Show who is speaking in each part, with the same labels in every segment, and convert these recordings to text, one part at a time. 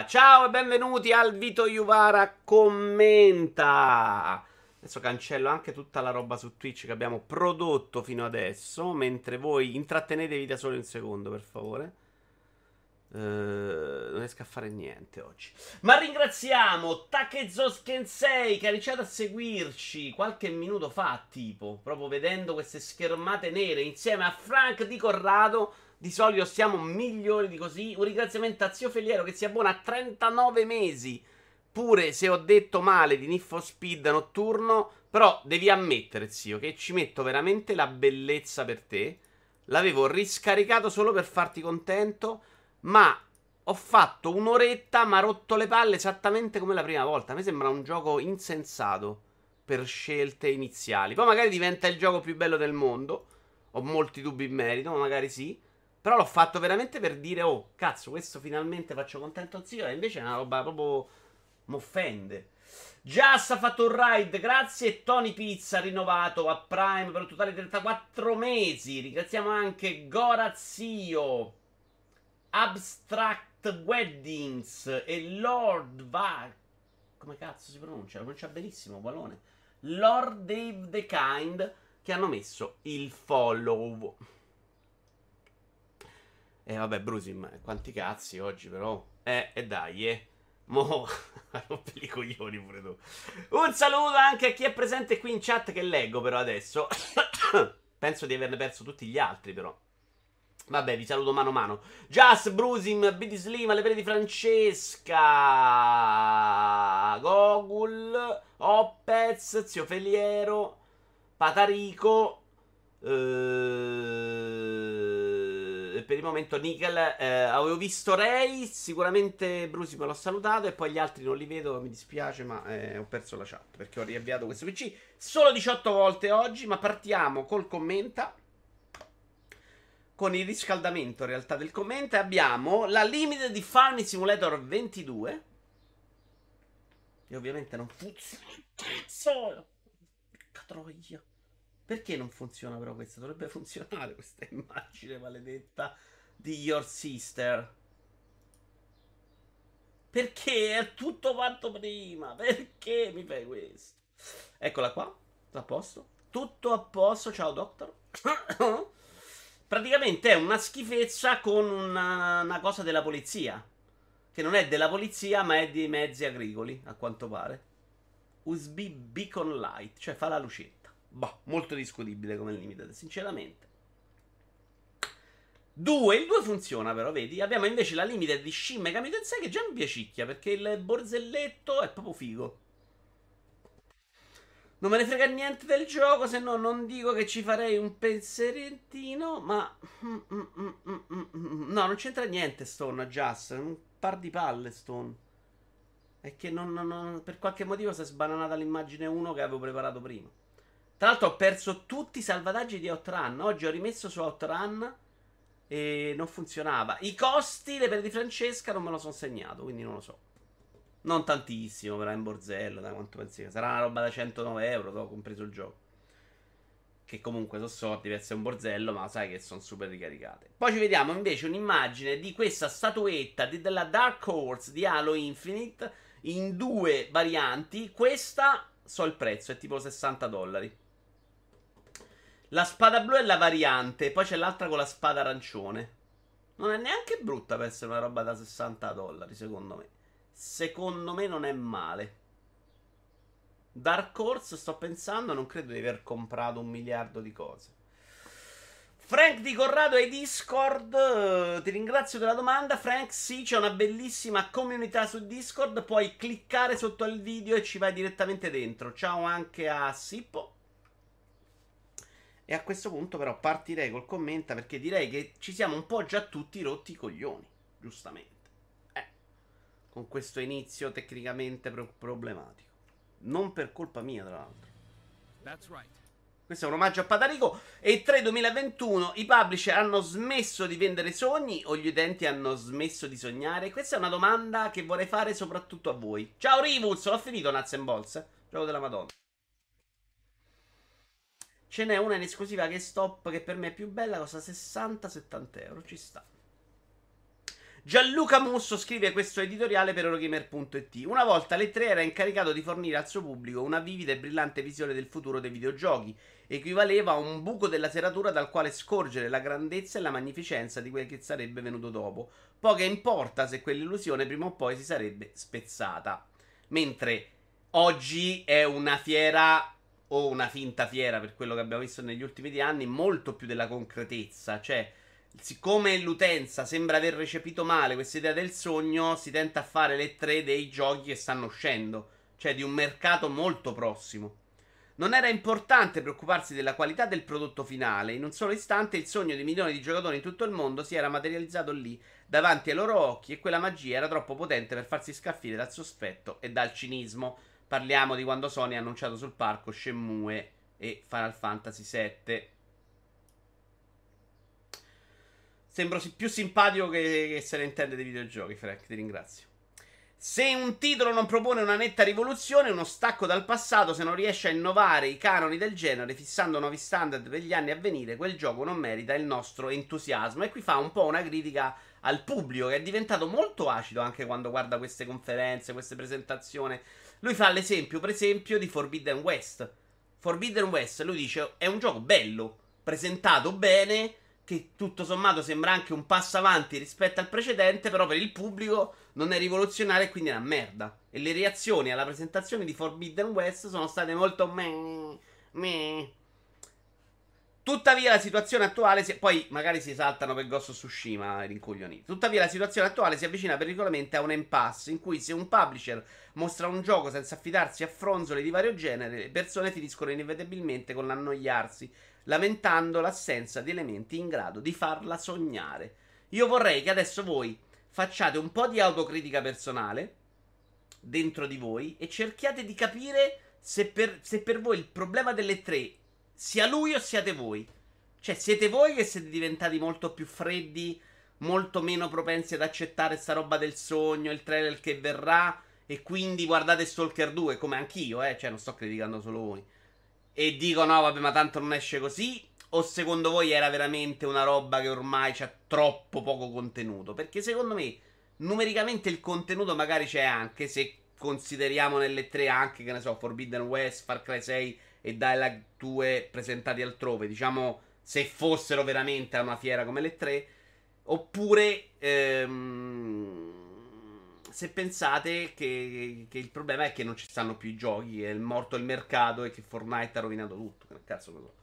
Speaker 1: Ciao e benvenuti al Vito Juvara commenta. Adesso cancello anche tutta la roba su Twitch che abbiamo prodotto fino adesso, mentre voi intrattenetevi da solo un secondo, per favore. Uh, non riesco a fare niente oggi. Ma ringraziamo Takezos Kensei che ha iniziato a seguirci qualche minuto fa, tipo, proprio vedendo queste schermate nere insieme a Frank Di Corrado. Di solito siamo migliori di così. Un ringraziamento a Zio Feliero che si abbona a 39 mesi. Pure se ho detto male di for Speed notturno. Però devi ammettere, zio, che ci metto veramente la bellezza per te. L'avevo riscaricato solo per farti contento. Ma ho fatto un'oretta, ma rotto le palle esattamente come la prima volta. A me sembra un gioco insensato per scelte iniziali. Poi magari diventa il gioco più bello del mondo. Ho molti dubbi in merito, ma magari sì. Però l'ho fatto veramente per dire, oh, cazzo, questo finalmente faccio contento zio. E invece è una roba proprio... m'offende. Just ha fatto un ride, grazie. Tony Pizza rinnovato a Prime per un totale di 34 mesi. Ringraziamo anche Gorazio. Abstract Weddings e Lord Va. Come cazzo si pronuncia? Lo pronuncia benissimo, Valone. Lord Dave the Kind che hanno messo il follow. Eh, vabbè, Brusim, quanti cazzi oggi però. Eh, e dai, eh. Mo, rompi i coglioni pure tu. Un saluto anche a chi è presente qui in chat che leggo però adesso. Penso di averne perso tutti gli altri però. Vabbè, vi saluto mano a mano. Just, Brusim, BD Slim, le pere di Francesca, Gogul, Opez, Zio Feliero, Patarico, eh, per il momento Nickel. Eh, avevo visto Ray, sicuramente Brusim l'ho salutato e poi gli altri non li vedo, mi dispiace, ma eh, ho perso la chat perché ho riavviato questo PC solo 18 volte oggi, ma partiamo col commenta con il riscaldamento in realtà del commento abbiamo la limited di Farming Simulator 22 e ovviamente non funziona cazzo porca troia perché non funziona però questa dovrebbe funzionare questa immagine maledetta di Your Sister perché è tutto fatto prima perché mi fai questo eccola qua a posto tutto a posto ciao doctor Praticamente è una schifezza con una, una cosa della polizia. Che non è della polizia, ma è dei mezzi agricoli, a quanto pare. USB Beacon Light, cioè fa la lucetta. Boh, molto discutibile come limited, sinceramente. 2, il 2 funziona però, vedi? Abbiamo invece la limited di Shin Megami Tensei che già mi piacicchia perché il borzelletto è proprio figo. Non me ne frega niente del gioco, se no non dico che ci farei un pensierettino, ma... No, non c'entra niente Stone, Just. Un par di palle Stone. È che non, non, per qualche motivo si è sbananata l'immagine 1 che avevo preparato prima. Tra l'altro ho perso tutti i salvataggi di Outrun. Oggi ho rimesso su Outrun e non funzionava. I costi, le pere di Francesca, non me lo sono segnato, quindi non lo so. Non tantissimo, però in borzello, da quanto pensi? Sarà una roba da 109 euro, ho compreso il gioco. Che comunque sono soldi per essere un borzello, ma sai che sono super ricaricate. Poi ci vediamo invece un'immagine di questa statuetta di, della Dark Horse di Halo Infinite in due varianti. Questa so il prezzo, è tipo 60 dollari. La spada blu è la variante, poi c'è l'altra con la spada arancione. Non è neanche brutta per essere una roba da 60 dollari, secondo me secondo me non è male. Dark Horse, sto pensando, non credo di aver comprato un miliardo di cose. Frank di Corrado e Discord, ti ringrazio della domanda. Frank, sì, c'è una bellissima comunità su Discord. Puoi cliccare sotto il video e ci vai direttamente dentro. Ciao anche a Sippo. E a questo punto, però, partirei col commenta perché direi che ci siamo un po' già tutti rotti i coglioni, giustamente con questo inizio tecnicamente pro- problematico. Non per colpa mia, tra l'altro. Right. Questo è un omaggio a Patarico. E il 3 2021 i publisher hanno smesso di vendere sogni o gli utenti hanno smesso di sognare? Questa è una domanda che vorrei fare soprattutto a voi. Ciao Rivuz, l'ho finito Nuts and Balls. Gioco della Madonna. Ce n'è una in esclusiva che è stop che per me è più bella, costa 60-70 euro. Ci sta. Gianluca Musso scrive questo editoriale per Eurogamer.it. Una volta le 3 era incaricato di fornire al suo pubblico una vivida e brillante visione del futuro dei videogiochi. Equivaleva a un buco della serratura dal quale scorgere la grandezza e la magnificenza di quel che sarebbe venuto dopo. Poco importa se quell'illusione prima o poi si sarebbe spezzata. Mentre oggi è una fiera o una finta fiera per quello che abbiamo visto negli ultimi anni, molto più della concretezza. Cioè siccome l'utenza sembra aver recepito male questa idea del sogno, si tenta a fare le tre dei giochi che stanno uscendo, cioè di un mercato molto prossimo. Non era importante preoccuparsi della qualità del prodotto finale, in un solo istante il sogno di milioni di giocatori in tutto il mondo si era materializzato lì, davanti ai loro occhi, e quella magia era troppo potente per farsi scaffire dal sospetto e dal cinismo. Parliamo di quando Sony ha annunciato sul palco Shenmue e Final Fantasy VII. Sembro più simpatico che se ne intende dei videogiochi, Frank. Ti ringrazio. Se un titolo non propone una netta rivoluzione, uno stacco dal passato, se non riesce a innovare i canoni del genere, fissando nuovi standard per gli anni a venire, quel gioco non merita il nostro entusiasmo. E qui fa un po' una critica al pubblico, che è diventato molto acido anche quando guarda queste conferenze, queste presentazioni. Lui fa l'esempio, per esempio, di Forbidden West. Forbidden West, lui dice, è un gioco bello, presentato bene che tutto sommato sembra anche un passo avanti rispetto al precedente, però per il pubblico non è rivoluzionario e quindi è una merda. E le reazioni alla presentazione di Forbidden West sono state molto meh, meh. Tuttavia la situazione attuale si... poi magari si esaltano per Ghost of Tsushima rincoglioniti. Tuttavia la situazione attuale si avvicina pericolosamente a un impasse in cui se un publisher mostra un gioco senza affidarsi a fronzoli di vario genere, le persone finiscono inevitabilmente con l'annoiarsi lamentando l'assenza di elementi in grado di farla sognare. Io vorrei che adesso voi facciate un po' di autocritica personale dentro di voi e cerchiate di capire se per, se per voi il problema delle tre sia lui o siate voi. Cioè, siete voi che siete diventati molto più freddi, molto meno propensi ad accettare sta roba del sogno, il trailer che verrà, e quindi guardate Stalker 2, come anch'io, eh, cioè non sto criticando solo voi e dico no, vabbè, ma tanto non esce così? O secondo voi era veramente una roba che ormai c'ha troppo poco contenuto? Perché secondo me numericamente il contenuto magari c'è anche se consideriamo nelle tre anche, che ne so, Forbidden West, Far Cry 6 e Dialogue 2 presentati altrove, diciamo se fossero veramente a una fiera come le tre, oppure ehm, se pensate che, che, il problema è che non ci stanno più i giochi, è morto il mercato e che Fortnite ha rovinato tutto. Che cazzo lo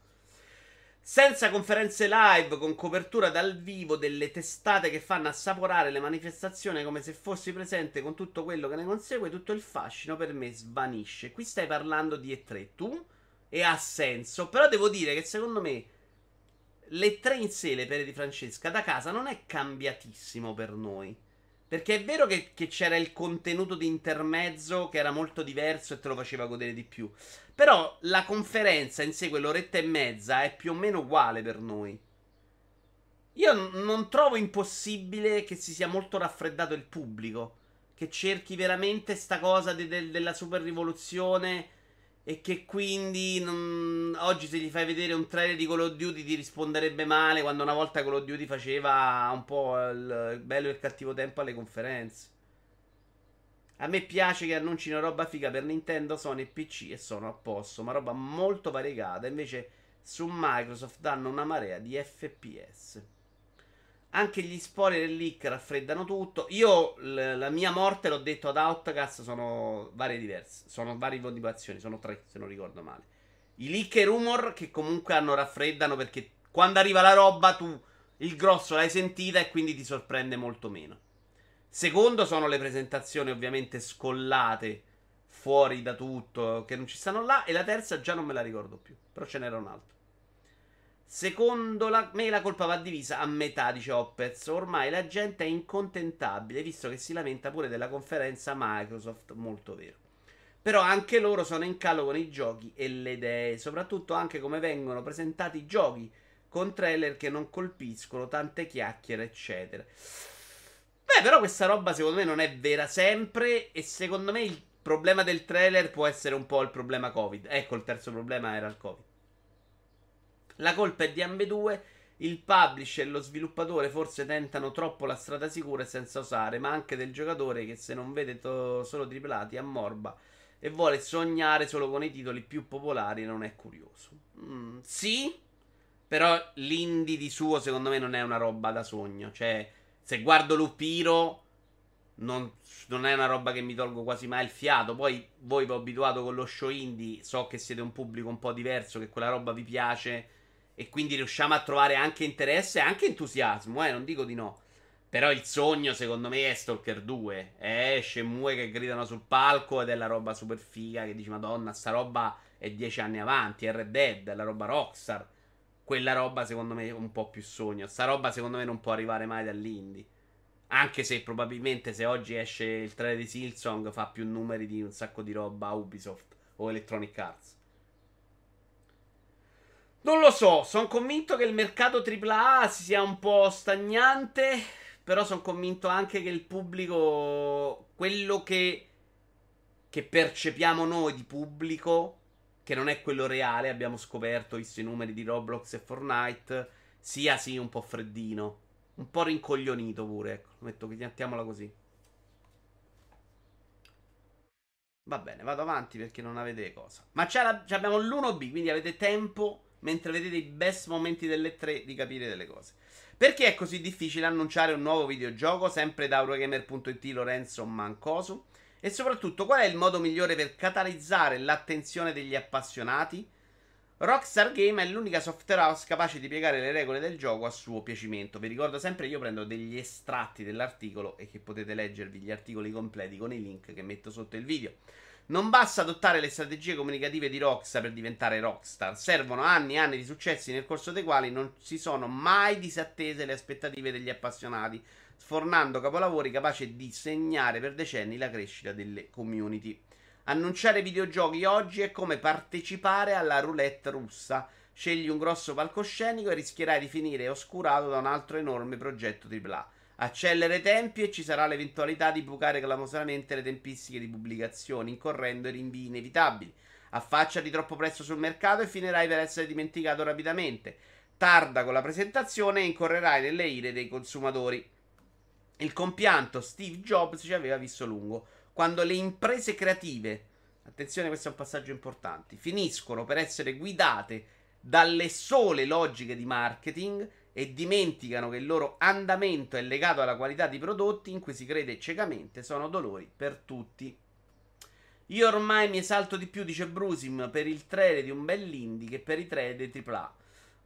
Speaker 1: Senza conferenze live con copertura dal vivo delle testate che fanno assaporare le manifestazioni come se fossi presente con tutto quello che ne consegue, tutto il fascino per me svanisce. Qui stai parlando di E3, tu? E ha senso. Però devo dire che secondo me le tre in sé, le pere di Francesca, da casa non è cambiatissimo per noi. Perché è vero che, che, c'era il contenuto di intermezzo che era molto diverso e te lo faceva godere di più. Però la conferenza in sé, quell'oretta e mezza, è più o meno uguale per noi. Io n- non trovo impossibile che si sia molto raffreddato il pubblico. Che cerchi veramente sta cosa de- de- della super rivoluzione e che quindi non... oggi se gli fai vedere un trailer di Call of Duty ti risponderebbe male quando una volta Call of Duty faceva un po' il bello e il cattivo tempo alle conferenze. A me piace che annuncino roba figa per Nintendo, Sony e PC e sono a posto, ma roba molto variegata. Invece su Microsoft danno una marea di FPS. Anche gli spoiler il leak raffreddano tutto. Io l- la mia morte, l'ho detto ad Outcast, sono varie diverse. Sono varie motivazioni, sono tre se non ricordo male. I leak e rumor che comunque hanno raffreddano perché quando arriva la roba tu il grosso l'hai sentita e quindi ti sorprende molto meno. Secondo sono le presentazioni ovviamente scollate fuori da tutto che non ci stanno là e la terza già non me la ricordo più, però ce n'era un'altra. Secondo la, me la colpa va divisa a metà, dice Opez. Ormai la gente è incontentabile, visto che si lamenta pure della conferenza Microsoft, molto vero. Però anche loro sono in calo con i giochi e le idee, soprattutto anche come vengono presentati i giochi, con trailer che non colpiscono, tante chiacchiere, eccetera. Beh, però questa roba secondo me non è vera sempre e secondo me il problema del trailer può essere un po' il problema Covid. Ecco, il terzo problema era il Covid. La colpa è di ambedue il publisher e lo sviluppatore forse tentano troppo la strada sicura e senza osare, ma anche del giocatore che se non vede to- solo triplati ammorba e vuole sognare solo con i titoli più popolari non è curioso. Mm, sì, però l'indie di suo secondo me non è una roba da sogno. Cioè, se guardo Lupiro non, non, è una roba che mi tolgo quasi mai il fiato. Poi voi vi ho abituato con lo show indie, so che siete un pubblico un po' diverso, che quella roba vi piace e quindi riusciamo a trovare anche interesse e anche entusiasmo, eh, non dico di no. Però il sogno, secondo me, è Stalker 2. È Shenmue che gridano sul palco ed è la roba super figa che dici, madonna, sta roba è dieci anni avanti, è Red Dead, è la roba Rockstar. Quella roba, secondo me, è un po' più sogno. Sta roba, secondo me, non può arrivare mai dall'indie. Anche se probabilmente se oggi esce il trailer di Silsong fa più numeri di un sacco di roba Ubisoft o Electronic Arts. Non lo so, sono convinto che il mercato AAA sia un po' stagnante, però sono convinto anche che il pubblico, quello che, che percepiamo noi di pubblico, che non è quello reale, abbiamo scoperto, visto i numeri di Roblox e Fortnite, sia sì un po' freddino, un po' rincoglionito pure, ecco, metto mettiamola così. Va bene, vado avanti perché non avete cosa. Ma c'è la, abbiamo l'1B, quindi avete tempo mentre vedete i best momenti delle tre di capire delle cose. Perché è così difficile annunciare un nuovo videogioco? Sempre da Eurogamer.it Lorenzo Mancosu. E soprattutto, qual è il modo migliore per catalizzare l'attenzione degli appassionati? Rockstar Game è l'unica software house capace di piegare le regole del gioco a suo piacimento. Vi ricordo sempre io prendo degli estratti dell'articolo e che potete leggervi gli articoli completi con i link che metto sotto il video. Non basta adottare le strategie comunicative di Rockstar per diventare Rockstar. Servono anni e anni di successi nel corso dei quali non si sono mai disattese le aspettative degli appassionati, sfornando capolavori capaci di segnare per decenni la crescita delle community. Annunciare videogiochi oggi è come partecipare alla roulette russa. Scegli un grosso palcoscenico e rischierai di finire oscurato da un altro enorme progetto AAA. Accelera i tempi e ci sarà l'eventualità di bucare clamorosamente le tempistiche di pubblicazione, incorrendo i rinvii inevitabili. Affacciati troppo presto sul mercato e finirai per essere dimenticato rapidamente. Tarda con la presentazione e incorrerai nelle ire dei consumatori. Il compianto Steve Jobs ci aveva visto lungo. Quando le imprese creative, attenzione, questo è un passaggio importante, finiscono per essere guidate dalle sole logiche di marketing e dimenticano che il loro andamento è legato alla qualità di prodotti in cui si crede ciecamente, sono dolori per tutti. Io ormai mi esalto di più, dice Brusim, per il trailer di un bell'indie che per i trailer dei AAA.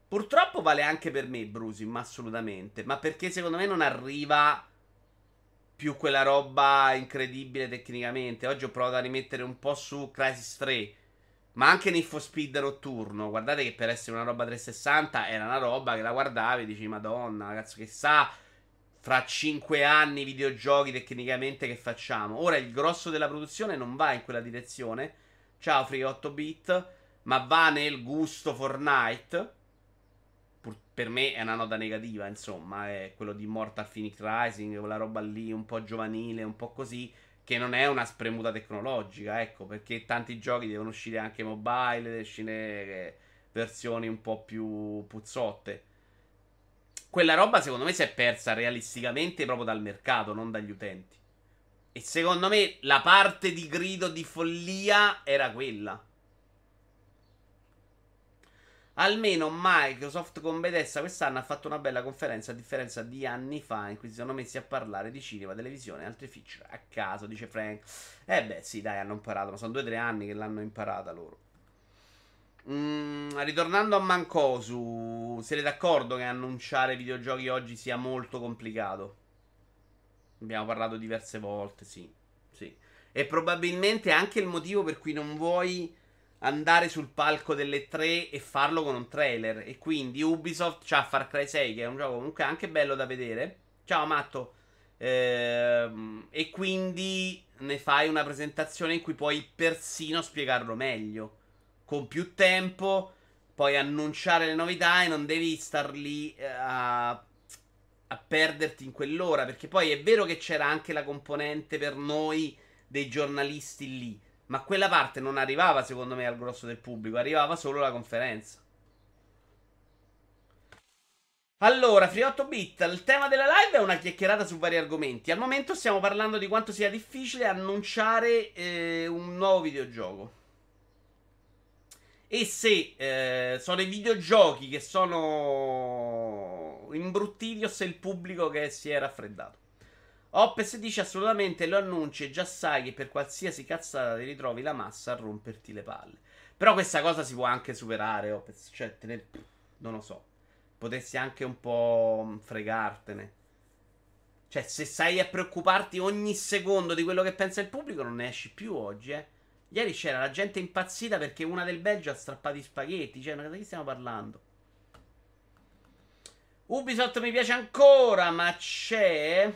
Speaker 1: Purtroppo vale anche per me, Brusim, assolutamente, ma perché secondo me non arriva più quella roba incredibile tecnicamente. Oggi ho provato a rimettere un po' su Crisis 3 ma anche Need for Speed notturno. Guardate che per essere una roba 360 era una roba che la guardavi e dici, Madonna, ragazzi, che sa fra 5 anni videogiochi tecnicamente che facciamo. Ora il grosso della produzione non va in quella direzione. Ciao Free 8 bit, ma va nel gusto Fortnite. Per me è una nota negativa, insomma, è quello di Mortal Phoenix Rising, quella roba lì un po' giovanile, un po' così che non è una spremuta tecnologica, ecco, perché tanti giochi devono uscire anche mobile, devono uscire versioni un po' più puzzotte. Quella roba secondo me si è persa realisticamente proprio dal mercato, non dagli utenti. E secondo me la parte di grido di follia era quella. Almeno Microsoft con Bethesda quest'anno ha fatto una bella conferenza a differenza di anni fa in cui si sono messi a parlare di cinema, televisione e altre feature a caso, dice Frank. Eh beh sì dai hanno imparato, ma sono due o tre anni che l'hanno imparata loro. Mm, ritornando a Mancosu, siete d'accordo che annunciare videogiochi oggi sia molto complicato? Abbiamo parlato diverse volte, sì. sì. E probabilmente anche il motivo per cui non vuoi andare sul palco delle tre e farlo con un trailer. E quindi Ubisoft c'ha Far Cry 6, che è un gioco comunque anche bello da vedere. Ciao Matto. Ehm, e quindi ne fai una presentazione in cui puoi persino spiegarlo meglio. Con più tempo, puoi annunciare le novità e non devi star lì eh, a, a perderti in quell'ora. Perché poi è vero che c'era anche la componente per noi dei giornalisti lì ma quella parte non arrivava, secondo me, al grosso del pubblico, arrivava solo la conferenza. Allora, Free 8 bit, il tema della live è una chiacchierata su vari argomenti. Al momento stiamo parlando di quanto sia difficile annunciare eh, un nuovo videogioco. E se eh, sono i videogiochi che sono imbruttiti o se il pubblico che si è raffreddato. Opes dice assolutamente lo annunci e già sai che per qualsiasi cazzata ti ritrovi la massa a romperti le palle. Però questa cosa si può anche superare, Opez. Cioè, te non lo so potessi anche un po' fregartene. Cioè, se stai a preoccuparti ogni secondo di quello che pensa il pubblico, non ne esci più oggi, eh. Ieri c'era la gente impazzita perché una del Belgio ha strappato i spaghetti. Cioè, ma di che stiamo parlando? Ubisoft mi piace ancora, ma c'è.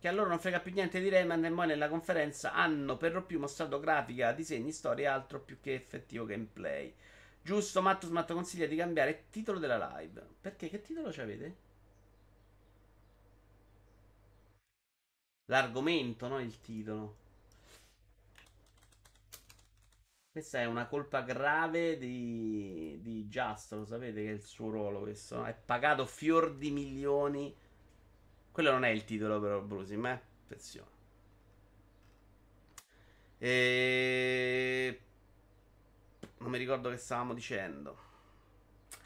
Speaker 1: Che a loro non frega più niente di Rayman e poi nella conferenza hanno per lo più mostrato grafica, disegni, storie e altro più che effettivo gameplay. Giusto, Matto consiglia di cambiare titolo della live. Perché? Che titolo c'avete? L'argomento, non il titolo. Questa è una colpa grave di, di Just, lo sapete che è il suo ruolo questo? È pagato fior di milioni. Quello non è il titolo però, Brusim, eh? Attenzione. E... Non mi ricordo che stavamo dicendo.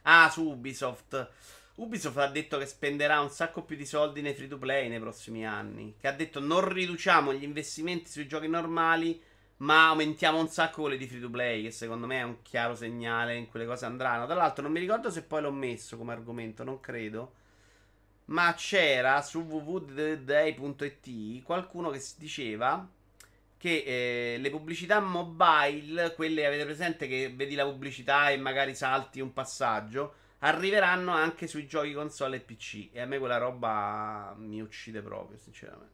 Speaker 1: Ah, su Ubisoft. Ubisoft ha detto che spenderà un sacco più di soldi nei free to play nei prossimi anni. Che ha detto non riduciamo gli investimenti sui giochi normali, ma aumentiamo un sacco quelli di free to play. Che secondo me è un chiaro segnale in quelle cose andranno. Tra l'altro, non mi ricordo se poi l'ho messo come argomento, non credo. Ma c'era su www.day.it qualcuno che diceva che eh, le pubblicità mobile, quelle avete presente che vedi la pubblicità e magari salti un passaggio, arriveranno anche sui giochi console e PC. E a me quella roba mi uccide proprio, sinceramente.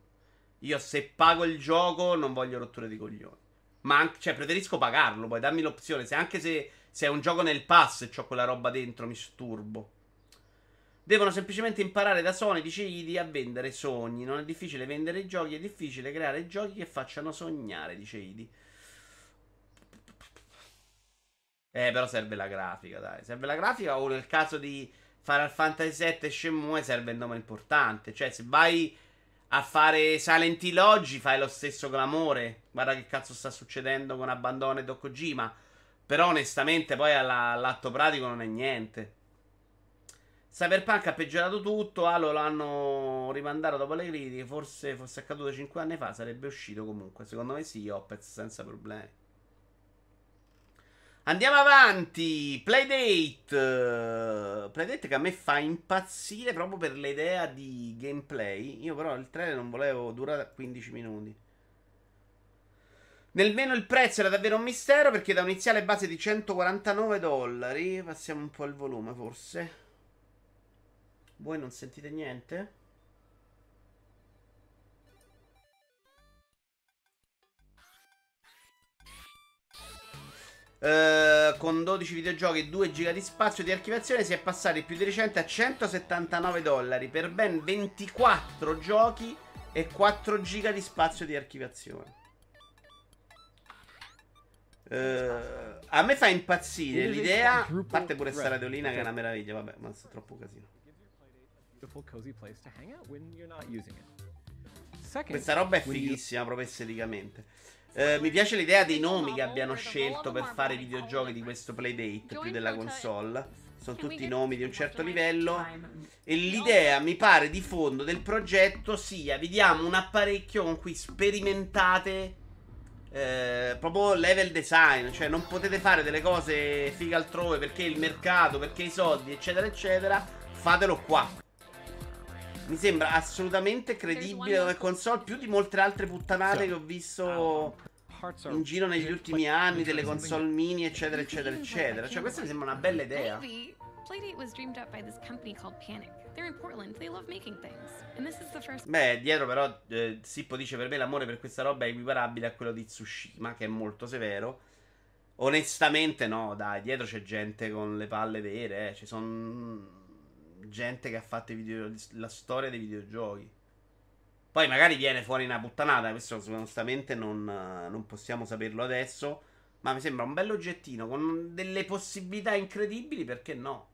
Speaker 1: Io se pago il gioco non voglio rotture di coglioni. Ma anche, cioè, preferisco pagarlo, poi dammi l'opzione. Se anche se, se è un gioco nel pass e ho quella roba dentro, mi sturbo. Devono semplicemente imparare da Sony, dice a vendere sogni. Non è difficile vendere giochi, è difficile creare giochi che facciano sognare, dice Idi. Eh, però serve la grafica, dai. Serve la grafica o nel caso di Final Fantasy VII Shenmue serve il nome importante. Cioè, se vai a fare Silent Hill oggi fai lo stesso clamore. Guarda che cazzo sta succedendo con Abbandono e Dokojima. Però onestamente poi all'atto pratico non è niente. Cyberpunk ha peggiorato tutto. Halo l'hanno rimandato dopo le critiche. Forse fosse accaduto 5 anni fa. Sarebbe uscito comunque. Secondo me sì, Opez senza problemi. Andiamo avanti. Playdate. Playdate che a me fa impazzire proprio per l'idea di gameplay. Io però il trailer non volevo durare 15 minuti. Nel meno il prezzo era davvero un mistero perché da un'iniziale base di 149 dollari. Passiamo un po' il volume forse. Voi non sentite niente? Uh, con 12 videogiochi e 2 giga di spazio di archiviazione si è passati più di recente a 179 dollari per ben 24 giochi e 4 giga di spazio di archiviazione. Uh, a me fa impazzire l'idea. A parte pure sta radiolina che è una meraviglia. Vabbè, ma è troppo casino Second, Questa roba è fighissima proprio esteticamente. Eh, mi piace l'idea dei nomi che abbiano scelto per fare i videogiochi di questo Playdate più della console. Sono tutti nomi di un certo livello. E l'idea, mi pare, di fondo del progetto sia: vi diamo un apparecchio con cui sperimentate eh, proprio level design. Cioè, non potete fare delle cose figa altrove perché il mercato, perché i soldi, eccetera, eccetera. Fatelo qua. Mi sembra assolutamente credibile come console più di molte altre puttanate che ho visto in giro negli ultimi anni, delle console mini, eccetera, eccetera, eccetera. Cioè, questa mi sembra una bella idea. Beh, dietro però eh, Sippo dice per me l'amore per questa roba è equiparabile a quello di Tsushima, che è molto severo. Onestamente no, dai, dietro c'è gente con le palle vere, eh. ci sono gente che ha fatto video, la storia dei videogiochi. Poi magari viene fuori una puttanata, questo onestamente non, non possiamo saperlo adesso. Ma mi sembra un bello oggettino con delle possibilità incredibili, perché no?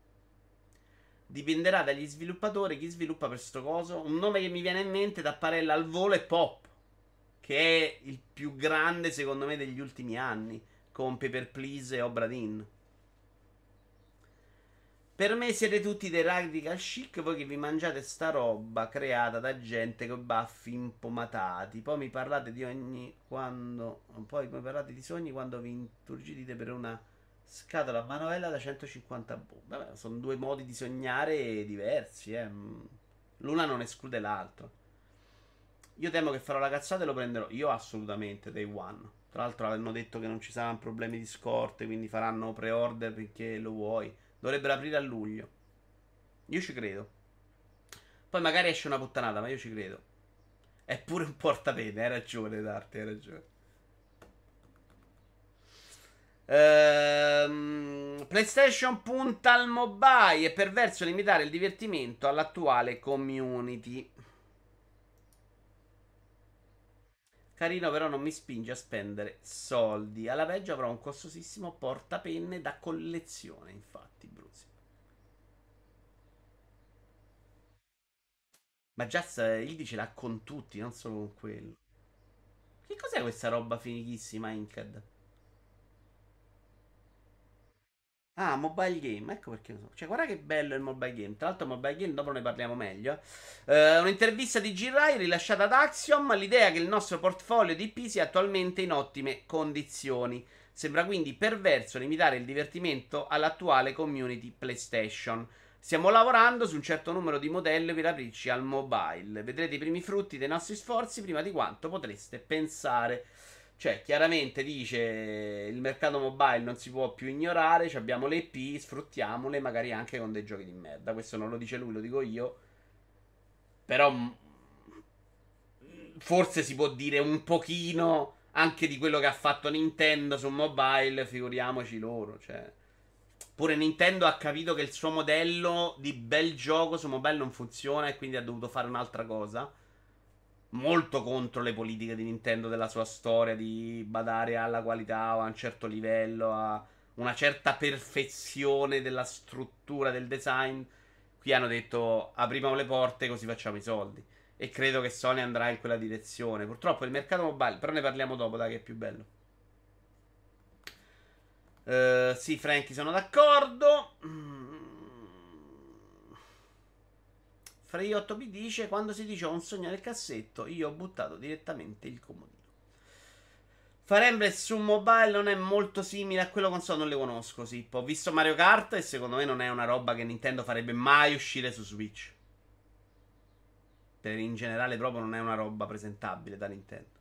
Speaker 1: Dipenderà dagli sviluppatori chi sviluppa per sto coso. Un nome che mi viene in mente da Parella al volo è Pop, che è il più grande secondo me degli ultimi anni, con Paper Please e Obra Dinn. Per me siete tutti dei radical chic, voi che vi mangiate sta roba creata da gente con baffi impomatati. Poi mi parlate di ogni quando. Poi mi parlate di sogni quando vi inturgidite per una scatola a manovella da 150 boh. Vabbè, sono due modi di sognare diversi, eh. L'una non esclude l'altro. Io temo che farò la cazzata e lo prenderò. Io assolutamente day one. Tra l'altro hanno detto che non ci saranno problemi di scorte, quindi faranno pre-order perché lo vuoi. Dovrebbero aprire a luglio. Io ci credo. Poi magari esce una puttanata, ma io ci credo. È pure un portapene, hai ragione, Darte, hai ragione. Ehm, PlayStation punta al mobile e per verso limitare il divertimento all'attuale community. Carino, però non mi spinge a spendere soldi. Alla peggio avrò un costosissimo portapenne da collezione, infatti, Bruce. Ma Jazz Ildi ce l'ha con tutti, non solo con quello. Che cos'è questa roba finichissima, Inked? Ah, mobile game, ecco perché lo so. Cioè, guarda che bello il mobile game. Tra l'altro, il mobile game dopo ne parliamo meglio. Uh, un'intervista di G-Rai rilasciata ad Axiom. L'idea che il nostro portfolio di IP sia attualmente in ottime condizioni. Sembra quindi perverso limitare il divertimento all'attuale community PlayStation. Stiamo lavorando su un certo numero di modelli per aprirci al mobile. Vedrete i primi frutti dei nostri sforzi prima di quanto potreste pensare. Cioè, chiaramente dice il mercato mobile non si può più ignorare, abbiamo le IP, sfruttiamole magari anche con dei giochi di merda. Questo non lo dice lui, lo dico io. Però forse si può dire un pochino anche di quello che ha fatto Nintendo su mobile, figuriamoci loro, cioè Pure Nintendo ha capito che il suo modello di bel gioco su mobile non funziona e quindi ha dovuto fare un'altra cosa molto contro le politiche di Nintendo della sua storia di badare alla qualità o a un certo livello, a una certa perfezione della struttura del design. Qui hanno detto apriamo le porte così facciamo i soldi. E credo che Sony andrà in quella direzione. Purtroppo il mercato mobile, però ne parliamo dopo, dai, che è più bello. Uh, sì, Franky, sono d'accordo. Mm. Frei 8B dice: Quando si dice ho un sogno nel cassetto, io ho buttato direttamente il comodino. Fire Emblem su mobile non è molto simile a quello console, non le conosco. Sì. Ho visto Mario Kart e secondo me non è una roba che Nintendo farebbe mai uscire su Switch. Per in generale, proprio non è una roba presentabile da Nintendo.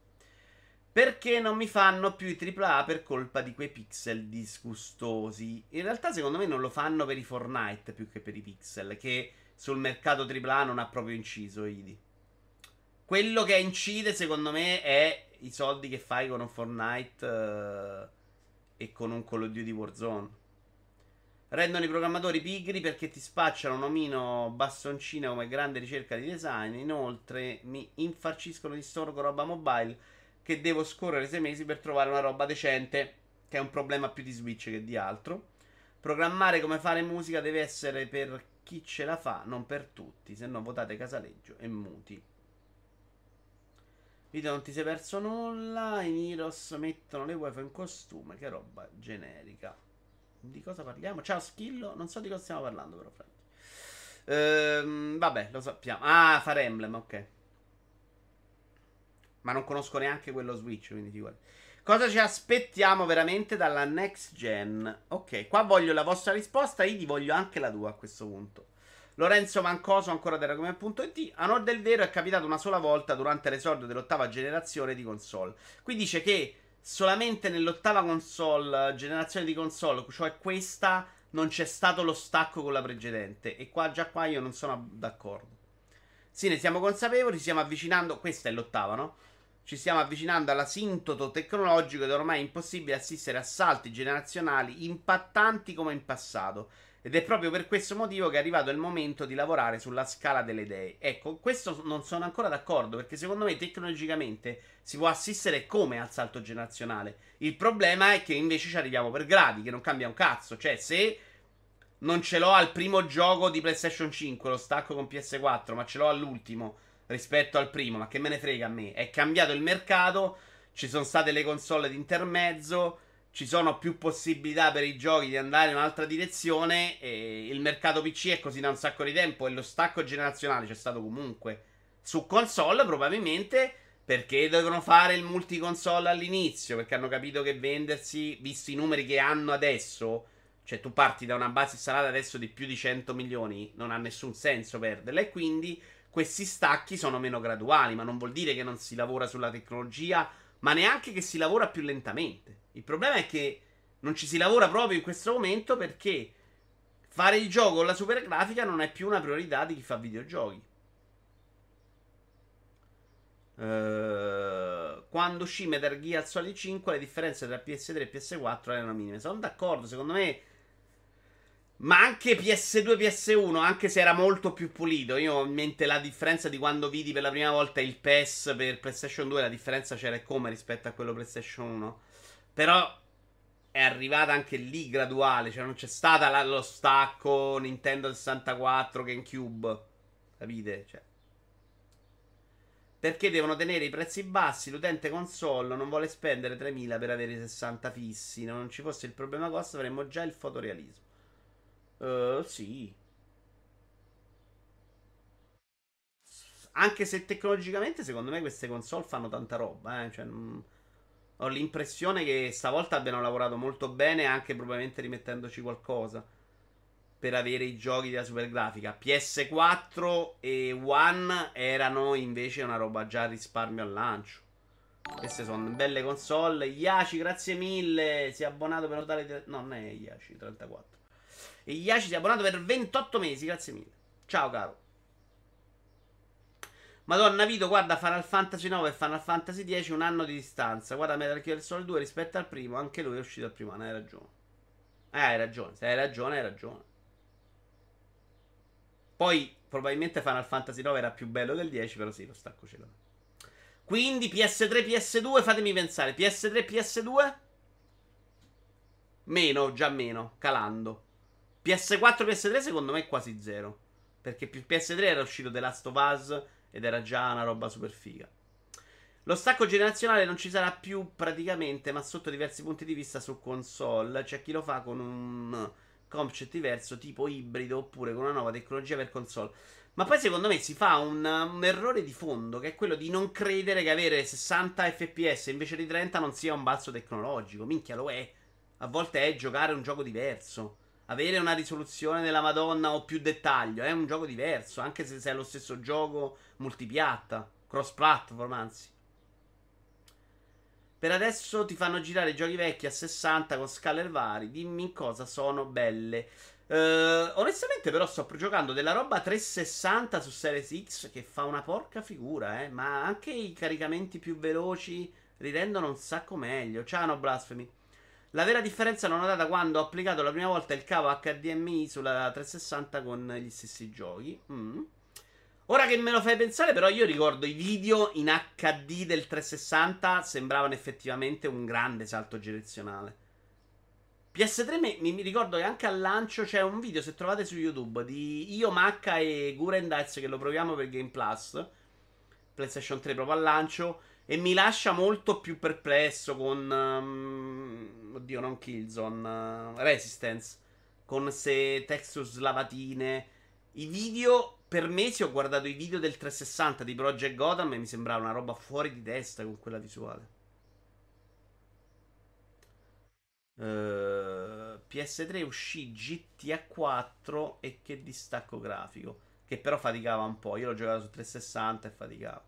Speaker 1: Perché non mi fanno più i AAA per colpa di quei pixel disgustosi? In realtà, secondo me, non lo fanno per i Fortnite più che per i pixel. Che sul mercato AAA non ha proprio inciso Idi. Quello che incide secondo me è i soldi che fai con un Fortnite uh, e con un Call of Duty Warzone. Rendono i programmatori pigri perché ti spacciano un omino bastoncino come grande ricerca di design. Inoltre mi infarciscono di storgo roba mobile che devo scorrere sei mesi per trovare una roba decente, che è un problema più di Switch che di altro. Programmare come fare musica deve essere per chi ce la fa, non per tutti, se no votate Casaleggio e muti. Video non ti sei perso nulla, i Niros mettono le wifi in costume, che roba generica. Di cosa parliamo? Ciao Schillo, non so di cosa stiamo parlando però, Frank. Ehm, vabbè, lo sappiamo. Ah, Fire Emblem, ok. Ma non conosco neanche quello Switch, quindi figurati. Cosa ci aspettiamo veramente dalla next gen? Ok, qua voglio la vostra risposta, Idi voglio anche la tua a questo punto. Lorenzo Mancoso, ancora da Ragome.it. A nord del vero è capitato una sola volta durante l'esordio dell'ottava generazione di console. Qui dice che solamente nell'ottava console, generazione di console, cioè questa, non c'è stato lo stacco con la precedente. E qua già qua io non sono d'accordo. Sì, ne siamo consapevoli, stiamo avvicinando. Questa è l'ottava, no? Ci stiamo avvicinando all'asintoto tecnologico ed ormai è impossibile assistere a salti generazionali impattanti come in passato. Ed è proprio per questo motivo che è arrivato il momento di lavorare sulla scala delle idee. Ecco, questo non sono ancora d'accordo perché secondo me tecnologicamente si può assistere come al salto generazionale. Il problema è che invece ci arriviamo per gradi, che non cambia un cazzo. Cioè, se non ce l'ho al primo gioco di PlayStation 5, lo stacco con PS4, ma ce l'ho all'ultimo rispetto al primo. Ma che me ne frega a me? È cambiato il mercato, ci sono state le console di intermezzo, ci sono più possibilità per i giochi di andare in un'altra direzione. E il mercato PC è così da un sacco di tempo e lo stacco generazionale c'è stato comunque. Su console probabilmente perché dovevano fare il multiconsole all'inizio, perché hanno capito che vendersi, visti i numeri che hanno adesso cioè, tu parti da una base installata adesso di più di 100 milioni, non ha nessun senso perderla. E quindi questi stacchi sono meno graduali, ma non vuol dire che non si lavora sulla tecnologia, ma neanche che si lavora più lentamente. Il problema è che non ci si lavora proprio in questo momento perché fare il gioco con la super grafica non è più una priorità di chi fa videogiochi. Uh, quando uscì Metal Gear Solid 5 le differenze tra PS3 e PS4 erano minime. Sono d'accordo, secondo me ma anche PS2 PS1, anche se era molto più pulito. Io ho in mente la differenza di quando vidi per la prima volta il PES per PlayStation 2. La differenza c'era come rispetto a quello PlayStation 1. Però è arrivata anche lì graduale. Cioè, non c'è stata la, lo stacco Nintendo 64, GameCube. Capite? Cioè. Perché devono tenere i prezzi bassi? L'utente console non vuole spendere 3000 per avere 60 fissi. Non ci fosse il problema costo, avremmo già il fotorealismo. Uh, sì. Anche se tecnologicamente, secondo me, queste console fanno tanta roba. Eh? Cioè, mh, ho l'impressione che stavolta abbiano lavorato molto bene, anche probabilmente rimettendoci qualcosa per avere i giochi della super grafica. PS4 e One erano invece una roba già a risparmio al lancio. Queste sono belle console. Iaci, grazie mille. Si è abbonato per notare. No, non è Iaci 34. E Iaci si è abbonato per 28 mesi, grazie mille. Ciao caro. Madonna Vito, guarda Final Fantasy 9 e Final Fantasy 10 un anno di distanza. Guarda Metal Gear Solid 2 rispetto al primo, anche lui è uscito al primo anno, hai ragione. Eh, hai ragione, se hai ragione, hai ragione. Poi probabilmente Final Fantasy 9 era più bello del 10, però sì, lo stacco ce l'ho. Quindi PS3, PS2, fatemi pensare, PS3, PS2? Meno, già meno, calando. PS4 PS3 secondo me è quasi zero. Perché PS3 era uscito The Last of Us ed era già una roba super figa. Lo stacco generazionale non ci sarà più praticamente, ma sotto diversi punti di vista su console. C'è chi lo fa con un concept diverso, tipo ibrido, oppure con una nuova tecnologia per console. Ma poi secondo me si fa un, un, errore di fondo, che è quello di non credere che avere 60 fps invece di 30 non sia un balzo tecnologico. Minchia, lo è. A volte è giocare un gioco diverso avere una risoluzione della Madonna o più dettaglio è un gioco diverso, anche se è lo stesso gioco multipiatta, cross platform anzi. Per adesso ti fanno girare i giochi vecchi a 60 con scaler vari. Dimmi in cosa sono belle. Uh, onestamente, però, sto giocando della roba 360 su Series X che fa una porca figura, eh. Ma anche i caricamenti più veloci li rendono un sacco meglio. Ciao, no blasfemi. La vera differenza l'ho notata quando ho applicato la prima volta il cavo HDMI sulla 360 con gli stessi giochi. Mm. Ora che me lo fai pensare, però, io ricordo i video in HD del 360 sembravano effettivamente un grande salto generazionale. PS3 mi, mi, ricordo che anche al lancio c'è un video, se trovate su YouTube, di io, Macca e Guren Dice che lo proviamo per Game Plus. PlayStation 3 proprio al lancio. E mi lascia molto più perplesso con. Um, oddio, non Killzone. Uh, Resistance. Con se texture slavatine. I video. Per mesi ho guardato i video del 360 di Project Gotham e mi sembrava una roba fuori di testa con quella visuale. Uh, PS3 uscì GTA 4 e che distacco grafico. Che però faticava un po'. Io l'ho giocato su 360 e faticava.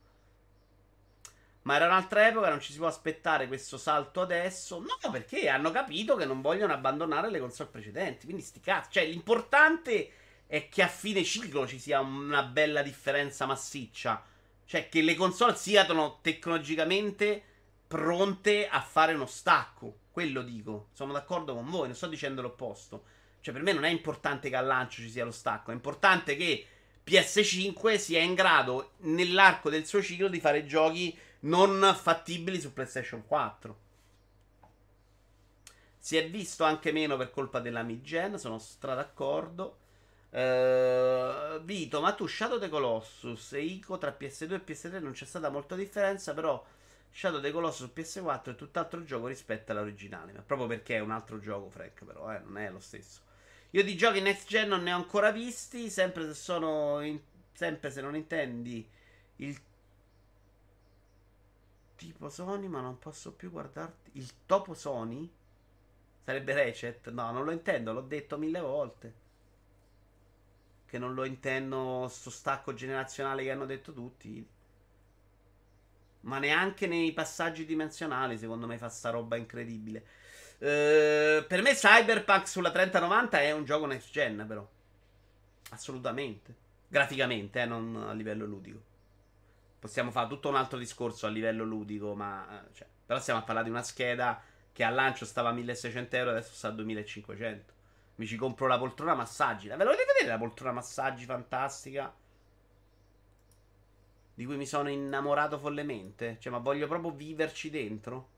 Speaker 1: Ma era un'altra epoca, non ci si può aspettare questo salto adesso. No, perché hanno capito che non vogliono abbandonare le console precedenti. Quindi sti cazzi. Cioè, l'importante è che a fine ciclo ci sia una bella differenza massiccia. Cioè, che le console siano tecnologicamente pronte a fare uno stacco. Quello dico. Sono d'accordo con voi, non sto dicendo l'opposto. Cioè, per me non è importante che al lancio ci sia lo stacco. È importante che PS5 sia in grado, nell'arco del suo ciclo, di fare giochi non fattibili su PlayStation 4. Si è visto anche meno per colpa della mid-gen, sono stra d'accordo. Uh, Vito, ma tu Shadow the Colossus e Ico tra PS2 e PS3 non c'è stata molta differenza, però Shadow the Colossus su PS4 è tutt'altro gioco rispetto all'originale. Ma proprio perché è un altro gioco, Frank, però, eh, non è lo stesso. Io di giochi next gen non ne ho ancora visti, sempre se sono in, sempre se non intendi il tipo Sony, ma non posso più guardarti il topo Sony? Sarebbe Recet? No, non lo intendo, l'ho detto mille volte che non lo intendo sto stacco generazionale che hanno detto tutti. Ma neanche nei passaggi dimensionali, secondo me, fa sta roba incredibile. Uh, per me Cyberpunk sulla 3090 è un gioco next gen, però. Assolutamente. Graficamente, eh, non a livello ludico. Possiamo fare tutto un altro discorso a livello ludico, ma... Eh, cioè, però stiamo a parlare di una scheda che al lancio stava a 1600 euro, adesso sta a 2500. Mi ci compro la poltrona massaggi. Ve lo volete vedere la poltrona massaggi fantastica? Di cui mi sono innamorato follemente. Cioè, ma voglio proprio viverci dentro.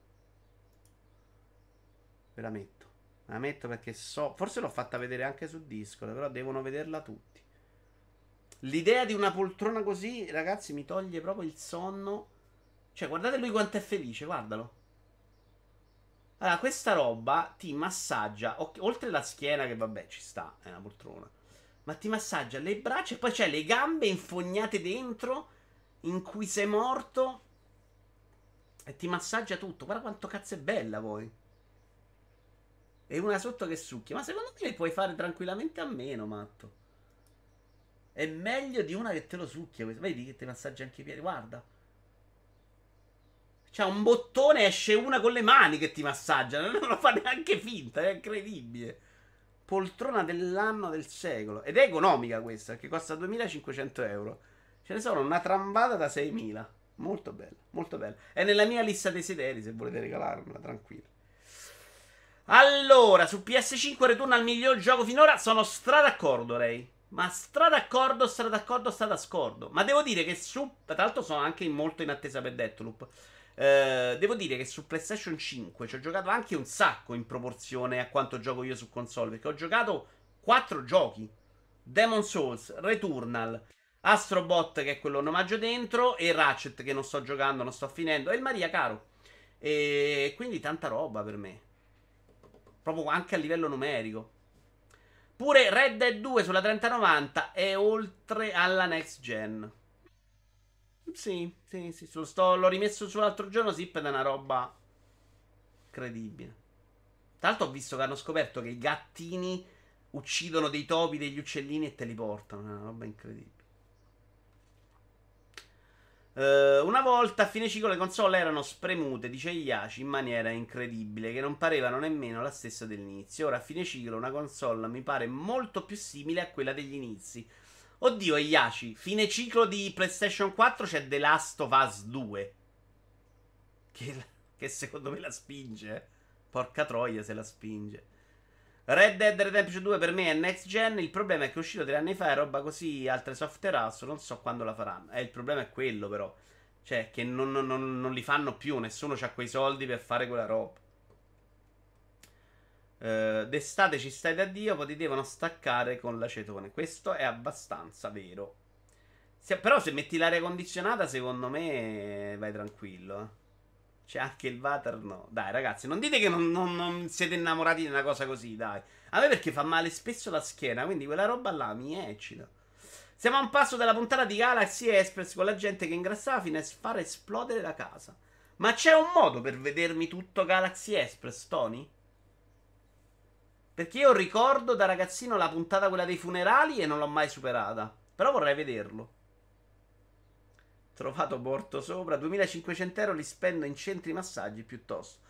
Speaker 1: Ve la metto. La metto perché so. Forse l'ho fatta vedere anche su Discord. Però devono vederla tutti. L'idea di una poltrona così, ragazzi, mi toglie proprio il sonno. Cioè, guardate lui quanto è felice, guardalo. Allora, questa roba ti massaggia, oltre la schiena che vabbè ci sta, è una poltrona, ma ti massaggia le braccia e poi c'è le gambe infognate dentro in cui sei morto e ti massaggia tutto. Guarda quanto cazzo è bella poi. E una sotto che succhia, ma secondo me le puoi fare tranquillamente a meno, matto. È meglio di una che te lo succhia. Vedi che ti massaggia anche i piedi, guarda. C'ha un bottone, esce una con le mani che ti massaggia. Non lo fa neanche finta, è incredibile. Poltrona dell'anno del secolo. Ed è economica questa, che costa 2500 euro. Ce ne sono una trambata da 6000. Molto bella, molto bella. È nella mia lista desideri se volete regalarmela, tranquillo. Allora, su PS5 ritorna al miglior gioco finora. Sono stra d'accordo, lei. Ma stra d'accordo, stra d'accordo, stra d'accordo. Ma devo dire che su. Tra l'altro, sono anche molto in attesa per Deathloop. Eh, devo dire che su PlayStation 5 ci ho giocato anche un sacco in proporzione a quanto gioco io su console. Perché ho giocato 4 giochi: Demon Souls, Returnal, Astrobot, che è quello omaggio dentro, e Ratchet, che non sto giocando, non sto finendo, e il Maria Caro. E quindi tanta roba per me. Proprio anche a livello numerico. Pure Red Dead 2 sulla 3090 è oltre alla next gen. Sì, sì, sì. Sto, l'ho rimesso sull'altro giorno. Zip ed è una roba incredibile. Tra l'altro ho visto che hanno scoperto che i gattini uccidono dei topi, degli uccellini e te li portano. È una roba incredibile. Uh, una volta a fine ciclo le console erano spremute, dice Iaci, in maniera incredibile, che non parevano nemmeno la stessa dell'inizio. Ora a fine ciclo una console mi pare molto più simile a quella degli inizi. Oddio, Iaci, fine ciclo di PlayStation 4 c'è The Last of Us 2. Che, che secondo me la spinge. Porca troia se la spinge. Red Dead Redemption 2 per me è next gen. Il problema è che è uscito tre anni fa e roba così, altre software house, non so quando la faranno. Eh, il problema è quello, però. Cioè, che non, non, non, li fanno più. Nessuno ha quei soldi per fare quella roba. Uh, d'estate ci stai da Dio, poi ti devono staccare con l'acetone. Questo è abbastanza vero. Se, però se metti l'aria condizionata, secondo me vai tranquillo. C'è anche il water, no. Dai, ragazzi, non dite che non, non, non, siete innamorati di una cosa così, dai. A me perché fa male spesso la schiena, quindi quella roba là mi eccita. Siamo a un passo dalla puntata di Galaxy Express con la gente che ingrassava fino a far esplodere la casa. Ma c'è un modo per vedermi tutto Galaxy Express, Tony? Perché io ricordo da ragazzino la puntata quella dei funerali e non l'ho mai superata. Però vorrei vederlo. Trovato porto sopra. 2500 euro li spendo in centri massaggi piuttosto.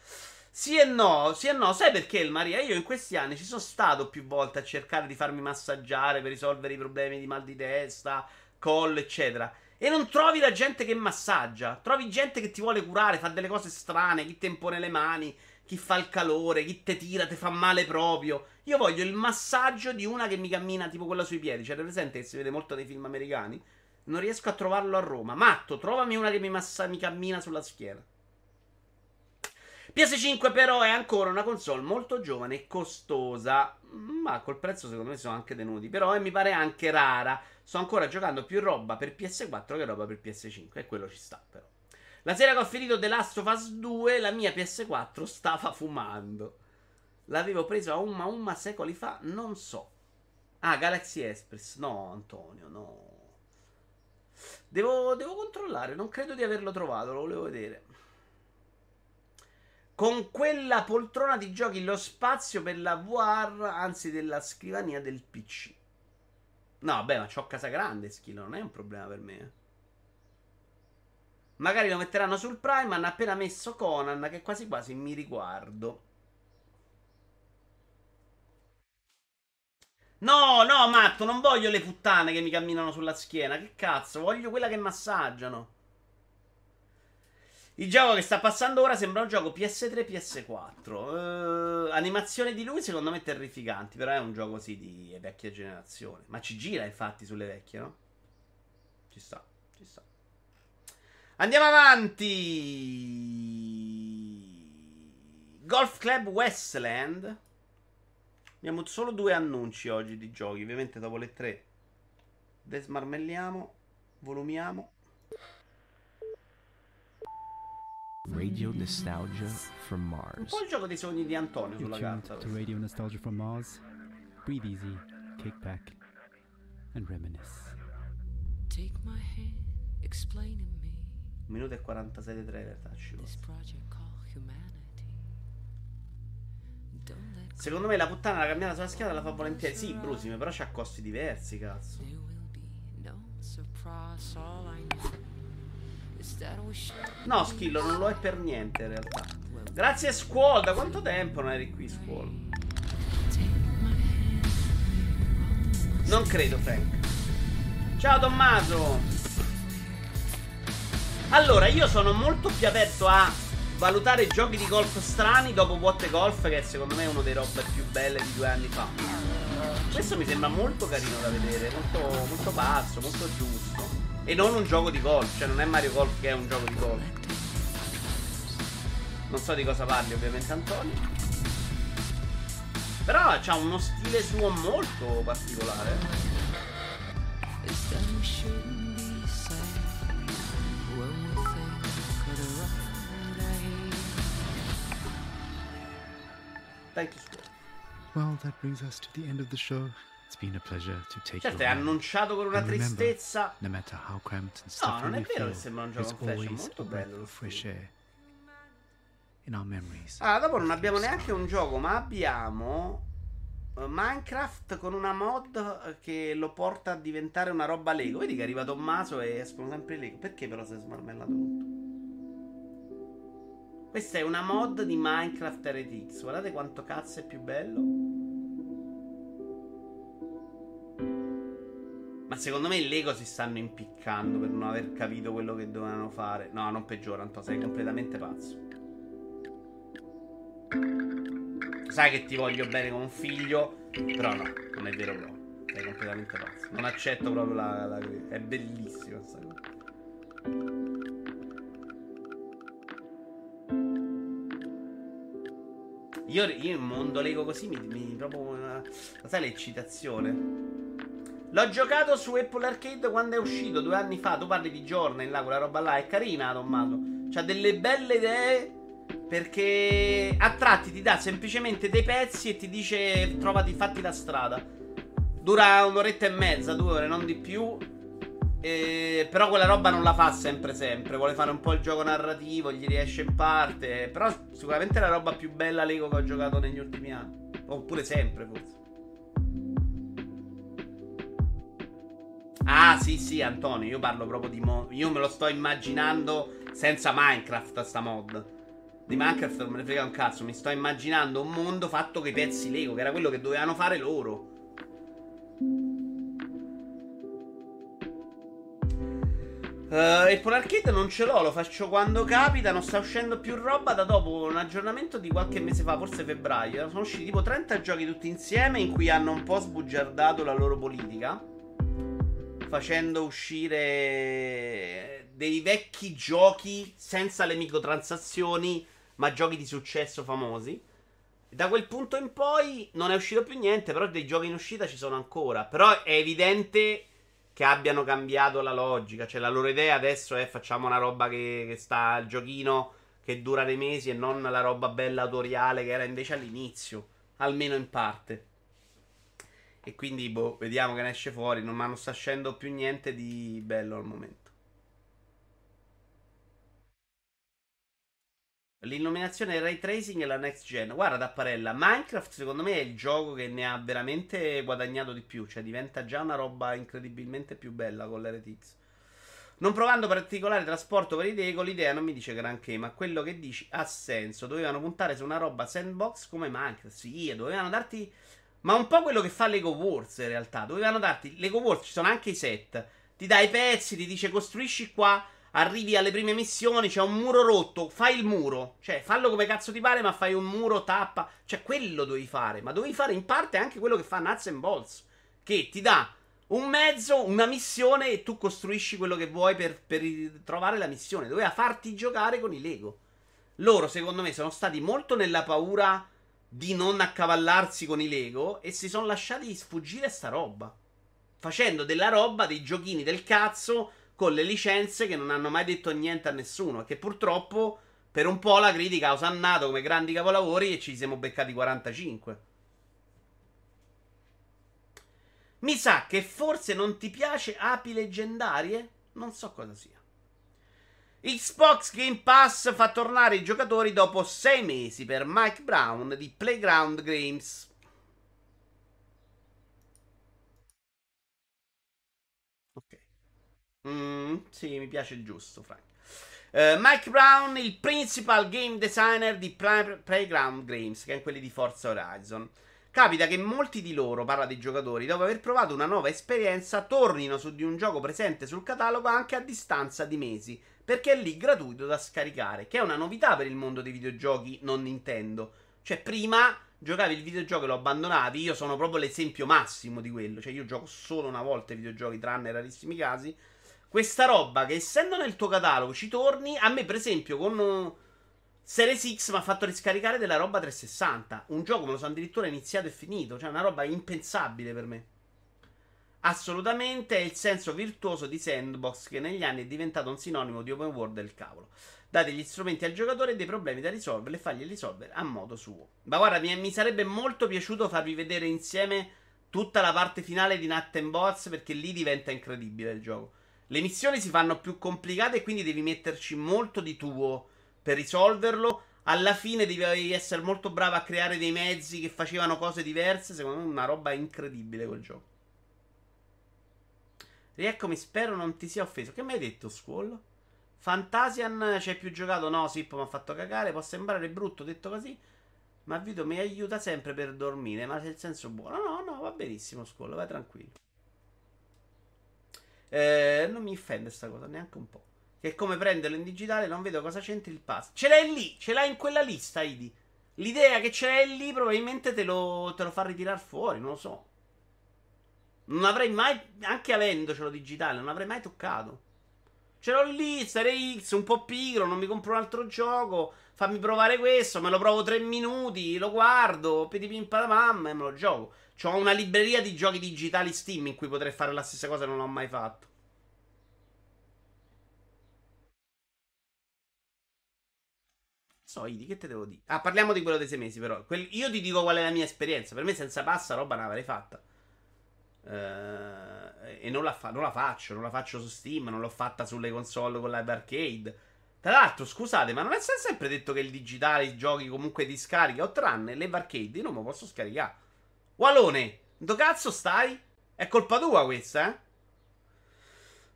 Speaker 1: Sì e no, sì e no. Sai perché il Maria? Io in questi anni ci sono stato più volte a cercare di farmi massaggiare per risolvere i problemi di mal di testa, collo, eccetera. E non trovi la gente che massaggia. Trovi gente che ti vuole curare, fa delle cose strane, chi ti impone le mani, chi fa il calore, chi te tira, ti fa male proprio. Io voglio il massaggio di una che mi cammina tipo quella sui piedi. Cioè, presente che si vede molto nei film americani? Non riesco a trovarlo a Roma. Matto, trovami una che mi, massa- mi cammina sulla schiena. PS5 però è ancora una console molto giovane e costosa, ma col prezzo secondo me sono anche tenuti, però e mi pare anche rara. Sto ancora giocando più roba per PS4 che roba per PS5 e quello ci sta però. La sera che ho finito The Last of Us 2, la mia PS4 stava fumando. L'avevo preso a umma umma secoli fa, non so. Ah, Galaxy Express. No, Antonio, no. Devo, devo controllare, non credo di averlo trovato, lo volevo vedere. Con quella poltrona ti giochi lo spazio per la VR, anzi della scrivania del PC. No, beh, ma c'ho casa grande, schilo, non è un problema per me. Eh. Magari lo metteranno sul Prime, hanno appena messo Conan, che quasi quasi mi riguardo. No, no, Matto, non voglio le puttane che mi camminano sulla schiena. Che cazzo, voglio quella che massaggiano. Il gioco che sta passando ora sembra un gioco PS3 PS4. Uh, animazione di lui secondo me terrificanti, però è un gioco sì di vecchia generazione. Ma ci gira infatti sulle vecchie, no? Ci sta, ci sta. Andiamo avanti. Golf Club Westland. Abbiamo solo due annunci oggi di giochi. Ovviamente dopo le tre desmarmelliamo, volumiamo. Radio Nostalgia from Mars. Un po' il gioco dei sogni di Antonio sulla carta. To Radio Nostalgia from Mars. Breathe easy, kick back and reminisce. Take my hand, explaining me. Un minuto e 46 di trailer, tacci. This project Secondo me la puttana la cambiata sulla schiena la fa volentieri. Sì, Brusime, però c'ha costi diversi, cazzo. No, Schillo, non lo è per niente in realtà. Grazie Squall, da quanto tempo non eri qui, Squall? Non credo, Frank. Ciao Tommaso. Allora, io sono molto più aperto a valutare giochi di golf strani dopo What Golf, che secondo me è uno dei robe più belle di due anni fa. Questo mi sembra molto carino da vedere, molto, molto pazzo, molto giusto. E non un gioco di golf, cioè non è Mario Golf che è un gioco di golf. Non so di cosa parli ovviamente Antonio. Però ha uno stile suo molto particolare. Thank you, Squall. Well, that brings us to the end of the show. It's been a pleasure to take certo, è annunciato con una tristezza. No matter how cramped and no, non è vero che sembra un gioco flash, è molto bello. Fresh air in our memories. Ah, dopo non abbiamo neanche un gioco, ma abbiamo uh, Minecraft con una mod che lo porta a diventare una roba Lego. Vedi che arriva Tommaso e escono sempre Lego. Perché però si è smarmellato tutto? Questa è una mod di Minecraft RTX. Guardate quanto cazzo è più bello. Ma secondo me i Lego si stanno impiccando per non aver capito quello che dovevano fare. No, non peggiora, Anto, sei completamente pazzo. Sai che ti voglio bene come un figlio, però no, non è vero proprio. Sei completamente pazzo. Non accetto proprio la... la... È bellissima questa cosa. Io, io in mondo Lego così mi, mi proprio una, sai l'eccitazione. L'ho giocato su Apple Arcade quando è uscito due anni fa. Tu parli di Journey là, quella roba là. È carina, Tommaso. C'ha delle belle idee. Perché a tratti ti dà semplicemente dei pezzi e ti dice trovati fatti la strada. Dura un'oretta e mezza, due ore, non di più. Eh, però quella roba non la fa sempre sempre. Vuole fare un po' il gioco narrativo, gli riesce in parte. Però sicuramente è la roba più bella Lego che ho giocato negli ultimi anni. Oppure sempre, forse. Ah, sì, sì, Antonio. Io parlo proprio di mod. Io me lo sto immaginando senza Minecraft, sta mod. Di Minecraft non me ne frega un cazzo. Mi sto immaginando un mondo fatto con i pezzi Lego, che era quello che dovevano fare loro. Uh, Apple Arcade non ce l'ho, lo faccio quando capita. Non sta uscendo più roba da dopo un aggiornamento di qualche mese fa, forse febbraio. Sono usciti tipo 30 giochi tutti insieme in cui hanno un po' sbugiardato la loro politica. Facendo uscire dei vecchi giochi senza le microtransazioni, ma giochi di successo famosi. Da quel punto in poi non è uscito più niente, però dei giochi in uscita ci sono ancora. Però è evidente che abbiano cambiato la logica. Cioè, la loro idea adesso è facciamo una roba che, che sta al giochino che dura dei mesi e non la roba bella autoriale che era invece all'inizio, almeno in parte. E quindi, boh, vediamo che ne esce fuori. Non, non sta scendendo più niente di bello al momento. L'illuminazione il ray tracing e la next gen. Guarda, Tapparella, Minecraft secondo me è il gioco che ne ha veramente guadagnato di più. Cioè, diventa già una roba incredibilmente più bella con l'RTX. Non provando particolare trasporto per i Deco, l'idea non mi dice granché, ma quello che dici ha senso. Dovevano puntare su una roba sandbox come Minecraft. Sì, dovevano darti. Ma un po' quello che fa Lego Wars in realtà. Dovevano darti. Lego Wars ci sono anche i set. Ti dai i pezzi, ti dice costruisci qua arrivi alle prime missioni, c'è un muro rotto, fai il muro. Cioè, fallo come cazzo ti pare, ma fai un muro, tappa. Cioè, quello dovevi fare. Ma dovevi fare in parte anche quello che fa Nuts Balls. Che ti dà un mezzo, una missione e tu costruisci quello che vuoi per, per trovare la missione. Doveva farti giocare con i Lego. Loro, secondo me, sono stati molto nella paura di non accavallarsi con i Lego e si sono lasciati sfuggire sta roba. Facendo della roba, dei giochini del cazzo con le licenze che non hanno mai detto niente a nessuno che purtroppo per un po' la critica ha osannato come grandi capolavori e ci siamo beccati 45. Mi sa che forse non ti piace api leggendarie? Non so cosa sia. Xbox Game Pass fa tornare i giocatori dopo 6 mesi per Mike Brown di Playground Games. Mm, sì, mi piace giusto, Frank. Uh, Mike Brown, il principal game designer di Play- Playground Games, che è quelli di Forza Horizon. Capita che molti di loro, parla dei giocatori, dopo aver provato una nuova esperienza, tornino su di un gioco presente sul catalogo anche a distanza di mesi, perché è lì gratuito da scaricare, che è una novità per il mondo dei videogiochi non Nintendo. Cioè, prima giocavi il videogioco e lo abbandonavi, io sono proprio l'esempio massimo di quello, cioè io gioco solo una volta i videogiochi, tranne rarissimi casi, questa roba che essendo nel tuo catalogo ci torni, a me per esempio con uh, Series X mi ha fatto riscaricare della roba 360, un gioco me lo sono addirittura iniziato e finito, cioè una roba impensabile per me. Assolutamente è il senso virtuoso di sandbox che negli anni è diventato un sinonimo di open world del cavolo. Date gli strumenti al giocatore e dei problemi da risolvere e fargli risolvere a modo suo. Ma guarda, mi, mi sarebbe molto piaciuto farvi vedere insieme tutta la parte finale di Nut Bots perché lì diventa incredibile il gioco. Le missioni si fanno più complicate e quindi devi metterci molto di tuo per risolverlo. Alla fine devi essere molto bravo a creare dei mezzi che facevano cose diverse. Secondo me è una roba incredibile quel gioco. Rieccomi, spero non ti sia offeso. Che mi hai detto, Squall? Fantasian ci hai più giocato? No, Sippo mi ha fatto cagare. Può sembrare brutto detto così. Ma Vito mi aiuta sempre per dormire. Ma nel senso buono. No, no, va benissimo, Squall. Vai tranquillo. Eh, non mi offende sta cosa, neanche un po'. Che è come prenderlo in digitale, non vedo cosa c'entri il pass. Ce l'hai lì, ce l'hai in quella lista, Idi. L'idea che ce l'hai lì probabilmente te lo, te lo fa ritirare fuori, non lo so. Non avrei mai, anche avendocelo digitale, non avrei mai toccato. Ce l'ho lì, Serie X, un po' pigro, non mi compro un altro gioco. Fammi provare questo, me lo provo tre minuti, lo guardo, pim padamam e me lo gioco. Ho una libreria di giochi digitali Steam in cui potrei fare la stessa cosa non l'ho mai fatto. So, Idi, che te devo dire? Ah, parliamo di quello dei sei mesi, però. Quel... io ti dico qual è la mia esperienza. Per me, senza passa, roba non l'avrei fatta. Uh, e non la, fa- non la, faccio. Non la faccio su Steam. Non l'ho fatta sulle console con Live Arcade. Tra l'altro, scusate, ma non è sempre detto che il digitale, i giochi comunque ti scarica. O tranne Live Arcade, io non me lo posso scaricare. Walone, dove cazzo stai? È colpa tua questa, eh?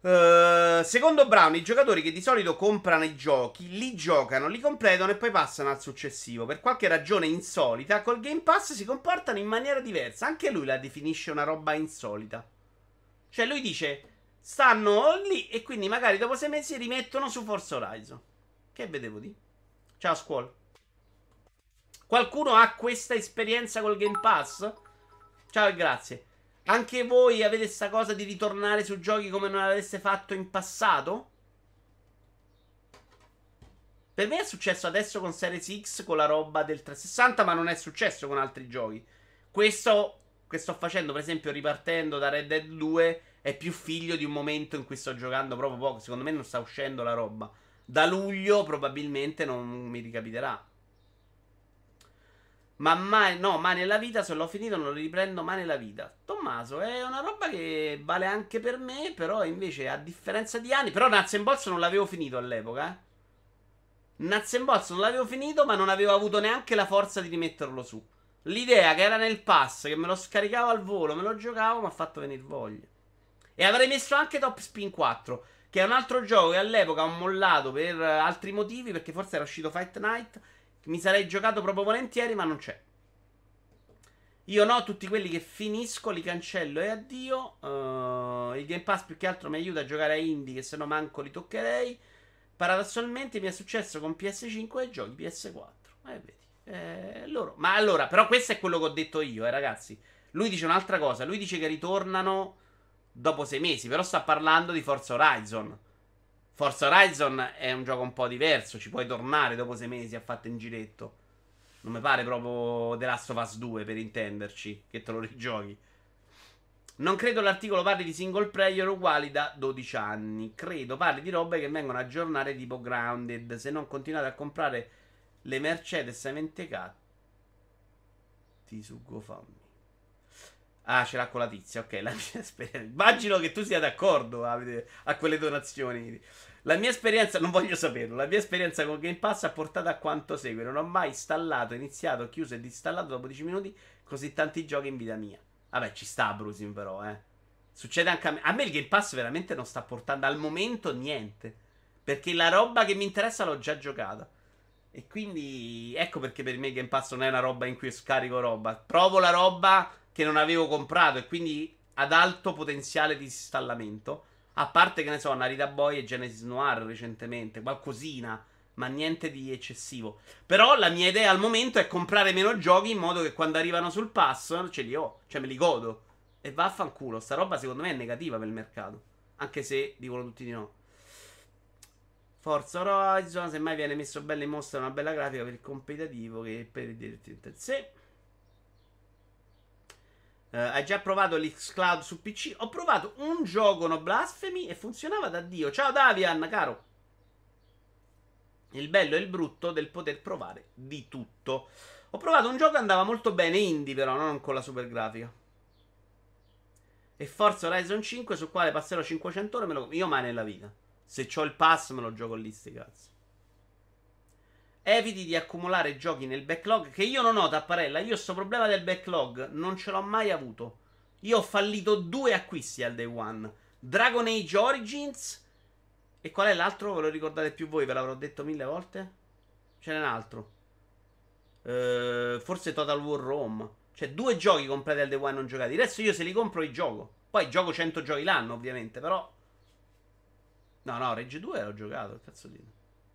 Speaker 1: Uh, secondo Brown, i giocatori che di solito comprano i giochi li giocano, li completano e poi passano al successivo. Per qualche ragione insolita, col Game Pass si comportano in maniera diversa. Anche lui la definisce una roba insolita. Cioè, lui dice: stanno lì e quindi magari dopo sei mesi rimettono su Forza Horizon. Che vedevo di? Ciao, Squall. Qualcuno ha questa esperienza col Game Pass? Ciao e grazie. Anche voi avete questa cosa di ritornare su giochi come non aveste fatto in passato? Per me è successo adesso con Series X, con la roba del 360, ma non è successo con altri giochi. Questo che sto facendo, per esempio, ripartendo da Red Dead 2, è più figlio di un momento in cui sto giocando proprio poco. Secondo me non sta uscendo la roba. Da luglio probabilmente non mi ricapiterà. Ma mai, no, mai nella vita, se l'ho finito non lo riprendo mai nella vita. Tommaso, è una roba che vale anche per me, però invece a differenza di anni... Però Nuts Bolts non l'avevo finito all'epoca, eh. Nuts Bolts non l'avevo finito, ma non avevo avuto neanche la forza di rimetterlo su. L'idea che era nel pass, che me lo scaricavo al volo, me lo giocavo, mi ha fatto venire voglia. E avrei messo anche Top Spin 4, che è un altro gioco che all'epoca ho mollato per altri motivi, perché forse era uscito Fight Night mi sarei giocato proprio volentieri, ma non c'è. Io no, tutti quelli che finisco li cancello e addio. Uh, il Game Pass più che altro mi aiuta a giocare a indie, che se no manco li toccherei. Paradossalmente mi è successo con PS5 e giochi PS4. Eh, vedi. Eh, loro. Ma allora, però questo è quello che ho detto io, eh, ragazzi. Lui dice un'altra cosa. Lui dice che ritornano dopo sei mesi, però sta parlando di Forza Horizon. Forza Horizon è un gioco un po' diverso, ci puoi tornare dopo sei mesi a fatto in giretto. Non mi pare proprio The Last of Us 2 per intenderci, che te lo rigiochi. Non credo l'articolo parli di single player uguali da 12 anni. Credo parli di robe che vengono aggiornate tipo Grounded. Se non continuate a comprare le Mercedes ai mentecatti su GoFundMe. Ah, ce l'ha con la tizia. Ok, la mia esperienza. Immagino che tu sia d'accordo a, a, quelle donazioni. La mia esperienza, non voglio saperlo. La mia esperienza con Game Pass ha portato a quanto segue. Non ho mai installato, iniziato, chiuso e disinstallato dopo 10 minuti così tanti giochi in vita mia. Vabbè, ci sta Brusin, però, eh. Succede anche a me. A me il Game Pass veramente non sta portando al momento niente. Perché la roba che mi interessa l'ho già giocata. E quindi ecco perché per me il Game Pass non è una roba in cui scarico roba. Provo la roba che non avevo comprato e quindi ad alto potenziale di installamento. A parte che ne so, Narita Boy e Genesis Noir recentemente, qualcosina, ma niente di eccessivo. Però la mia idea al momento è comprare meno giochi in modo che quando arrivano sul pass ce li ho, cioè me li godo. E vaffanculo, sta roba secondo me è negativa per il mercato. Anche se dicono tutti di no. Forza Horizon, semmai viene messo bello in mostra una bella grafica per il competitivo che per il in sé. Uh, hai già provato l'Xcloud su PC? Ho provato un gioco no blasfemi e funzionava da Dio. Ciao Davian, caro. Il bello e il brutto del poter provare di tutto. Ho provato un gioco che andava molto bene, indie però, non con la super grafica. E Forza Horizon 5 sul quale passerò 500 ore me lo... Io mai nella vita. Se ho il pass me lo gioco lì, sti cazzi. Eviti di accumulare giochi nel backlog. Che io non ho, Tapparella. Io sto problema del backlog non ce l'ho mai avuto. Io ho fallito due acquisti al day one: Dragon Age Origins. E qual è l'altro? Ve lo ricordate più voi? Ve l'avrò detto mille volte. Ce n'è un altro. Uh, forse Total War Rome. Cioè, due giochi comprati al day one non giocati. Adesso io se li compro li gioco. Poi gioco 100 giochi l'anno, ovviamente. Però. No, no, Rage 2 l'ho giocato. Cazzo di.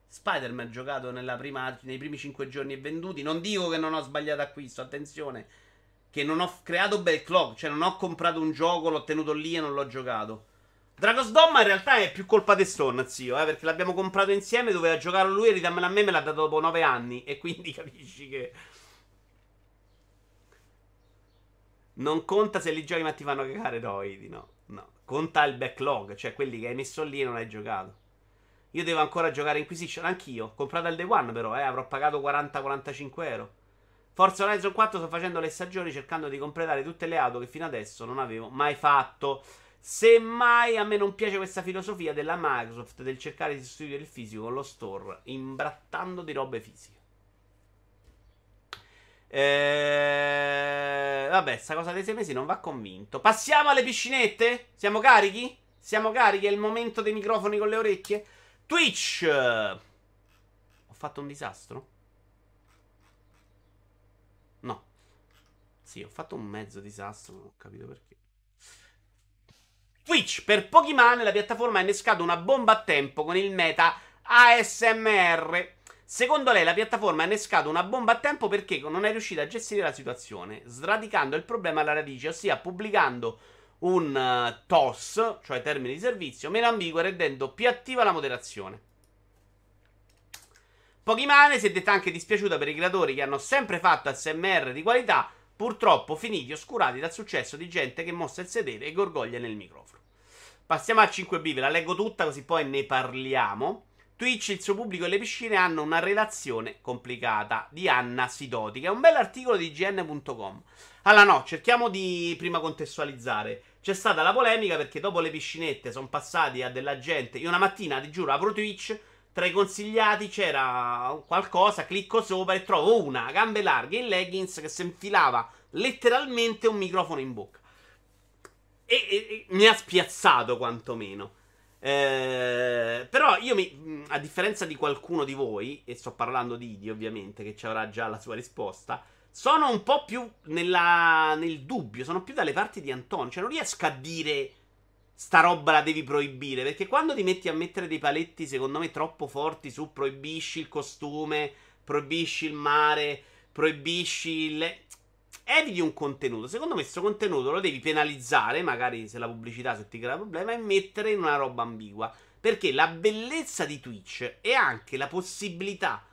Speaker 1: Spider-Man giocato prima, nei primi 5 giorni e venduti. Non dico che non ho sbagliato acquisto, attenzione. Che non ho creato backlog, cioè non ho comprato un gioco, l'ho tenuto lì e non l'ho giocato. Dragon's Dogma in realtà è più colpa di Stone, zio, eh, perché l'abbiamo comprato insieme, doveva giocare lui e ridammela a me, me l'ha dato dopo 9 anni. E quindi capisci che... Non conta se li giochi ma ti fanno cagare Roidi, no. No, conta il backlog, cioè quelli che hai messo lì e non hai giocato. Io devo ancora giocare Inquisition, anch'io. Comprato al day one, però, eh. Avrò pagato 40-45 euro. Forza Horizon 4 sto facendo le stagioni cercando di completare tutte le auto che fino adesso non avevo mai fatto. Semmai a me non piace questa filosofia della Microsoft del cercare di sostituire il fisico con lo store, imbrattando di robe fisiche. Eh, vabbè, sta cosa dei sei mesi non va convinto. Passiamo alle piscinette? Siamo carichi? Siamo carichi? È il momento dei microfoni con le orecchie? Twitch. Ho fatto un disastro? No. Sì, ho fatto un mezzo disastro, non ho capito perché. Twitch, per Pokémon la piattaforma ha innescato una bomba a tempo con il meta ASMR. Secondo lei la piattaforma ha innescato una bomba a tempo perché non è riuscita a gestire la situazione, sradicando il problema alla radice, ossia pubblicando un uh, TOS, cioè termine di servizio, meno ambiguo e rendendo più attiva la moderazione. Pokimane si è detta anche dispiaciuta per i creatori che hanno sempre fatto SMR di qualità, purtroppo finiti oscurati dal successo di gente che mossa il sedere e gorgoglia nel microfono. Passiamo a 5B, ve la leggo tutta così poi ne parliamo. Twitch, il suo pubblico e le piscine hanno una relazione complicata di Anna Sidoti, che è un bel articolo di gn.com. Allora no, cerchiamo di prima contestualizzare. C'è stata la polemica perché dopo le piscinette sono passati a della gente. Io una mattina, ti giuro, apro Twitch, tra i consigliati c'era qualcosa, clicco sopra e trovo una gambe larghe in leggings che si infilava letteralmente un microfono in bocca. E, e, e mi ha spiazzato quantomeno. Eh, però io mi, a differenza di qualcuno di voi, e sto parlando di Idi ovviamente, che ci avrà già la sua risposta, sono un po' più nella, nel dubbio, sono più dalle parti di Antonio. Cioè non riesco a dire sta roba la devi proibire, perché quando ti metti a mettere dei paletti secondo me troppo forti su proibisci il costume, proibisci il mare, proibisci il eviti un contenuto. Secondo me, questo contenuto lo devi penalizzare, magari se la pubblicità se ti crea problema, e mettere in una roba ambigua. Perché la bellezza di Twitch è anche la possibilità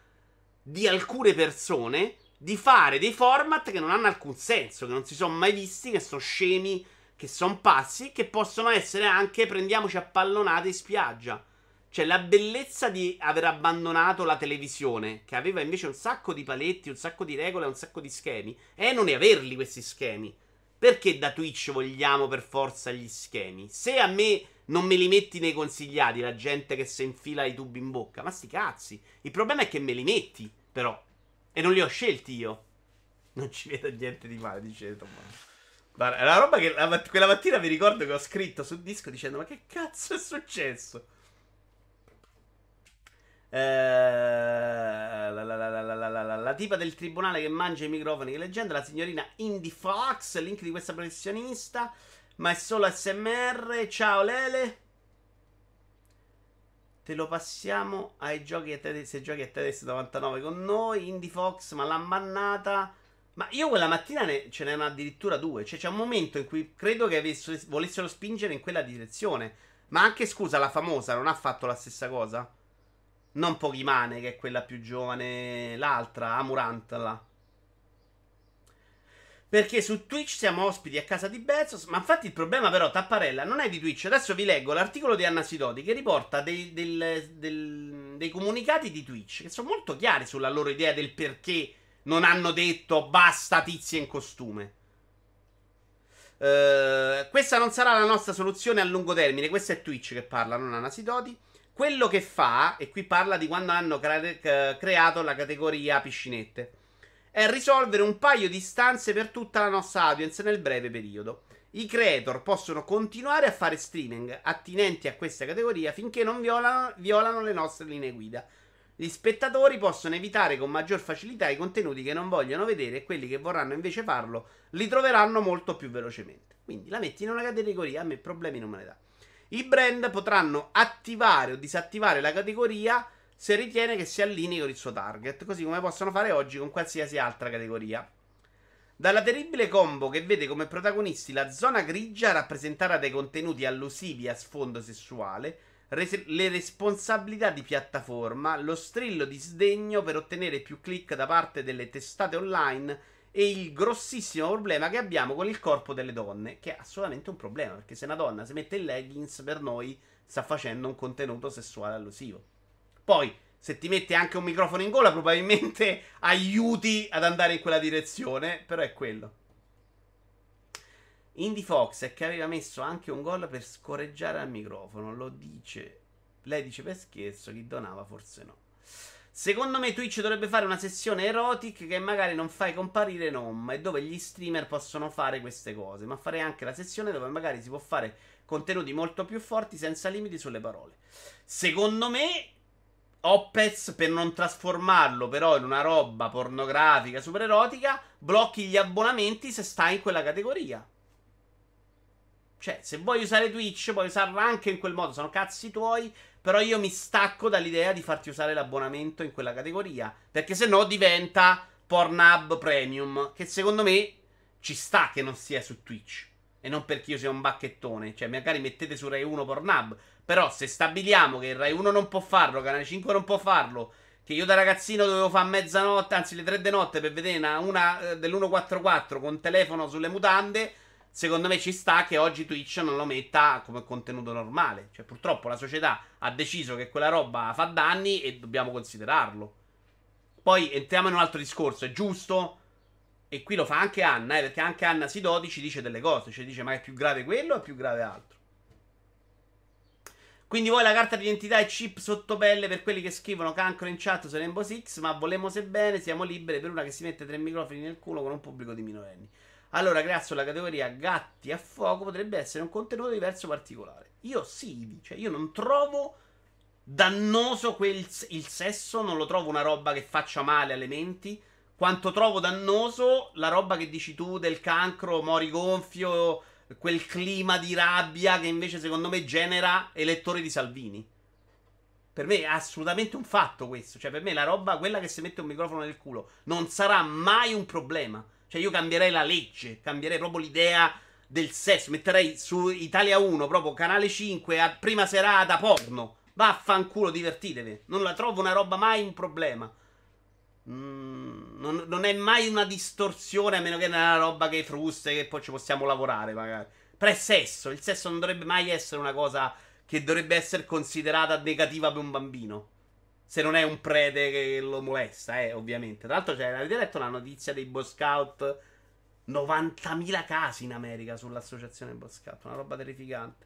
Speaker 1: di alcune persone di fare dei format che non hanno alcun senso, che non si sono mai visti, che sono scemi, che sono pazzi, che possono essere anche prendiamoci a pallonate in spiaggia. Cioè, la bellezza di aver abbandonato la televisione, che aveva invece un sacco di paletti, un sacco di regole un sacco di schemi, è non averli questi schemi. Perché da Twitch vogliamo per forza gli schemi? Se a me non me li metti nei consigliati, la gente che si infila i tubi in bocca, ma sti cazzi. Il problema è che me li metti, però. E non li ho scelti io. Non ci vedo niente di male, dice Tommaso. Guarda, è una roba che la, quella mattina vi ricordo che ho scritto sul disco dicendo: Ma che cazzo è successo? Eh, la, la, la, la, tipa del tribunale che mangia i microfoni che leggenda, la signorina Indy Fox, link di questa professionista, ma è solo SMR. Ciao Lele. Te lo passiamo ai giochi a te, se giochi a Tedesco 99 con noi. Indy Fox, ma l'ha bannata. Ma io quella mattina ne, ce n'erano addirittura due. Cioè, c'è un momento in cui credo che avessero, volessero spingere in quella direzione. Ma anche, scusa, la famosa non ha fatto la stessa cosa? Non Pokimane, che è quella più giovane, l'altra, Amurant. Perché su Twitch siamo ospiti a casa di Bezos. Ma infatti il problema, però, Tapparella, non è di Twitch. Adesso vi leggo l'articolo di Anna Sidoti che riporta dei, del, del, dei comunicati di Twitch che sono molto chiari sulla loro idea del perché non hanno detto basta tizi in costume. Uh, questa non sarà la nostra soluzione a lungo termine. Questa è Twitch che parla, non Anna Sidoti. Quello che fa, e qui parla di quando hanno cre- creato la categoria piscinette, è risolvere un paio di stanze per tutta la nostra audience nel breve periodo. I creator possono continuare a fare streaming attinenti a questa categoria finché non violano, violano le nostre linee guida. Gli spettatori possono evitare con maggior facilità i contenuti che non vogliono vedere e quelli che vorranno invece farlo li troveranno molto più velocemente. Quindi la metti in una categoria, a me problemi non me ne dà. I brand potranno attivare o disattivare la categoria se ritiene che si allinei con il suo target, così come possono fare oggi con qualsiasi altra categoria. Dalla terribile combo che vede come protagonisti la zona grigia rappresentata dai contenuti allusivi a sfondo sessuale, res- le responsabilità di piattaforma, lo strillo di sdegno per ottenere più click da parte delle testate online e il grossissimo problema che abbiamo con il corpo delle donne, che è assolutamente un problema, perché se una donna si mette in leggings per noi sta facendo un contenuto sessuale allusivo. Poi, se ti mette anche un microfono in gola, probabilmente aiuti ad andare in quella direzione, però è quello. Indy Fox è che aveva messo anche un gol per scorreggiare al microfono, lo dice. Lei dice per scherzo, chi donava forse no. Secondo me Twitch dovrebbe fare una sessione erotic che magari non fai comparire Nom e dove gli streamer possono fare queste cose, ma fare anche la sessione dove magari si può fare contenuti molto più forti senza limiti sulle parole. Secondo me Opez per non trasformarlo però in una roba pornografica super erotica, blocchi gli abbonamenti se stai in quella categoria. Cioè, se vuoi usare Twitch, puoi usarlo anche in quel modo, sono cazzi tuoi, però io mi stacco dall'idea di farti usare l'abbonamento in quella categoria. Perché se no diventa Pornhub Premium. Che secondo me ci sta che non sia su Twitch. E non perché io sia un bacchettone. Cioè, magari mettete su Rai 1 Pornhub. Però se stabiliamo che il Rai 1 non può farlo, Canale 5 non può farlo, Che io da ragazzino dovevo fare mezzanotte, anzi le tre di notte per vedere una, una eh, dell'144 con telefono sulle mutande. Secondo me ci sta che oggi Twitch non lo metta come contenuto normale. Cioè, purtroppo la società ha deciso che quella roba fa danni e dobbiamo considerarlo. Poi entriamo in un altro discorso, è giusto? E qui lo fa anche Anna, eh, perché anche Anna Si12 ci dice delle cose, ci dice ma è più grave quello o è più grave altro? Quindi voi la carta d'identità e chip sotto pelle per quelli che scrivono cancro in chat su Rainbow Six, ma volemo se bene, siamo liberi per una che si mette tre microfoni nel culo con un pubblico di minorenni. Allora, grazie alla categoria gatti a fuoco potrebbe essere un contenuto diverso particolare. Io sì, cioè io non trovo dannoso quel, il sesso, non lo trovo una roba che faccia male alle menti. Quanto trovo dannoso la roba che dici tu del cancro, mori gonfio, quel clima di rabbia che invece secondo me genera elettori di Salvini. Per me è assolutamente un fatto questo. Cioè, per me la roba, quella che si mette un microfono nel culo, non sarà mai un problema. Cioè, io cambierei la legge, cambierei proprio l'idea del sesso. Metterei su Italia 1, proprio canale 5, a prima serata, porno. Vaffanculo, divertitevi. Non la trovo una roba mai un problema. Mm, non, non, è mai una distorsione, a meno che non è una roba che frusta e che poi ci possiamo lavorare, magari. Però è sesso. Il sesso non dovrebbe mai essere una cosa che dovrebbe essere considerata negativa per un bambino. Se non è un prete che lo molesta, eh, ovviamente. Tra l'altro, cioè, avete letto la notizia dei Boy Scout? 90.000 casi in America sull'associazione Boy Scout. Una roba terrificante.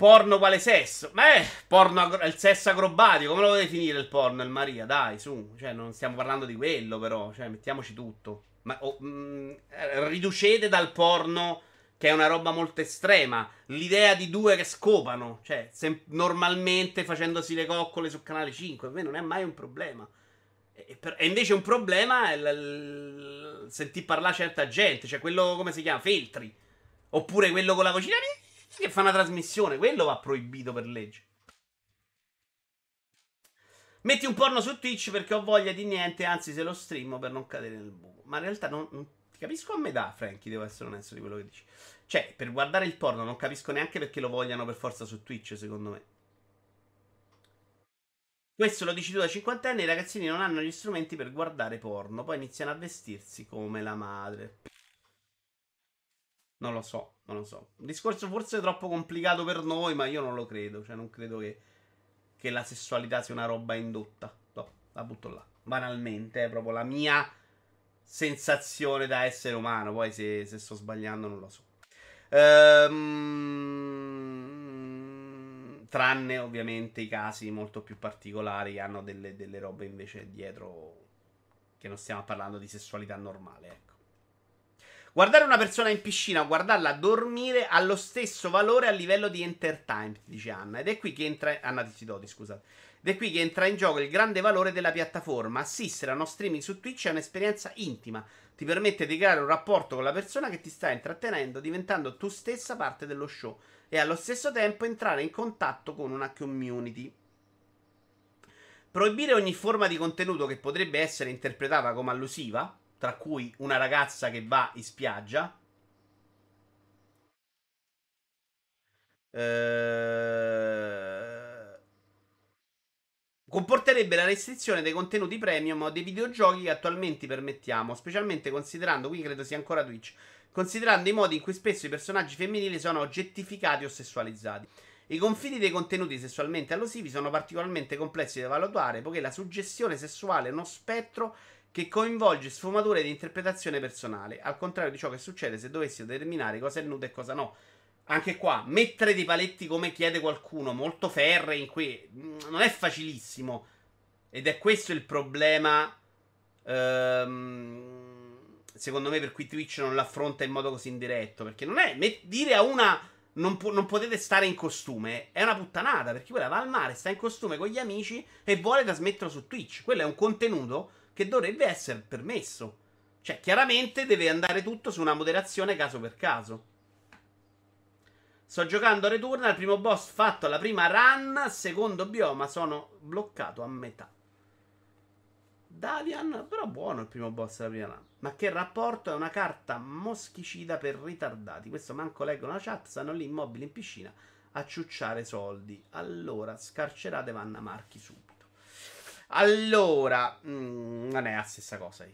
Speaker 1: Porno quale sesso? Beh, porno agro- il sesso acrobatico, come lo vuoi definire il porno, il Maria? Dai, su, cioè non stiamo parlando di quello però, cioè mettiamoci tutto. Ma oh, mh, mm, riducete dal porno che è una roba molto estrema, l'idea di due che scopano, cioè sem- normalmente facendosi le coccole su canale 5, per me non è mai un problema. E, per- e invece un problema è l- l- sentir parlare certa gente, cioè quello come si chiama? Feltri. Oppure quello con la vocina che fa una trasmissione, quello va proibito per legge. Metti un porno su Twitch perché ho voglia di niente, anzi se lo streamo per non cadere nel buco. Ma in realtà non, non ti capisco a metà, Frankie, devo essere onesto di quello che dici. Cioè, per guardare il porno non capisco neanche perché lo vogliano per forza su Twitch, secondo me. Questo lo dici tu da 50 anni, i ragazzini non hanno gli strumenti per guardare porno, poi iniziano a vestirsi come la madre. Non lo so, non so. Un discorso forse troppo complicato per noi, ma io non lo credo. Cioè, non credo che, che la sessualità sia una roba indotta. No, la butto là. Banalmente, è proprio la mia sensazione da essere umano. Poi se, se sto sbagliando non lo so. Ehm, tranne ovviamente i casi molto più particolari che hanno delle, delle robe invece dietro che non stiamo parlando di sessualità normale, ecco. Guardare una persona in piscina o guardarla dormire ha lo stesso valore a livello di entertainment, dice Anna. Ed è qui che entra. Anna Tisidoti, scusate. Ed è qui che entra in gioco il grande valore della piattaforma. Assistere a uno streaming su Twitch è un'esperienza intima. Ti permette di creare un rapporto con la persona che ti sta intrattenendo, diventando tu stessa parte dello show. E allo stesso tempo entrare in contatto con una community. Proibire ogni forma di contenuto che potrebbe essere interpretata come allusiva tra cui una ragazza che va in spiaggia. Eh... Comporterebbe la restrizione dei contenuti premium o dei videogiochi che attualmente permettiamo, specialmente considerando, qui credo sia ancora Twitch, considerando i modi in cui spesso i personaggi femminili sono oggettificati o sessualizzati. I confini dei contenuti sessualmente allusivi sono particolarmente complessi da valutare, poiché la suggestione sessuale è uno spettro che coinvolge sfumature di interpretazione personale, al contrario di ciò che succede se dovessi determinare cosa è nudo e cosa no. Anche qua, mettere dei paletti come chiede qualcuno, molto ferre, in cui mm, non è facilissimo. Ed è questo il problema, ehm, secondo me, per cui Twitch non l'affronta in modo così indiretto. Perché non è met- dire a una non, po- non, potete stare in costume è una puttanata. Perché quella va al mare, sta in costume con gli amici e vuole trasmetterlo su Twitch. Quello è un contenuto che dovrebbe essere permesso. Cioè, chiaramente deve andare tutto su una moderazione caso per caso. Sto giocando a Returnal, primo boss fatto alla prima run, secondo bioma sono bloccato a metà. Davian, però buono il primo boss della prima run. Ma che rapporto è una carta moschicida per ritardati. Questo manco leggono la chat, stanno lì immobili in piscina a ciucciare soldi. Allora, scarcerate Vanna Marchi subito. Allora, mm, non è la stessa cosa.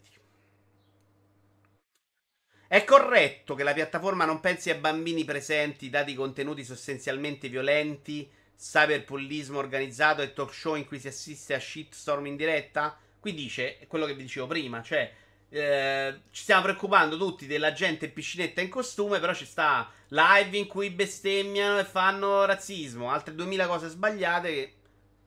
Speaker 1: È corretto che la piattaforma non pensi ai bambini presenti, dati contenuti sostanzialmente violenti, cyberbullismo organizzato e talk show in cui si assiste a shitstorm in diretta? Qui dice quello che vi dicevo prima, cioè eh, ci stiamo preoccupando tutti della gente in piscinetta in costume, però ci sta live in cui bestemmiano e fanno razzismo, altre 2000 cose sbagliate che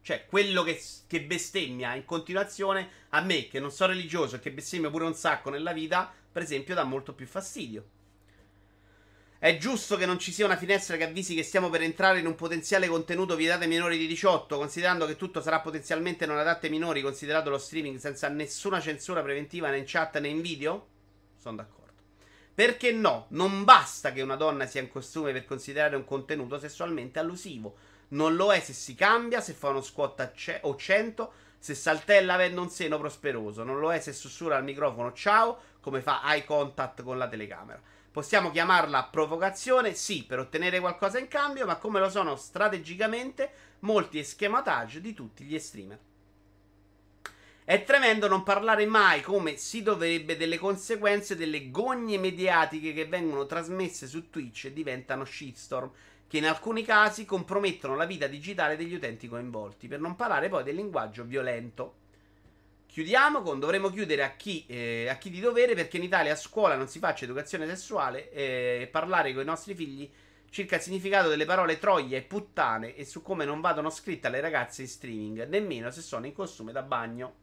Speaker 1: cioè, quello che, che, bestemmia in continuazione, a me, che non sono religioso e che bestemmia pure un sacco nella vita, per esempio, dà molto più fastidio. È giusto che non ci sia una finestra che avvisi che stiamo per entrare in un potenziale contenuto vietato ai minori di 18, considerando che tutto sarà potenzialmente non adatto ai minori, considerato lo streaming senza nessuna censura preventiva né in chat né in video? Sono d'accordo. Perché no? Non basta che una donna sia in costume per considerare un contenuto sessualmente allusivo. Non lo è se si cambia, se fa uno squat ce- o 100, se saltella avendo un seno prosperoso. Non lo è se sussurra al microfono ciao, come fa eye contact con la telecamera. Possiamo chiamarla provocazione? Sì, per ottenere qualcosa in cambio, ma come lo sono strategicamente molti esquematage di tutti gli streamer. È tremendo non parlare mai come si dovrebbe delle conseguenze delle gogne mediatiche che vengono trasmesse su Twitch e diventano shitstorm, che in alcuni casi compromettono la vita digitale degli utenti coinvolti, per non parlare poi del linguaggio violento. Chiudiamo con dovremmo chiudere a chi, eh, a chi di dovere perché in Italia a scuola non si faccia educazione sessuale e eh, parlare con i nostri figli circa il significato delle parole troia e puttane e su come non vadano scritte alle ragazze in streaming, nemmeno se sono in costume da bagno.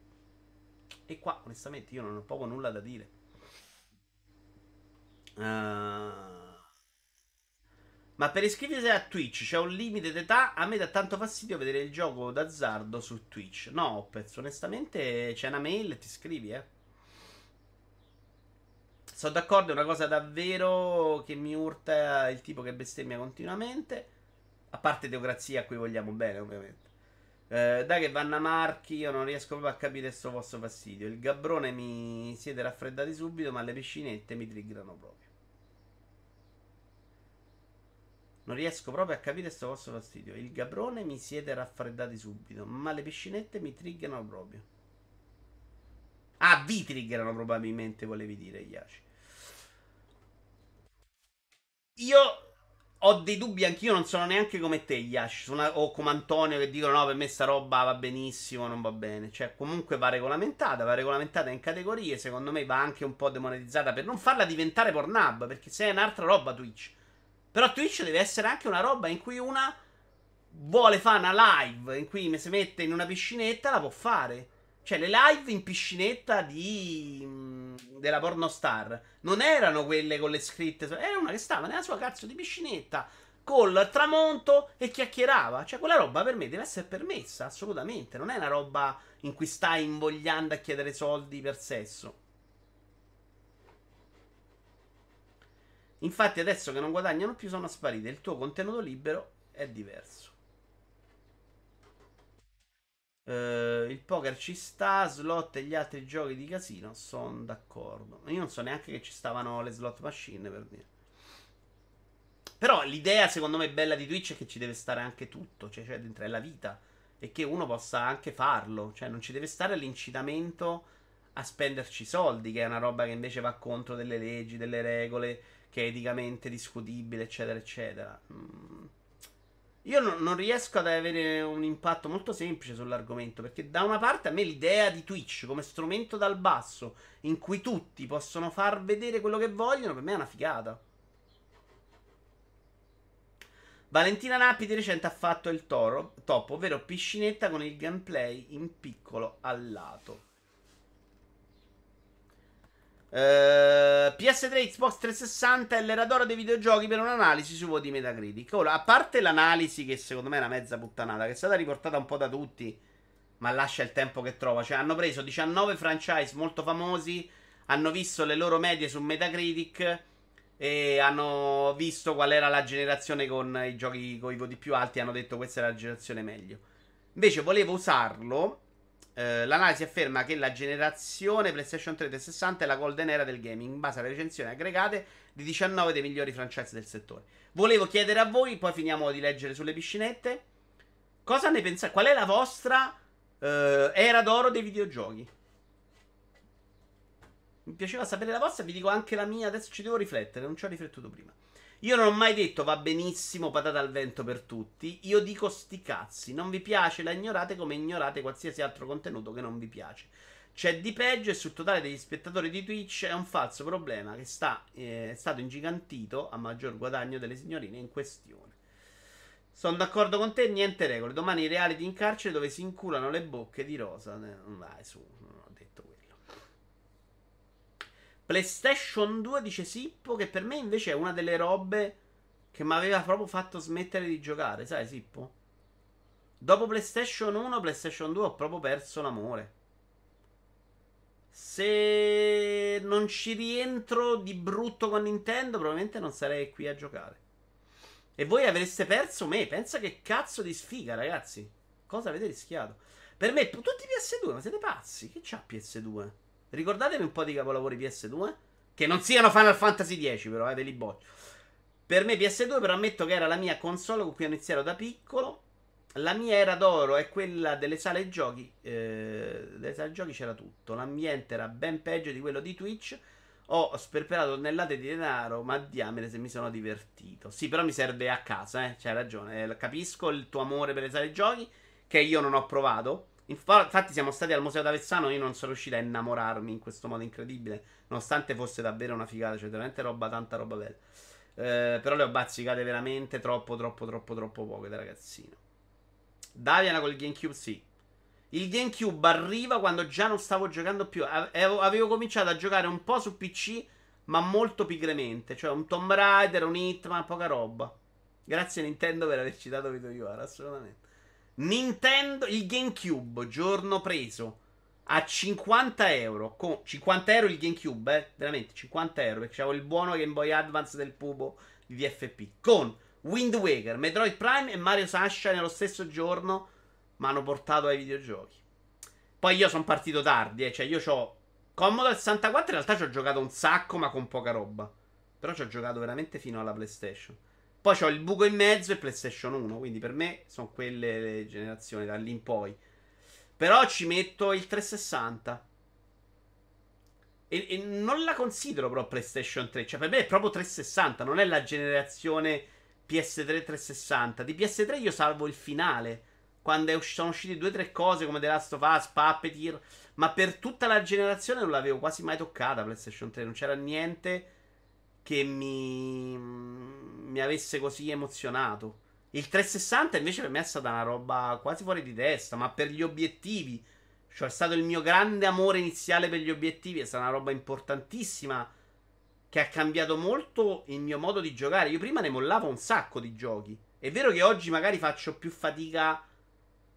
Speaker 1: E qua onestamente io non ho proprio nulla da dire. Uh... Ma per iscriversi a Twitch c'è un limite d'età? A me dà tanto fastidio vedere il gioco d'azzardo su Twitch. No, pezzo, onestamente c'è una mail e ti iscrivi, eh. Sono d'accordo, è una cosa davvero che mi urta il tipo che bestemmia continuamente. A parte teocrazia a cui vogliamo bene, ovviamente. Eh, dai che vanno a marchi, io non riesco proprio a capire questo vostro fastidio. Il gabbrone mi siete raffreddati subito, ma le piscinette mi triggerano proprio. Non riesco proprio a capire questo vostro fastidio. Il gabrone mi siete raffreddati subito, ma le piscinette mi triggerano proprio. Ah, vi triggerano probabilmente, volevi dire, Yashi. Io ho dei dubbi anch'io, non sono neanche come te, una, o come Antonio che dicono no, per me sta roba va benissimo, non va bene. Cioè, comunque va regolamentata, va regolamentata in categorie, secondo me va anche un po' demonetizzata per non farla diventare Pornhub, perché se è un'altra roba Twitch. Però Twitch deve essere anche una roba in cui una vuole fare una live in cui si mette in una piscinetta, la può fare. Cioè, le live in piscinetta di. Mm, della pornostar non erano quelle con le scritte. Era una che stava nella sua cazzo di piscinetta col tramonto e chiacchierava. Cioè, quella roba per me deve essere permessa, assolutamente. Non è una roba in cui stai invogliando a chiedere soldi per sesso. Infatti adesso che non guadagnano più sono sparite. Il tuo contenuto libero è diverso. Uh, il poker ci sta, slot e gli altri giochi di casino sono d'accordo. Io non so neanche che ci stavano le slot machine per dire. Però l'idea secondo me bella di Twitch è che ci deve stare anche tutto, cioè, cioè dentro è la vita e che uno possa anche farlo, cioè non ci deve stare l'incitamento a spenderci soldi, che è una roba che invece va contro delle leggi, delle regole che è eticamente discutibile, eccetera, eccetera. Mm. Io non, non, riesco ad avere un impatto molto semplice sull'argomento, perché da una parte a me l'idea di Twitch come strumento dal basso, in cui tutti possono far vedere quello che vogliono, per me è una figata. Valentina Nappi di recente ha fatto il toro, top, ovvero piscinetta con il gameplay in piccolo al lato. Eh, PS3, Xbox 360 è l'era d'oro dei videogiochi per un'analisi su voti Metacritic. Ora, a parte l'analisi, che secondo me è una mezza puttanata, che è stata riportata un po' da tutti, ma lascia il tempo che trova. Cioè, hanno preso 19 franchise molto famosi, hanno visto le loro medie su Metacritic e hanno visto qual era la generazione con i giochi con i voti più alti. Hanno detto questa è la generazione meglio. Invece, volevo usarlo eh, l'analisi afferma che la generazione PlayStation 3 360 è la golden era del gaming in base alle recensioni aggregate di 19 dei migliori franchise del settore. Volevo chiedere a voi, poi finiamo di leggere sulle piscinette, cosa ne pensate? Qual è la vostra eh, era d'oro dei videogiochi? Mi piaceva sapere la vostra, vi dico anche la mia, adesso ci devo riflettere, non ci ho riflettuto prima. Io non ho mai detto va benissimo patata al vento per tutti. Io dico sti cazzi. Non vi piace, la ignorate come ignorate qualsiasi altro contenuto che non vi piace. C'è di peggio e sul totale degli spettatori di Twitch è un falso problema che sta, eh, è stato ingigantito a maggior guadagno delle signorine in questione. Sono d'accordo con te, niente regole. Domani i reality in carcere dove si inculano le bocche di rosa. Non vai su, non ho detto quello. PlayStation 2 dice Sippo che per me invece è una delle robe che mi aveva proprio fatto smettere di giocare, sai Sippo? Dopo PlayStation 1, PlayStation 2 ho proprio perso l'amore. Se non ci rientro di brutto con Nintendo, probabilmente non sarei qui a giocare. E voi avreste perso me. Pensa che cazzo di sfiga, ragazzi. Cosa avete rischiato? Per me, tutti PS2, ma siete pazzi? Che c'ha PS2? Ricordatevi un po' di capolavori PS2. Che non siano Final Fantasy X, però, eh, ve li boccio. Per me PS2, però ammetto che era la mia console con cui ho iniziato da piccolo. La mia era d'oro è quella delle sale giochi. Eh, delle sale giochi c'era tutto. L'ambiente era ben peggio di quello di Twitch. Ho sperperato tonnellate di denaro, ma diamine se mi sono divertito. Sì, però mi serve a casa, eh. C'hai ragione. Eh, capisco il tuo amore per le sale giochi, che io non ho provato. Infatti, siamo stati al Museo d'Avezzano. Io non sono riuscito a innamorarmi in questo modo incredibile. Nonostante fosse davvero una figata, cioè veramente roba, tanta roba bella. Eh, però le ho bazzicate veramente troppo, troppo, troppo, troppo poche da ragazzino. Daviana col GameCube, sì. Il GameCube arriva quando già non stavo giocando più. Avevo cominciato a giocare un po' su PC, ma molto pigremente. Cioè un Tomb Raider, un Hitman, poca roba. Grazie Nintendo per averci dato Video Iwara, assolutamente. Nintendo, il GameCube, giorno preso a 50 euro. Con 50 euro il GameCube, eh? Veramente 50 euro. Perché c'avevo il buono Game Boy Advance del Pubo di VFP. Con Wind Waker, Metroid Prime e Mario Sasha nello stesso giorno mi hanno portato ai videogiochi. Poi io sono partito tardi, eh, cioè io ho Commodore 64 in realtà ci ho giocato un sacco ma con poca roba. Però ci ho giocato veramente fino alla PlayStation. Poi ho il buco in mezzo e PlayStation 1, quindi per me sono quelle le generazioni da lì in poi. Però ci metto il 360. E, e, non la considero però PlayStation 3. Cioè, per me è proprio 360, non è la generazione PS3 360. Di PS3 io salvo il finale. Quando usci- sono uscite due o tre cose come The Last of Us, Puppeteer. Ma per tutta la generazione non l'avevo quasi mai toccata PlayStation 3. Non c'era niente che mi, mi avesse così emozionato. Il 360 invece per me è stata una roba quasi fuori di testa, ma per gli obiettivi. Cioè è stato il mio grande amore iniziale per gli obiettivi, è stata una roba importantissima che ha cambiato molto il mio modo di giocare. Io prima ne mollavo un sacco di giochi. È vero che oggi magari faccio più fatica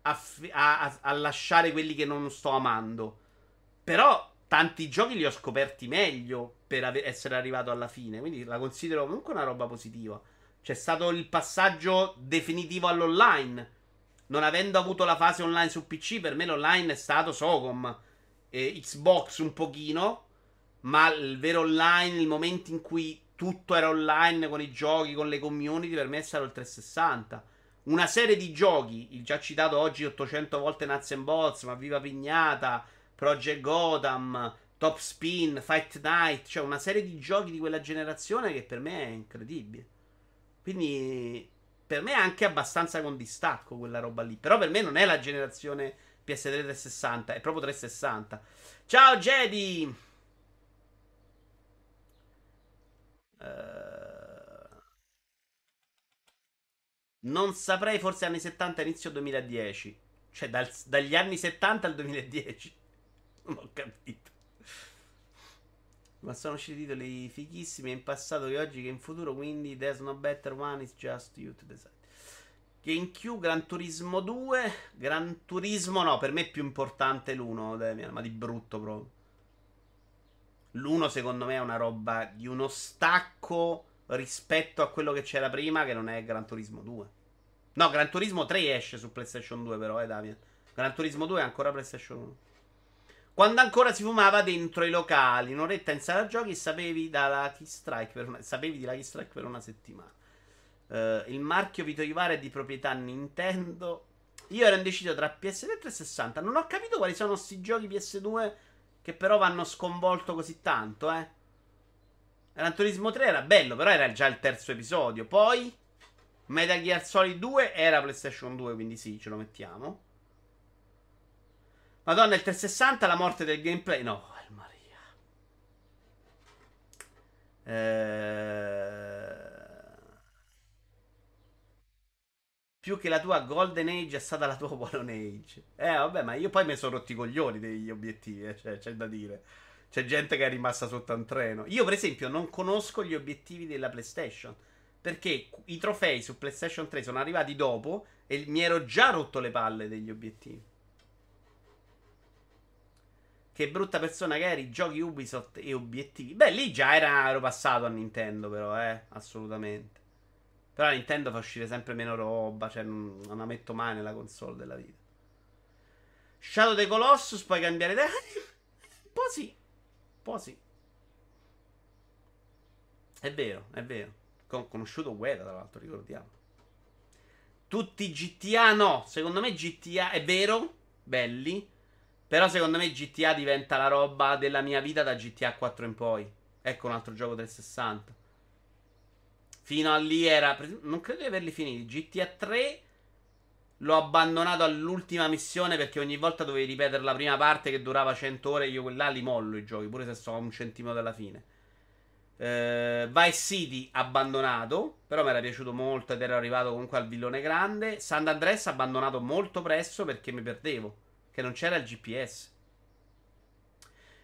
Speaker 1: a, a, a lasciare quelli che non sto amando. Però tanti giochi li ho scoperti meglio per ave- essere arrivato alla fine. Quindi la considero comunque una roba positiva. C'è stato il passaggio definitivo all'online. Non avendo avuto la fase online su PC, per me l'online è stato Socom. E Xbox un pochino. Ma il vero online, il momento in cui tutto era online con i giochi, con le community, per me è stato il 360. Una serie di giochi, il già citato oggi 800 volte Nuts and Bolts, ma Viva Pignata, Project Gotham, Top Spin, Fight Night, cioè una serie di giochi di quella generazione che per me è incredibile. Quindi per me è anche abbastanza con distacco quella roba lì. Però per me non è la generazione PS3 360, è proprio 360. Ciao Jedi! Uh, non saprei, forse anni 70, inizio 2010. Cioè dal, dagli anni 70 al 2010. Non ho capito. Ma sono usciti titoli fighissimi in passato che oggi che in futuro, quindi There's no better one, it's just you to decide. GameCube, Gran Turismo 2, Gran Turismo no, per me è più importante l'1, Damian, ma di brutto proprio. L'1 secondo me è una roba di uno stacco rispetto a quello che c'era prima, che non è Gran Turismo 2. No, Gran Turismo 3 esce su PlayStation 2 però, eh Damian. Gran Turismo 2 è ancora PlayStation 1. Quando ancora si fumava dentro i locali, un'oretta in sala giochi, sapevi, Strike per una, sapevi di Lucky Strike per una settimana. Uh, il marchio Vito Ivara è di proprietà Nintendo. Io ero indeciso tra PS2 e 360. Non ho capito quali sono questi giochi PS2 che però vanno sconvolto così tanto, eh. Gran Turismo 3 era bello, però era già il terzo episodio. Poi Metal Gear Solid 2 era PlayStation 2, quindi sì, ce lo mettiamo. Madonna, il 360, la morte del gameplay. No, il Maria. Eh... Più che la tua Golden Age è stata la tua Wallen Age. Eh, vabbè, ma io poi mi sono rotti i coglioni degli obiettivi, eh, cioè, c'è da dire. C'è gente che è rimasta sotto un treno. Io, per esempio, non conosco gli obiettivi della PlayStation. Perché i trofei su PlayStation 3 sono arrivati dopo e mi ero già rotto le palle degli obiettivi. Che brutta persona che eri, giochi Ubisoft e obiettivi. Beh, lì già era, passato a Nintendo, però, eh, assolutamente. Però la Nintendo fa uscire sempre meno roba, cioè non, non la metto mai nella console della vita. Shadow the Colossus, puoi cambiare idea? Un po' sì, un po' sì. È vero, è vero. Ho conosciuto Guerra, tra l'altro, ricordiamo. Tutti GTA no, secondo me GTA è vero, belli. Però secondo me GTA diventa la roba della mia vita da GTA 4 in poi. Ecco un altro gioco 360. Fino a lì era. Non credo di averli finiti. GTA 3 l'ho abbandonato all'ultima missione perché ogni volta dovevi ripetere la prima parte che durava 100 ore. Io quella li mollo i giochi, pure se sto a un centimetro dalla fine. Uh, Vice City abbandonato, però mi era piaciuto molto ed ero arrivato comunque al villone grande. San Andreas abbandonato molto presto perché mi perdevo che non c'era il GPS.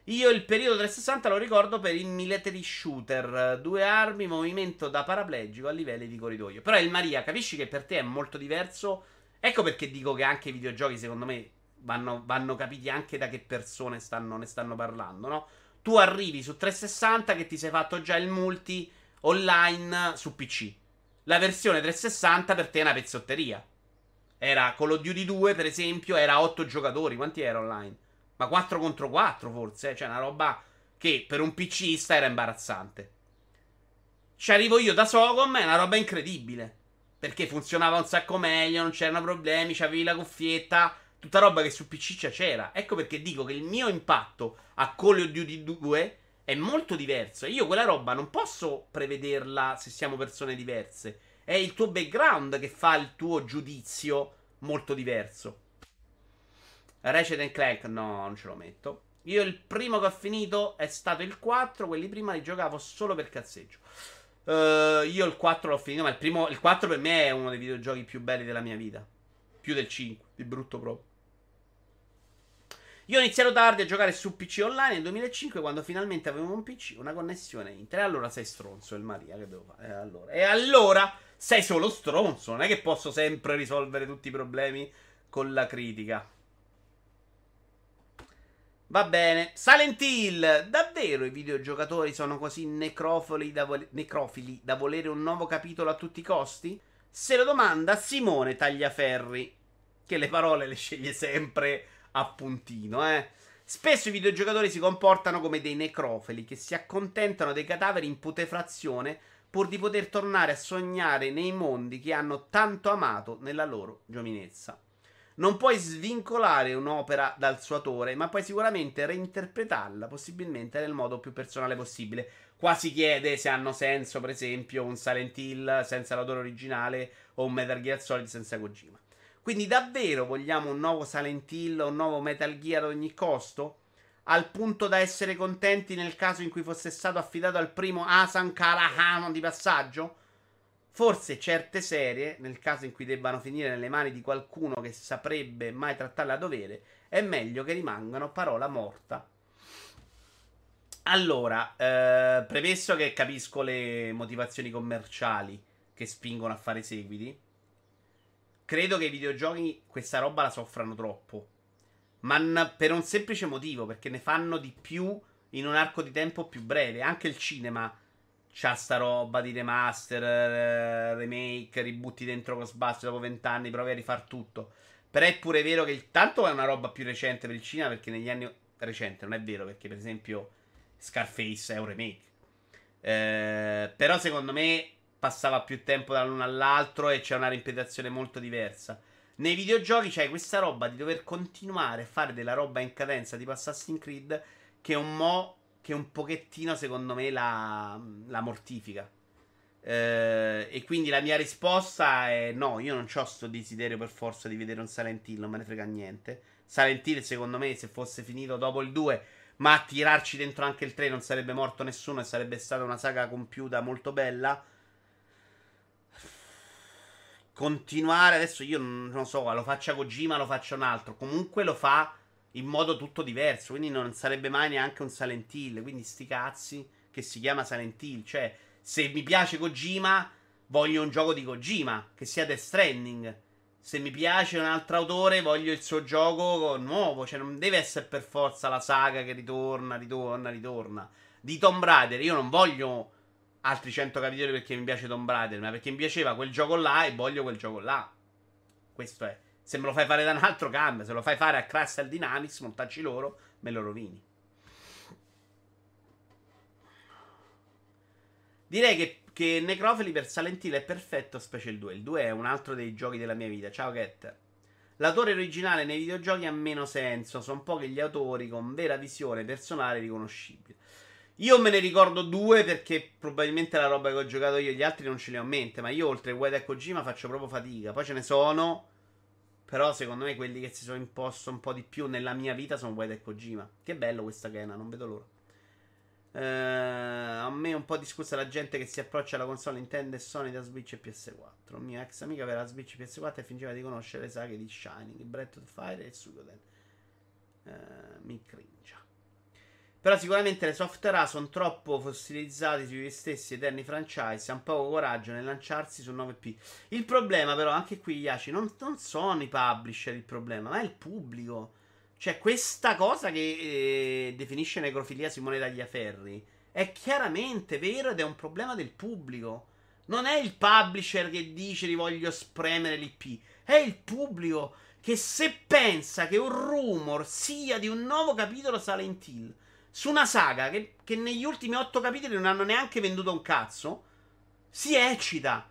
Speaker 1: Io il periodo 360 lo ricordo per il military shooter, due armi, movimento da paraplegico a livelli di corridoio. Però il Maria, capisci che per te è molto diverso? Ecco perché dico che anche i videogiochi, secondo me, vanno, vanno capiti anche da che persone stanno, ne stanno parlando, no? Tu arrivi su 360 che ti sei fatto già il multi online su PC. La versione 360 per te è una pezzotteria. Era Call of Duty 2, per esempio, era 8 giocatori. Quanti era online? Ma 4 contro 4 forse, eh? cioè una roba che per un PCista era imbarazzante. Ci arrivo io da Sogom, è una roba incredibile. Perché funzionava un sacco meglio, non c'erano problemi, c'avevi la cuffietta, tutta roba che su PC c'era. Ecco perché dico che il mio impatto a Call of Duty 2 è molto diverso. Io quella roba non posso prevederla se siamo persone diverse. È il tuo background che fa il tuo giudizio molto diverso. Ratchet Clank, no, non ce lo metto. Io il primo che ho finito è stato il 4, quelli prima li giocavo solo per cazzeggio. Uh, io il 4 l'ho finito, ma il, primo, il 4 per me è uno dei videogiochi più belli della mia vita. Più del 5, di brutto proprio. Io ho iniziato tardi a giocare su PC online nel 2005 quando finalmente avevo un PC, una connessione internet. Allora sei stronzo, il Maria, che devo fare? E allora, e allora sei solo stronzo. Non è che posso sempre risolvere tutti i problemi con la critica. Va bene. Silent Hill. Davvero i videogiocatori sono così necrofili da, vo- necrofili da volere un nuovo capitolo a tutti i costi? Se lo domanda Simone Tagliaferri. Che le parole le sceglie sempre a puntino, eh. Spesso i videogiocatori si comportano come dei necrofili che si accontentano dei cadaveri in putefrazione pur di poter tornare a sognare nei mondi che hanno tanto amato nella loro giovinezza. Non puoi svincolare un'opera dal suo autore, ma puoi sicuramente reinterpretarla, possibilmente nel modo più personale possibile. Qua si chiede se hanno senso, per esempio, un Silent Hill senza l'autore originale o un Metal Gear Solid senza Kojima. Quindi davvero vogliamo un nuovo Silent Hill o un nuovo Metal Gear ad ogni costo? Al punto da essere contenti nel caso in cui fosse stato affidato al primo Asan Karahan di passaggio? Forse certe serie, nel caso in cui debbano finire nelle mani di qualcuno che saprebbe mai trattarle a dovere, è meglio che rimangano parola morta. Allora, eh, premesso che capisco le motivazioni commerciali che spingono a fare seguiti, credo che i videogiochi questa roba la soffrano troppo. Ma n- per un semplice motivo, perché ne fanno di più in un arco di tempo più breve. Anche il cinema c'ha sta roba di remaster, eh, remake, ributti dentro Ghostbusters dopo vent'anni, provi a rifar tutto. Però è pure vero che il tanto è una roba più recente per il cinema perché negli anni recente non è vero perché per esempio Scarface è un remake. Eh, però secondo me passava più tempo dall'uno all'altro e c'è una ripetizione molto diversa. Nei videogiochi c'hai questa roba di dover continuare a fare della roba in cadenza tipo Assassin's Creed che un mo' che un pochettino secondo me la, la mortifica. Eh, e quindi la mia risposta è no, io non ho sto desiderio per forza di vedere un Silent Hill, non me ne frega niente. Silent Hill secondo me se fosse finito dopo il 2 ma a tirarci dentro anche il 3 non sarebbe morto nessuno e sarebbe stata una saga compiuta molto bella. Continuare adesso io non so, lo faccia Kojima, lo faccia un altro. Comunque lo fa in modo tutto diverso. Quindi non sarebbe mai neanche un Silent Hill. Quindi sti cazzi che si chiama Silent Hill. Cioè, se mi piace Kojima, voglio un gioco di Kojima, che sia Death Stranding. Se mi piace un altro autore, voglio il suo gioco nuovo. Cioè, non deve essere per forza la saga che ritorna, ritorna, ritorna. Di Tomb Raider, io non voglio altri 100 capitoli perché mi piace Tomb Raider, ma perché mi piaceva quel gioco là e voglio quel gioco là. Questo è. Se me lo fai fare da un altro cambia, se lo fai fare a Crystal Dynamics, montaggi loro, me lo rovini. Direi che, che Necrofili per Silent Hill è perfetto, specie il 2. Il 2 è un altro dei giochi della mia vita. Ciao Cat. L'autore originale nei videogiochi ha meno senso, sono pochi gli autori con vera visione personale riconoscibile. Io me ne ricordo due perché probabilmente la roba che ho giocato io, gli altri non ce li ho in mente, ma io oltre Ueda e Kojima faccio proprio fatica. Poi ce ne sono, però secondo me quelli che si sono imposto un po' di più nella mia vita sono Ueda e Kojima. Che bello questa Kena, non vedo l'ora. Uh, a me un po' discussa la gente che si approccia alla console Nintendo e Sony da Switch e PS4. Un mio ex amico aveva la Switch e PS4 e fingeva di conoscere le saghe di Shining, Breath of Fire e Suikoden. Uh, mi cringia. Però sicuramente le software sono troppo fossilizzati sugli stessi eterni franchise. Hanno poco coraggio nel lanciarsi su 9P. Il problema, però, anche qui, Yashi, non, non sono i publisher il problema, ma è il pubblico. Cioè, questa cosa che eh, definisce necrofilia Simone Tagliaferri è chiaramente vero ed è un problema del pubblico. Non è il publisher che dice li voglio spremere l'IP, è il pubblico che se pensa che un rumor sia di un nuovo capitolo Silent Hill su una saga che, che negli ultimi otto capitoli non hanno neanche venduto un cazzo, si eccita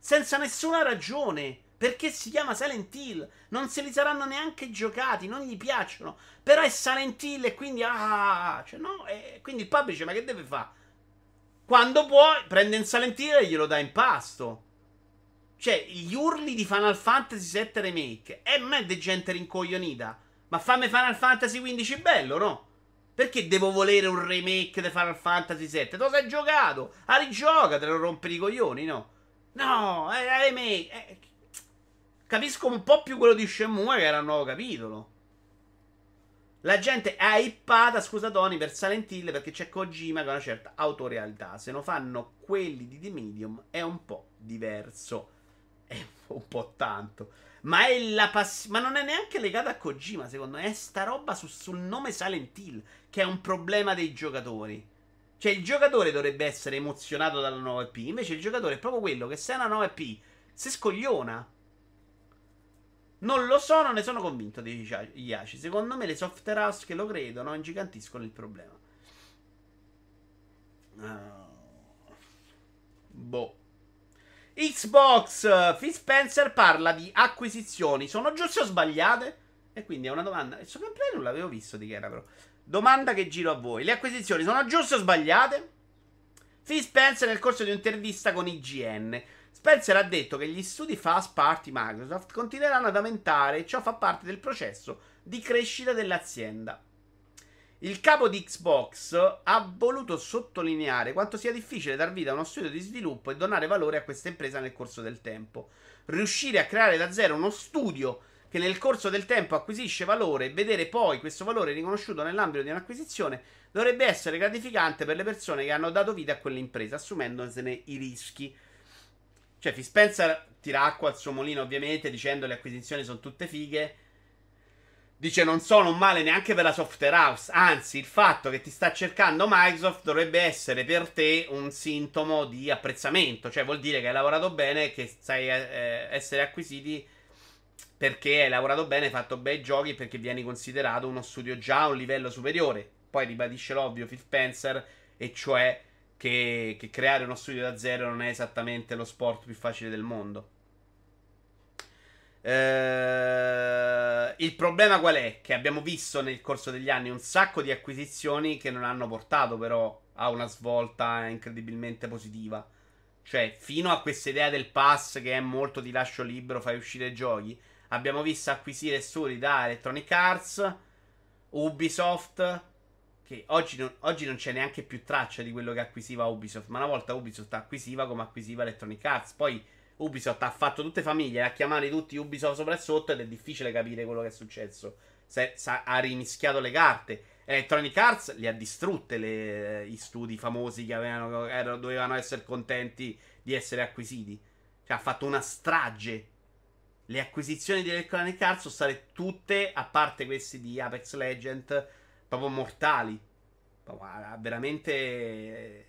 Speaker 1: senza nessuna ragione. Perché si chiama Silent Hill? Non se li saranno neanche giocati, non gli piacciono. Però è Silent Hill e quindi. Ah, cioè no. E quindi il publisher, ma che deve fare? Quando può, prende un Silent Hill e glielo dà in pasto. Cioè, gli urli di Final Fantasy VII Remake. E eh, non è de gente rincoglionita. Ma fammi Final Fantasy XV bello, no? Perché devo volere un remake di Final Fantasy VII? Lo sei giocato? Ah, rigioca, te lo rompi i coglioni, no? No, è remake. Eh, Capisco un po' più quello di Shenmue che era il nuovo capitolo. La gente è hypata, scusa Tony, per Silent Hill perché c'è Kojima che ha una certa autorealità. Se lo fanno quelli di The Medium è un po' diverso. È un po' tanto. Ma è la passione. Ma non è neanche legata a Kojima, secondo me. È sta roba su, sul nome Silent Hill. Che è un problema dei giocatori. Cioè, il giocatore dovrebbe essere emozionato dalla nuova EP. Invece, il giocatore è proprio quello che se è una nuova EP si scogliona. Non lo so, non ne sono convinto di Yashi. Secondo me le software house che lo credono ingigantiscono il problema. Uh, boh. Xbox Phil Spencer parla di acquisizioni. Sono giuste o sbagliate? E quindi è una domanda. Il suo gameplay non l'avevo visto di che era, però. Domanda che giro a voi. Le acquisizioni sono giuste o sbagliate? Phil Spencer nel corso di un'intervista con IGN. Spencer ha detto che gli studi fast party Microsoft continueranno ad aumentare e ciò fa parte del processo di crescita dell'azienda. Il capo di Xbox ha voluto sottolineare quanto sia difficile dar vita a uno studio di sviluppo e donare valore a questa impresa nel corso del tempo. Riuscire a creare da zero uno studio che nel corso del tempo acquisisce valore e vedere poi questo valore riconosciuto nell'ambito di un'acquisizione dovrebbe essere gratificante per le persone che hanno dato vita a quell'impresa, assumendosene i rischi. Cioè, Spencer tira acqua al suo mulino, ovviamente, dicendo le acquisizioni sono tutte fighe. Dice non sono un male neanche per la software house. Anzi, il fatto che ti sta cercando Microsoft dovrebbe essere per te un sintomo di apprezzamento. Cioè, vuol dire che hai lavorato bene che sai eh, essere acquisiti perché hai lavorato bene, hai fatto bei giochi perché vieni considerato uno studio già a un livello superiore. Poi ribadisce l'ovvio Phil Spencer, e cioè che, che creare uno studio da zero non è esattamente lo sport più facile del mondo. Uh, il problema qual è? Che abbiamo visto nel corso degli anni un sacco di acquisizioni che non hanno portato però a una svolta incredibilmente positiva. Cioè, fino a questa idea del pass che è molto ti lascio libero, fai uscire giochi, abbiamo visto acquisire studi da Electronic Arts, Ubisoft, che oggi non, oggi non, c'è neanche più traccia di quello che acquisiva Ubisoft, ma una volta Ubisoft acquisiva come acquisiva Electronic Arts, poi Ubisoft ha fatto tutte famiglie, a chiamare tutti Ubisoft sopra e sotto ed è difficile capire quello che è successo. Se, se, ha rimischiato le carte. Electronic Arts li ha distrutte le, gli studi famosi che avevano, erano, dovevano essere contenti di essere acquisiti. Cioè ha fatto una strage. Le acquisizioni di Electronic Arts sono state tutte, a parte questi di Apex Legend, proprio mortali. veramente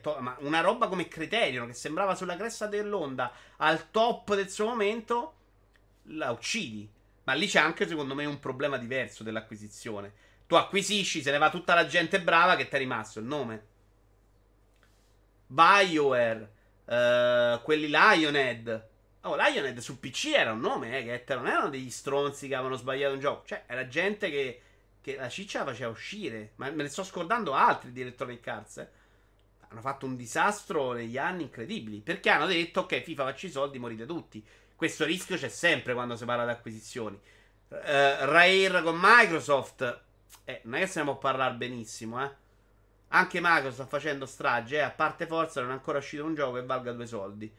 Speaker 1: to- ma una roba come Criterion che sembrava sulla cresta dell'onda al top del suo momento, la uccidi. Ma lì c'è anche, secondo me, un problema diverso dell'acquisizione. Tu acquisisci, se ne va tutta la gente brava che ti è rimasto il nome. BioWare, uh, quelli Lionhead. Oh, Lionhead su PC era un nome, eh, che non erano degli stronzi che avevano sbagliato un gioco. Cioè, era gente che, che la ciccia la faceva uscire. Ma me ne sto scordando altri di Electronic eh hanno fatto un disastro negli anni incredibili. Perché hanno detto, ok, FIFA facci i soldi, morite tutti. Questo rischio c'è sempre quando si parla di acquisizioni. Uh, Rare con Microsoft, eh, non è che se ne può parlare benissimo, eh. Anche Microsoft sta facendo strage, eh. A parte Forza non è ancora uscito un gioco che valga due soldi.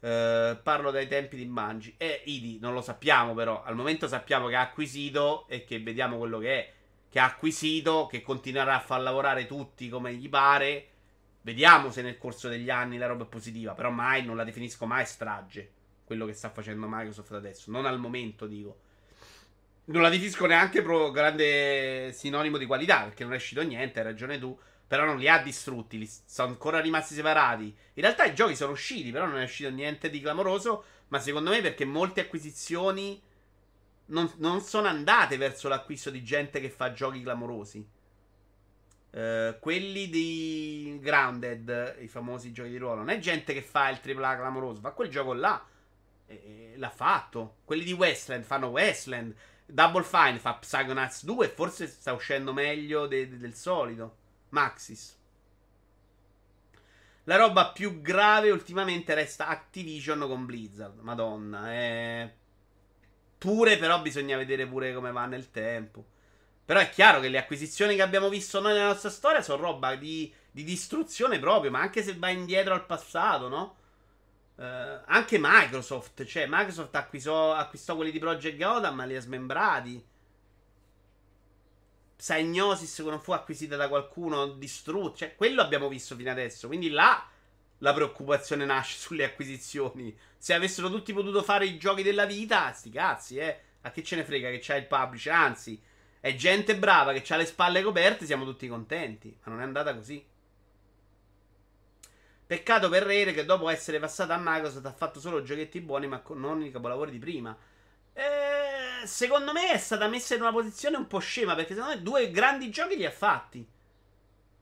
Speaker 1: Uh, parlo dai tempi di Mangi. E eh, Idi non lo sappiamo però. Al momento sappiamo che ha acquisito e che vediamo quello che è. Che ha acquisito, che continuerà a far lavorare tutti come gli pare Vediamo se nel corso degli anni la roba è positiva. Però mai non la definisco mai strage. Quello che sta facendo Microsoft adesso. Non al momento, dico. Non la definisco neanche pro grande sinonimo di qualità. Perché non è uscito niente, hai ragione tu. Però non li ha distrutti. Li sono ancora rimasti separati. In realtà i giochi sono usciti. Però non è uscito niente di clamoroso. Ma secondo me perché molte acquisizioni. Non, non sono andate verso l'acquisto di gente che fa giochi clamorosi. Uh, quelli di Grounded, i famosi giochi di ruolo, non è gente che fa il AAA clamoroso, fa quel gioco là. E, l'ha fatto. Quelli di Westland fanno Westland. Double Fine fa Psychonauts 2 e forse sta uscendo meglio de- de- del solito. Maxis. La roba più grave ultimamente resta Activision con Blizzard. Madonna. Eh... Pure però bisogna vedere pure come va nel tempo. Però è chiaro che le acquisizioni che abbiamo visto noi nella nostra storia sono roba di, di distruzione proprio, ma anche se vai indietro al passato, no? Uh, anche Microsoft, cioè Microsoft acquisò, acquistò quelli di Project Gotham, ma li ha smembrati. Psygnosis che non fu acquisita da qualcuno, distrutto. Cioè, quello abbiamo visto fino adesso. Quindi là la preoccupazione nasce sulle acquisizioni. Se avessero tutti potuto fare i giochi della vita, sti cazzi, eh. A che ce ne frega che c'è il publisher? Anzi, è gente brava che ha le spalle coperte, siamo tutti contenti. Ma non è andata così. Peccato per Rare che dopo essere passata a Microsoft ha fatto solo giochetti buoni, ma non i capolavori di prima. Eh, secondo me è stata messa in una posizione un po' scema. Perché secondo me due grandi giochi li ha fatti.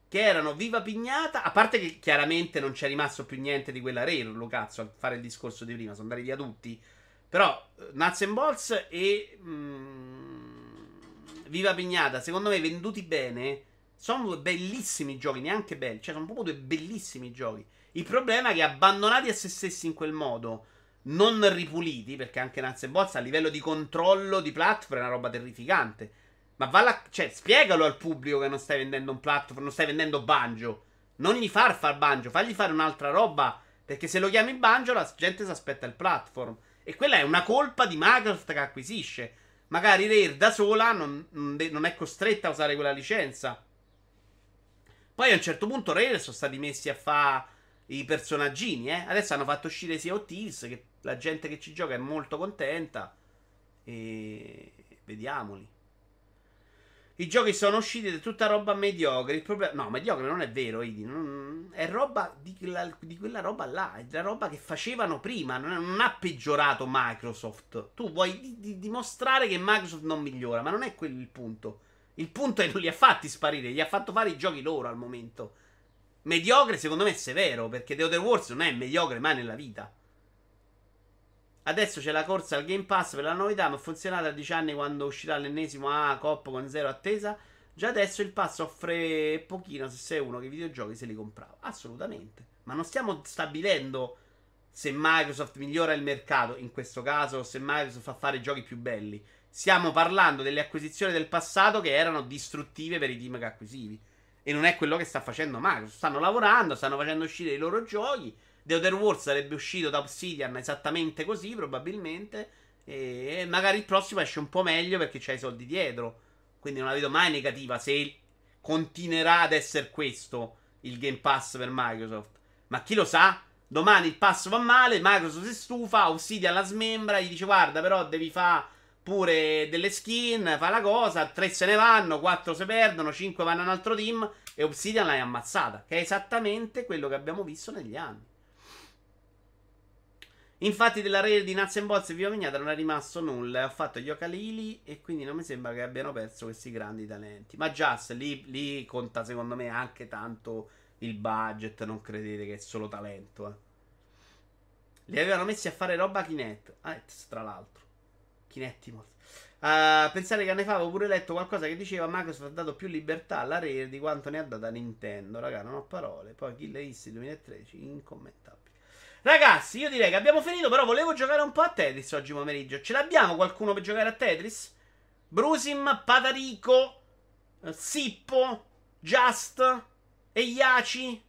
Speaker 1: Che erano Viva Pignata. A parte che chiaramente non c'è rimasto più niente di quella Rare, lo cazzo, a fare il discorso di prima. Sono andati via tutti. Però Nuts and Balls e. Mm, Viva Pignata, secondo me venduti bene, sono due bellissimi giochi, neanche belli, cioè sono proprio due bellissimi giochi. Il problema è che abbandonati a se stessi in quel modo, non ripuliti, perché anche Nuts Bozza a livello di controllo di platform è una roba terrificante. Ma valla, cioè, spiegalo al pubblico che non stai vendendo un platform, non stai vendendo banjo. Non gli far far banjo, fagli fare un'altra roba. Perché se lo chiami banjo, la gente si aspetta il platform. E quella è una colpa di Microsoft che acquisisce. Magari Rare da sola non, non è costretta a usare quella licenza. Poi a un certo punto Rare sono stati messi a fare i personaggini, eh. Adesso hanno fatto uscire Sea of Thieves, che la gente che ci gioca è molto contenta. E vediamoli. I giochi sono usciti ed è tutta roba mediocre. Problema... No, mediocre non è vero, Idi. Non... È roba di quella... di quella, roba là. È la roba che facevano prima. Non, è... non ha peggiorato Microsoft. Tu vuoi di- di- dimostrare che Microsoft non migliora, ma non è quello il punto. Il punto è che non li ha fatti sparire, gli ha fatto fare i giochi loro al momento. Mediocre, secondo me, è severo. Perché The Other Wars non è mediocre mai nella vita. Adesso c'è la corsa al Game Pass per la novità, ma ha funzionato a 10 anni quando uscirà l'ennesimo A Cop con zero attesa. Già adesso il pass offre pochino se sei uno che i videogiochi se li comprava. Assolutamente. Ma non stiamo stabilendo se Microsoft migliora il mercato, in questo caso, se Microsoft fa fare giochi più belli. Stiamo parlando delle acquisizioni del passato che erano distruttive per i team che acquisivi. E non è quello che sta facendo Microsoft. Stanno lavorando, stanno facendo uscire i loro giochi The Other World sarebbe uscito da Obsidian esattamente così, probabilmente. E magari il prossimo esce un po' meglio perché c'hai i soldi dietro. Quindi non la vedo mai negativa se continuerà ad essere questo il Game Pass per Microsoft. Ma chi lo sa? Domani il pass va male, Microsoft si stufa, Obsidian la smembra, gli dice guarda però devi fare pure delle skin, fa la cosa, tre se ne vanno, quattro se perdono, cinque vanno a un altro team e Obsidian l'hai ammazzata, che è esattamente quello che abbiamo visto negli anni. Infatti della rete di Nuts and Bolts e Viva Mignata non è rimasto nulla. Ho fatto gli Ocalili e quindi non mi sembra che abbiano perso questi grandi talenti. Ma Just lì, lì conta secondo me anche tanto il budget. Non credete che è solo talento. Eh. Li avevano messi a fare roba Kinect. Ah, tra l'altro. Kinectimals. Uh, pensare che anni fa avevo pure letto qualcosa che diceva Microsoft ha dato più libertà alla Rare di quanto ne ha data Nintendo. Raga, non ho parole. Poi Kill East 2013, incommentabile. Ragazzi, io direi che abbiamo finito, però volevo giocare un po' a Tetris oggi pomeriggio. Ce l'abbiamo qualcuno per giocare a Tetris? Brusim, Patarico, eh, Sippo, Just, Eiaci,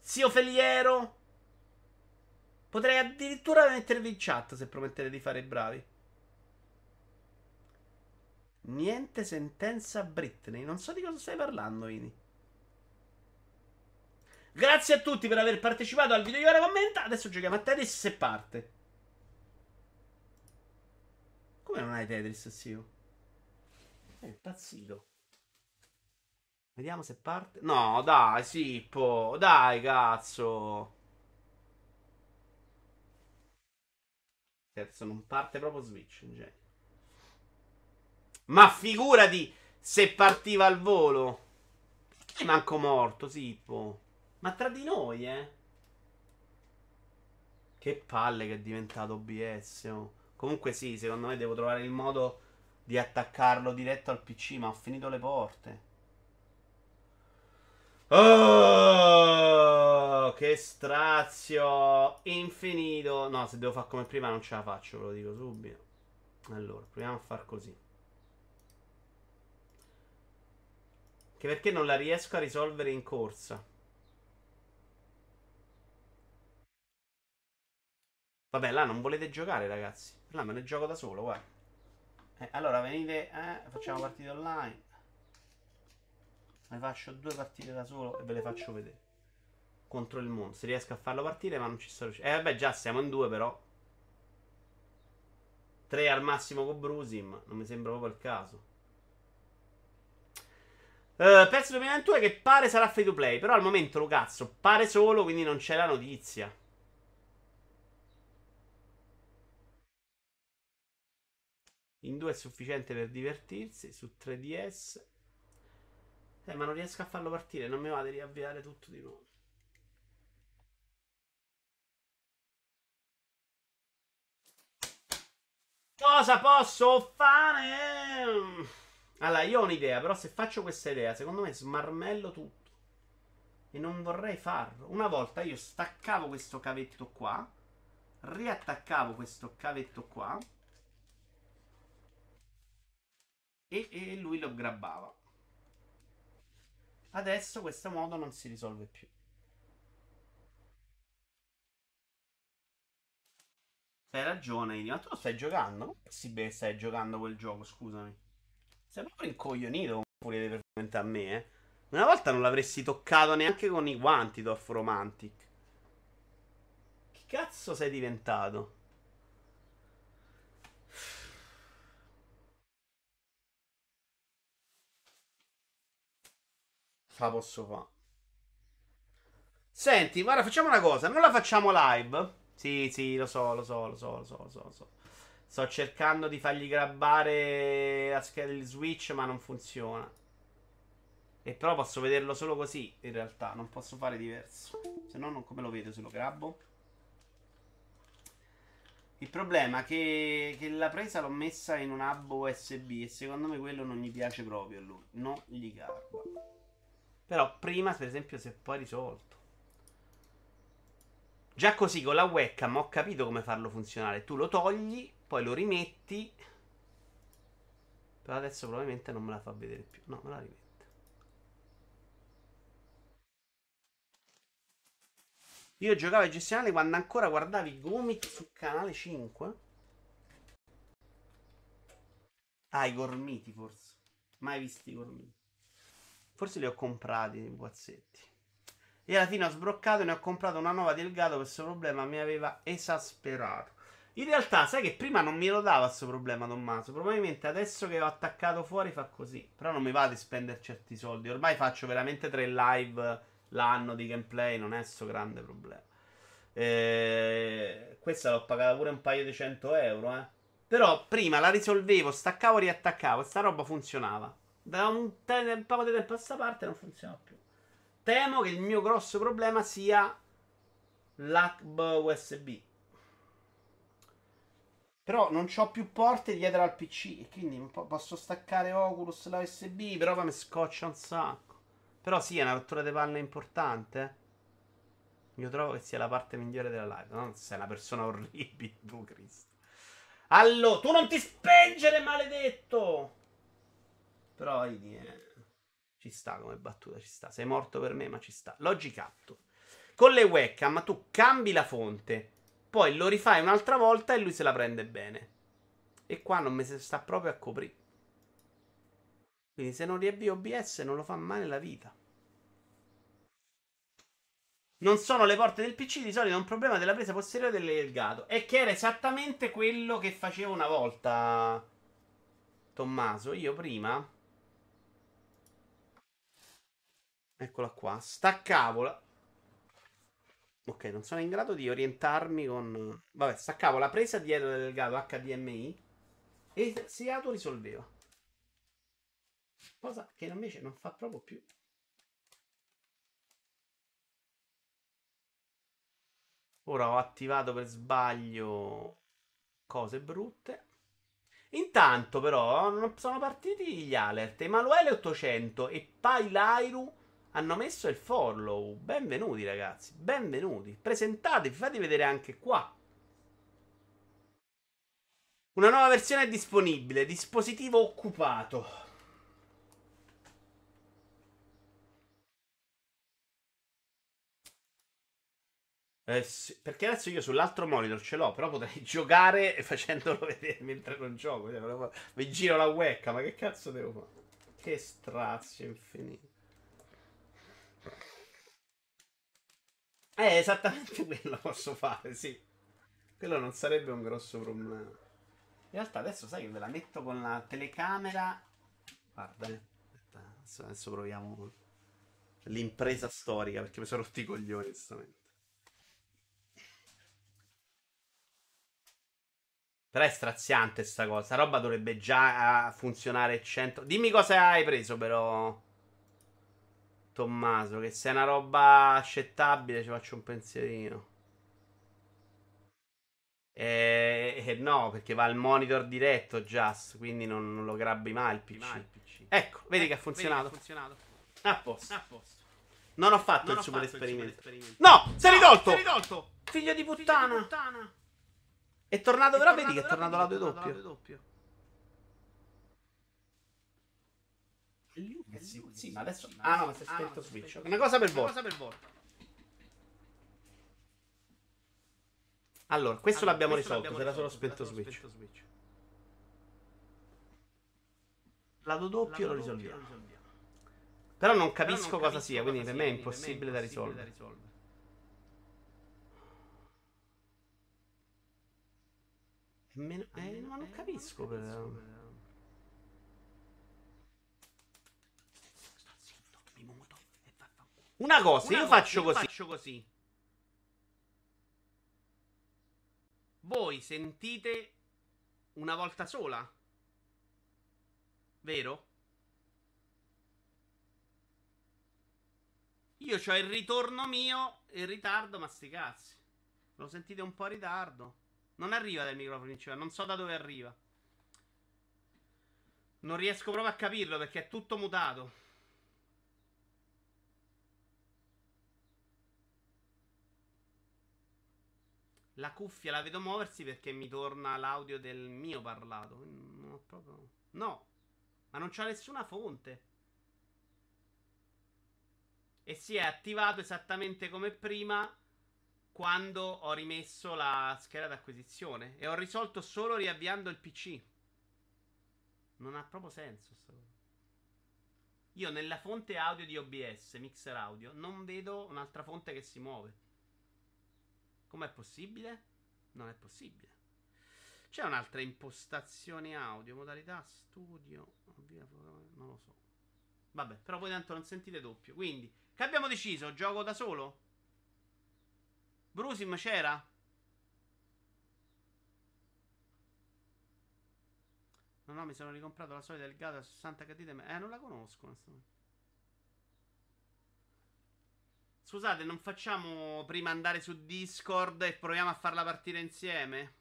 Speaker 1: Zio Feliero. Potrei addirittura mettervi in chat se promettete di fare i bravi. Niente sentenza Britney. Non so di cosa stai parlando, Vini. Grazie a tutti per aver partecipato al video di ora commenta. Adesso giochiamo a Tetris se parte. Come non hai Tetris, zio? È impazzito. Vediamo se parte. No, dai, Sippo. Dai, cazzo. Terzo, non parte proprio Switch. In. Ma figurati se partiva al volo. Manco morto, Sippo. Ma tra di noi, eh. Che palle che è diventato OBS. Oh. Comunque sì, secondo me devo trovare il modo di attaccarlo diretto al PC, ma ho finito le porte. Oh, che strazio. Infinito. No, se devo fare come prima non ce la faccio, ve lo dico subito. Allora, proviamo a far così. Che perché non la riesco a risolvere in corsa. Vabbè, là non volete giocare, ragazzi. Là me ne gioco da solo, guarda. Eh, allora venite, eh, facciamo partite online. Ne faccio due partite da solo e ve le faccio vedere. Contro il. Se riesco a farlo partire, ma non ci sto riuscendo. Eh, vabbè, già siamo in due, però. Tre al massimo con Brusim. Non mi sembra proprio il caso. Uh, PES 2021 che pare sarà free to play. Però al momento lo cazzo pare solo, quindi non c'è la notizia. In 2 è sufficiente per divertirsi. Su 3DS. Eh, ma non riesco a farlo partire. Non mi va di riavviare tutto di nuovo. Cosa posso fare? Allora, io ho un'idea, però se faccio questa idea, secondo me smarmello tutto. E non vorrei farlo. Una volta io staccavo questo cavetto qua, riattaccavo questo cavetto qua e, e lui lo grabbava. Adesso questo modo non si risolve più. Hai ragione, ma tu lo stai giocando? Non è possibile che stai giocando quel gioco, scusami. Sei proprio incoglionito come volete per a me, eh. Una volta non l'avresti toccato neanche con i guanti, Dorf Romantic. Che cazzo sei diventato? La posso fare. Senti, guarda, facciamo una cosa. Non la facciamo live? Sì, sì, lo so, lo so, lo so, lo so, lo so. Lo so. Sto cercando di fargli grabbare la scheda del Switch, ma non funziona. E però posso vederlo solo così, in realtà. Non posso fare diverso. Se no, non come lo vedo se lo grabbo. Il problema è che, che, la presa l'ho messa in un hub USB e secondo me quello non gli piace proprio a lui. Non gli garba. Però prima, per esempio, si è poi risolto. Già così con la webcam ho capito come farlo funzionare. Tu lo togli, poi lo rimetti. Però adesso probabilmente non me la fa vedere più. No, me la rimetto. Io giocavo ai gestionali quando ancora guardavi Gomit su canale 5. Ah, i gormiti forse. Mai visti i gormiti. Forse li ho comprati in guazzetti. E alla fine ho sbroccato e ne ho comprato una nuova Delgado. Questo problema mi aveva esasperato. In realtà, sai che prima non mi lo dava questo problema, Tommaso. Probabilmente adesso che ho attaccato fuori fa così. Però non mi va di spendere certi soldi. Ormai faccio veramente tre live l'anno di gameplay, non è questo grande problema. Eh, questa l'ho pagata pure un paio di cento euro, eh. Però prima la risolvevo, staccavo, riattaccavo, sta roba funzionava. Da un, te- un po' di tempo a questa parte non funziona più. Temo che il mio grosso problema sia l'hub USB. Però non ho più porte dietro al PC. Quindi posso staccare Oculus la USB. Però mi scoccia un sacco. Però sì, è una rottura di palle importante. Io trovo che sia la parte migliore della live. Non sei una persona orribile, tu, Cristo. Allora, tu non ti spengere, maledetto! Però, vedi, eh, ci sta come battuta, ci sta. Sei morto per me, ma ci sta. Logicatto. Con le webcam tu cambi la fonte, poi lo rifai un'altra volta e lui se la prende bene. E qua non mi si sta proprio a coprire. Quindi se non riavvio OBS non lo fa mai nella vita. Non sono le porte del PC, di solito è un problema della presa posteriore del delgato. E che era esattamente quello che facevo una volta, Tommaso. Io prima... Eccola qua. La... Ok, non sono in grado di orientarmi con... Vabbè, staccavo la presa dietro del delgato HDMI e si autorisolveva. Cosa che invece non fa proprio più. Ora ho attivato per sbaglio cose brutte. Intanto però sono partiti gli alert. Emanuele 800 e Pailairu hanno messo il follow. Benvenuti ragazzi, benvenuti. Presentatevi, fate vedere anche qua. Una nuova versione è disponibile, dispositivo occupato. Eh, perché adesso io sull'altro monitor ce l'ho, però potrei giocare facendolo vedere mentre non gioco. Cioè, mi giro la webcam, ma che cazzo devo fare? Che strazio infinito. Eh, esattamente quello posso fare, sì. Quello non sarebbe un grosso problema. In realtà adesso sai che ve la metto con la telecamera. Guarda, eh. adesso, adesso proviamo l'impresa storica perché mi sono rotti i coglioni, onestamente. Però è straziante sta cosa. Sta roba dovrebbe già ah, funzionare 100. Dimmi cosa hai preso, però. Tommaso, che se è una roba accettabile ci faccio un pensierino. E, eh, no, perché va al monitor diretto Just, quindi non, non lo grabbi mai il PC. Ecco, vedi eh, che ha funzionato. Vedi che ha funzionato. A posto. A posto. Non ho fatto non il super esperimento. esperimento. No, no, ridolto! ridolto! Figlio di puttana! Figlio di puttana. È tornato, però vedi che è tornato l'audio doppio. doppio. Eh sì, sì, ma adesso. Ah no, ma si è spento ah, Switch. Una cosa per volta. Allora, questo allora, l'abbiamo questo risolto. C'era solo spento Switch. Switch. Lato doppio lo risolviamo. Però non capisco cosa sia, quindi per me è impossibile da risolvere. Meno... Eh, no, non capisco però. Sto zitto, mi Una cosa, Una io, cosa faccio, io così. faccio così. Voi sentite una volta sola? Vero? Io ho il ritorno mio il ritardo, ma sti cazzi. Lo sentite un po' in ritardo. Non arriva dal microfono principale, non so da dove arriva. Non riesco proprio a capirlo perché è tutto mutato. La cuffia la vedo muoversi perché mi torna l'audio del mio parlato. No, proprio... no. ma non c'ha nessuna fonte e si è attivato esattamente come prima quando ho rimesso la scheda d'acquisizione e ho risolto solo riavviando il PC. Non ha proprio senso sta cosa. Io nella fonte audio di OBS, Mixer Audio, non vedo un'altra fonte che si muove. Com'è possibile? Non è possibile. C'è un'altra impostazione audio, modalità studio, non lo so. Vabbè, però poi tanto non sentite doppio. Quindi che abbiamo deciso? Gioco da solo? Brusim c'era? No, no, mi sono ricomprato la solita Elgato a 60 KD. Eh, non la conosco. Scusate, non facciamo prima andare su Discord e proviamo a farla partire insieme?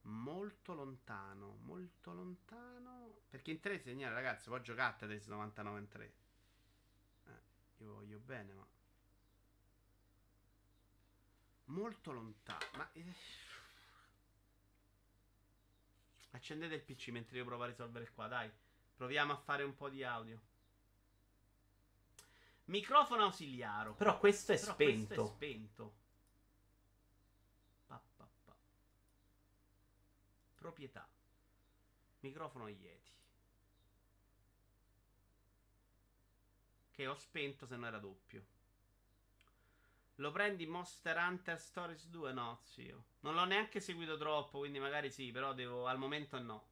Speaker 1: Molto lontano, molto lontano. Perché in 3 segnale, ragazzi, può giocare a Tetris 99 in 3. Eh, io voglio bene, ma... Molto lontano. Ma... Eh... Accendete il PC mentre io provo a risolvere qua, dai. Proviamo a fare un po' di audio. Microfono ausiliaro. Però questo è Però spento. Questo è spento. Proprietà. Microfono Yeti. Che ho spento se non era doppio. Lo prendi Monster Hunter Stories 2? No, zio. Non l'ho neanche seguito troppo, quindi magari sì, però devo... Al momento no.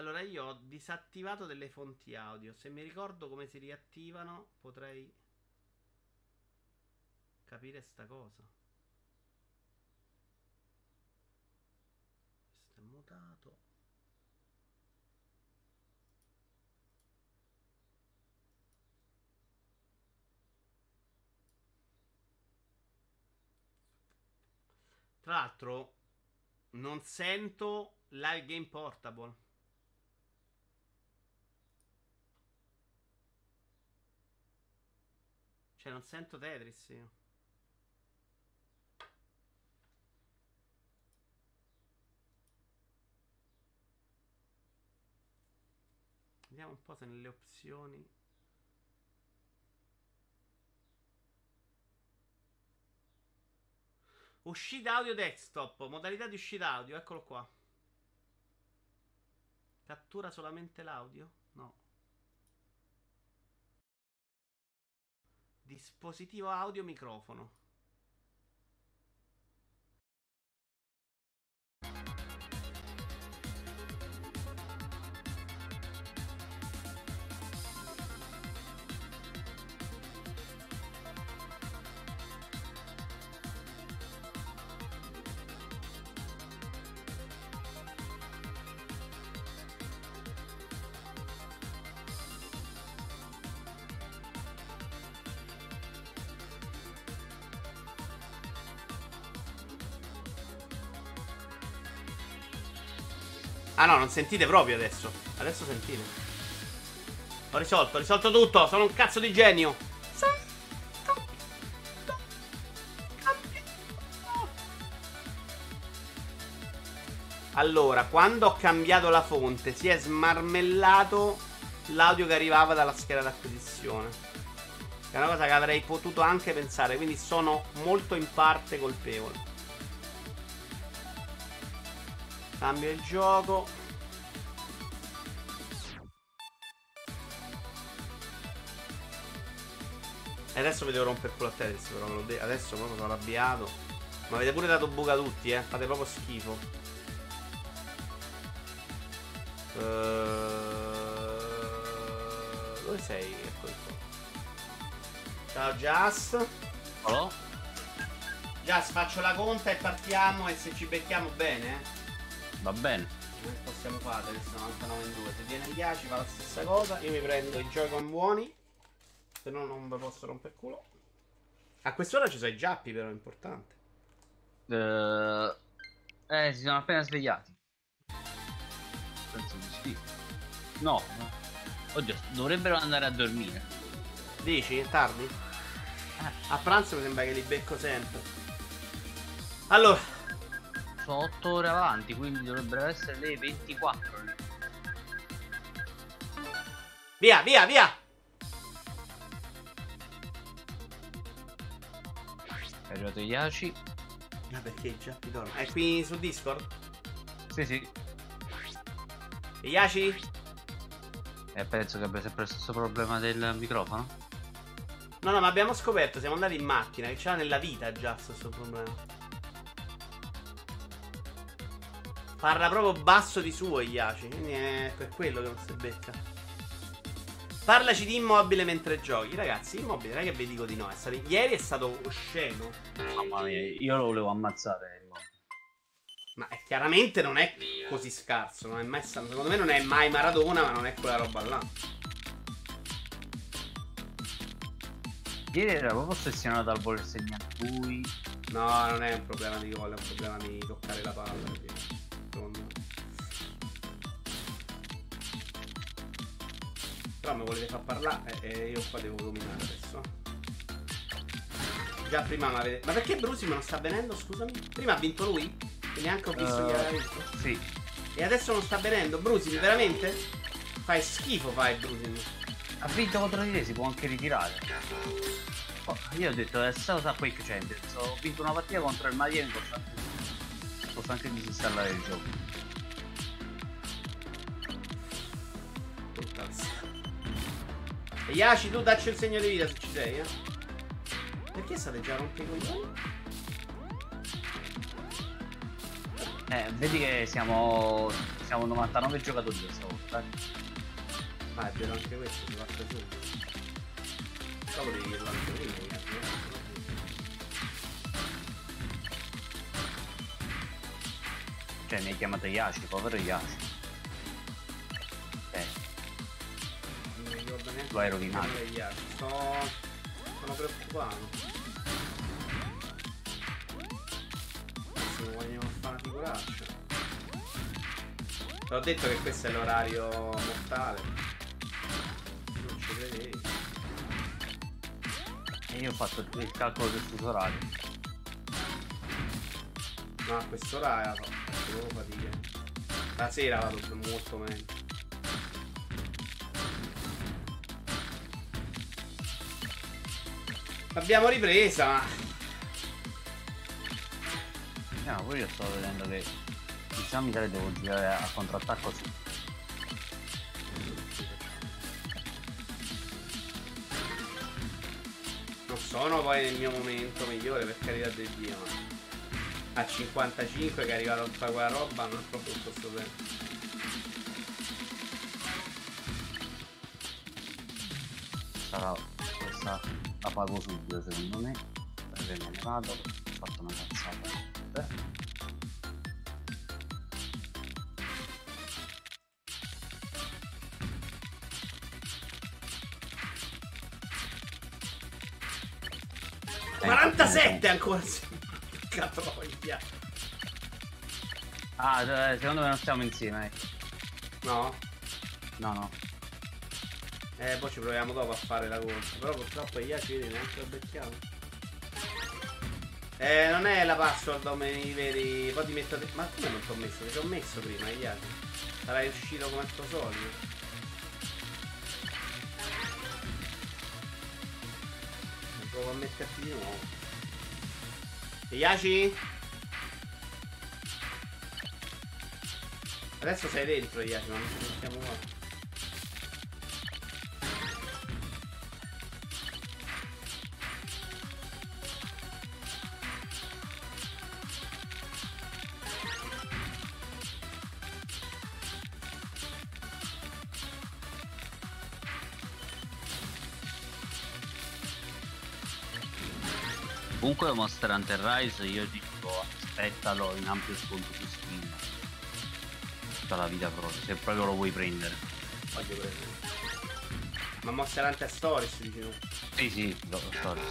Speaker 1: Allora io ho disattivato delle fonti audio. Se mi ricordo come si riattivano, potrei capire sta cosa. Questo è mutato. Tra l'altro, non sento live game portable. Cioè, non sento Tetris io. Vediamo un po' se nelle opzioni. Uscita audio desktop, modalità di uscita audio, eccolo qua. Cattura solamente l'audio? No. Dispositivo audio microfono. Ah no, non sentite proprio adesso. Adesso sentite. Ho risolto, ho risolto tutto. Sono un cazzo di genio. Allora, quando ho cambiato la fonte, si è smarmellato l'audio che arrivava dalla scheda d'acquisizione. È una cosa che avrei potuto anche pensare, quindi sono molto in parte colpevole. Cambio il gioco. E adesso mi devo rompere culo a Tetris, però ve lo de- adesso proprio sono arrabbiato. Ma avete pure dato buca tutti, eh. Fate proprio schifo. Uh... Dove sei? Ecco qua. Ciao Jazz.
Speaker 2: Oh?
Speaker 1: Jazz, faccio la conta e partiamo e se ci becchiamo bene, eh.
Speaker 2: Va bene.
Speaker 1: Possiamo fare adesso 99 in 2. Se viene il Yashi fa la stessa cosa. Io mi prendo i Joy-Con buoni. Se no non ve posso rompere il culo. A quest'ora ci sono i giappi, però è importante.
Speaker 2: Eh, eh, si sono appena svegliati. Penso di sì. No, no. Oddio, dovrebbero andare a dormire.
Speaker 1: Dici? È tardi?
Speaker 2: Eh.
Speaker 1: A pranzo mi sembra che li becco sempre. Allora,
Speaker 2: Sono 8 ore avanti, quindi dovrebbero essere le 24. lì.
Speaker 1: via, via, via!
Speaker 2: È arrivato Yashi.
Speaker 1: Ma perché i giappi dormono? È qui su Discord?
Speaker 2: Sì, sì.
Speaker 1: Yashi?
Speaker 2: E penso che abbia sempre lo stesso problema del microfono.
Speaker 1: No, no, ma abbiamo scoperto, siamo andati in macchina, che c'era nella vita già questo problema. Parla proprio basso di suo Yashi, quindi è per quello che non si becca. Parlaci di immobile mentre giochi. Ragazzi, immobile, non è che vi dico di no. È stato... Ieri è stato osceno.
Speaker 2: Mamma mia, io lo volevo ammazzare.
Speaker 1: Ma è- chiaramente non è così scarso. Non è mai. Secondo me non è mai Maradona, ma non è quella roba là.
Speaker 2: Ieri era proprio ossessionato al voler segnare lui.
Speaker 1: No, non è un problema di gol, è un problema di toccare la palla. quindi, Però mi volete far parlare e e io qua devo dominare adesso. Già prima mi avete... Ma perché Brusimo non sta venendo, scusami? Prima ha vinto lui? E neanche ho visto chi
Speaker 2: Eh,
Speaker 1: aveva vinto.
Speaker 2: Sì.
Speaker 1: E adesso non sta venendo? Brusimo, veramente? Fai schifo, fai Brusimo.
Speaker 2: Ha vinto contro di te, si può anche ritirare. Oh, io ho detto, è stato a Quake Champions. Ho vinto una partita contro il Miami, posso anche, posso anche disinstallare il gioco.
Speaker 1: E Yashi, tu dacci il segno di vita se ci sei, eh. Perché state già rompendo i coglioni?
Speaker 2: Eh, vedi che siamo. siamo 99 giocatori questa volta. eh.
Speaker 1: Ah, è vero anche questo, si parte subito. Stavo devi dirlo anche prima, Yashi, eh.
Speaker 2: Cioè, mi hai chiamato Yashi, povero Yashi.
Speaker 1: Come Yashi. Sto... Sono preoccupato. Adesso vogliono fare una figuraccia. Te l'ho detto che questo è l'orario mortale. Non ci credevi.
Speaker 2: e io ho fatto il calcolo del fuso orario.
Speaker 1: No, a quest'ora faccio proprio fatica. La sera vado molto meglio. L'abbiamo ripresa, ma
Speaker 2: ma poi io sto vedendo che diciamo Italia devo girare a contrattacco su.
Speaker 1: non sono poi nel mio momento migliore, per carità di Dio. Ma a 55 che è arrivato a fare quella roba non è proprio tutto sto tempo.
Speaker 2: Sarà la pago subito secondo me. Perché me ne vado, ho fatto una cazzata. Eh. Eh,
Speaker 1: 47 ancora! Porca troia!
Speaker 2: Ah, eh, secondo me non stiamo insieme. eh.
Speaker 1: No?
Speaker 2: No, no.
Speaker 1: Eh, poi ci proviamo dopo a fare la corsa. Però purtroppo gli ci vedi neanche lo becchiamo. Eh, non è la password come mi vedi. Poi ti metto. Ma come non ti ho messo? Ti ho messo prima, gli altri. Sarai uscito come al tuo solito. Provo a metterti di nuovo. Yashi? Adesso sei dentro, Yashi, ma non ci mettiamo qua.
Speaker 2: Comunque Monster Hunter Rise io dico aspettalo in ampio sconto su Steam. Tutta la vita proprio, se proprio lo vuoi prendere.
Speaker 1: Voglio prendere. Ma Monster Hunter Stories dici tu?
Speaker 2: Sì, sì, lo, stories.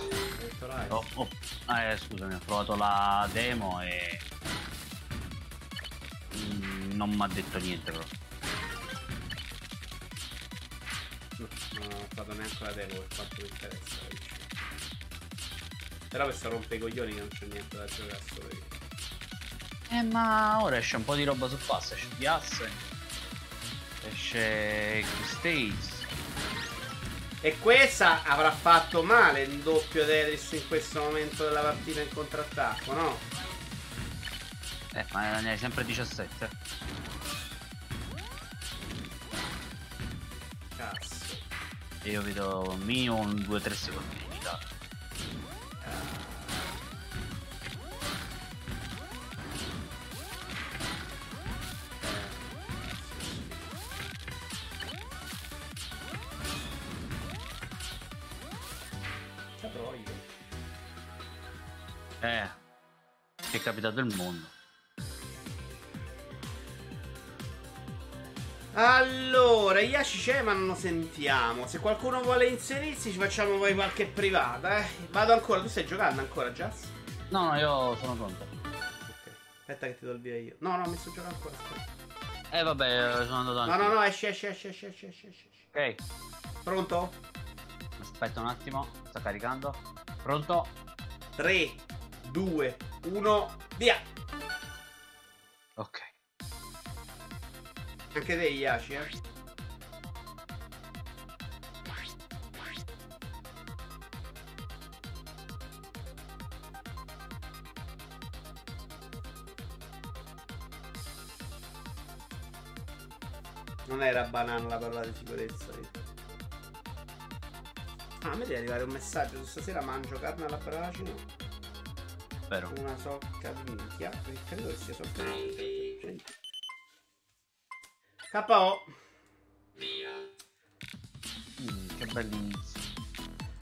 Speaker 2: Oh, oh. Ah, eh, scusami, ho provato la demo e... Mm, non mi ha detto niente però.
Speaker 1: No, non ho fatto neanche la demo per quanto mi interessa. Però questo rompe i coglioni che non c'è niente da giocare solo io.
Speaker 2: Eh ma ora esce un po' di roba su pass, esce di Assen, esce States.
Speaker 1: E questa avrà fatto male il doppio Tetris in questo momento della partita in contrattacco, no?
Speaker 2: Eh, ma ne hai sempre 17.
Speaker 1: Cazzo.
Speaker 2: Io vedo minimo 2-3 secondi Eh, che è capitato il mondo.
Speaker 1: Allora, Yashi c'è ma non lo sentiamo. Se qualcuno vuole inserirsi ci facciamo poi qualche privata, eh. Vado ancora, tu stai giocando ancora, Jazz?
Speaker 2: No, no, io sono pronto.
Speaker 1: Ok. Aspetta che ti do il via io. No, no, mi sto giocando ancora. aspetta.
Speaker 2: Eh vabbè, sono andato
Speaker 1: No,
Speaker 2: anche.
Speaker 1: no, no, esci, esci, esci, esci, esci, esci, esci.
Speaker 2: Ok,
Speaker 1: Pronto?
Speaker 2: aspetta un attimo, sta caricando. Pronto?
Speaker 1: 3, 2, 1, via!
Speaker 2: Ok.
Speaker 1: Anche te, Yashi, eh? Non era banana la parola di sicurezza. io. Ah, a me deve arrivare un messaggio. Stasera mangio carne alla brace.
Speaker 2: Spero.
Speaker 1: Una socca di minchia. Credo che sia socca di minchia. KO.
Speaker 2: Mm, che bellissimo.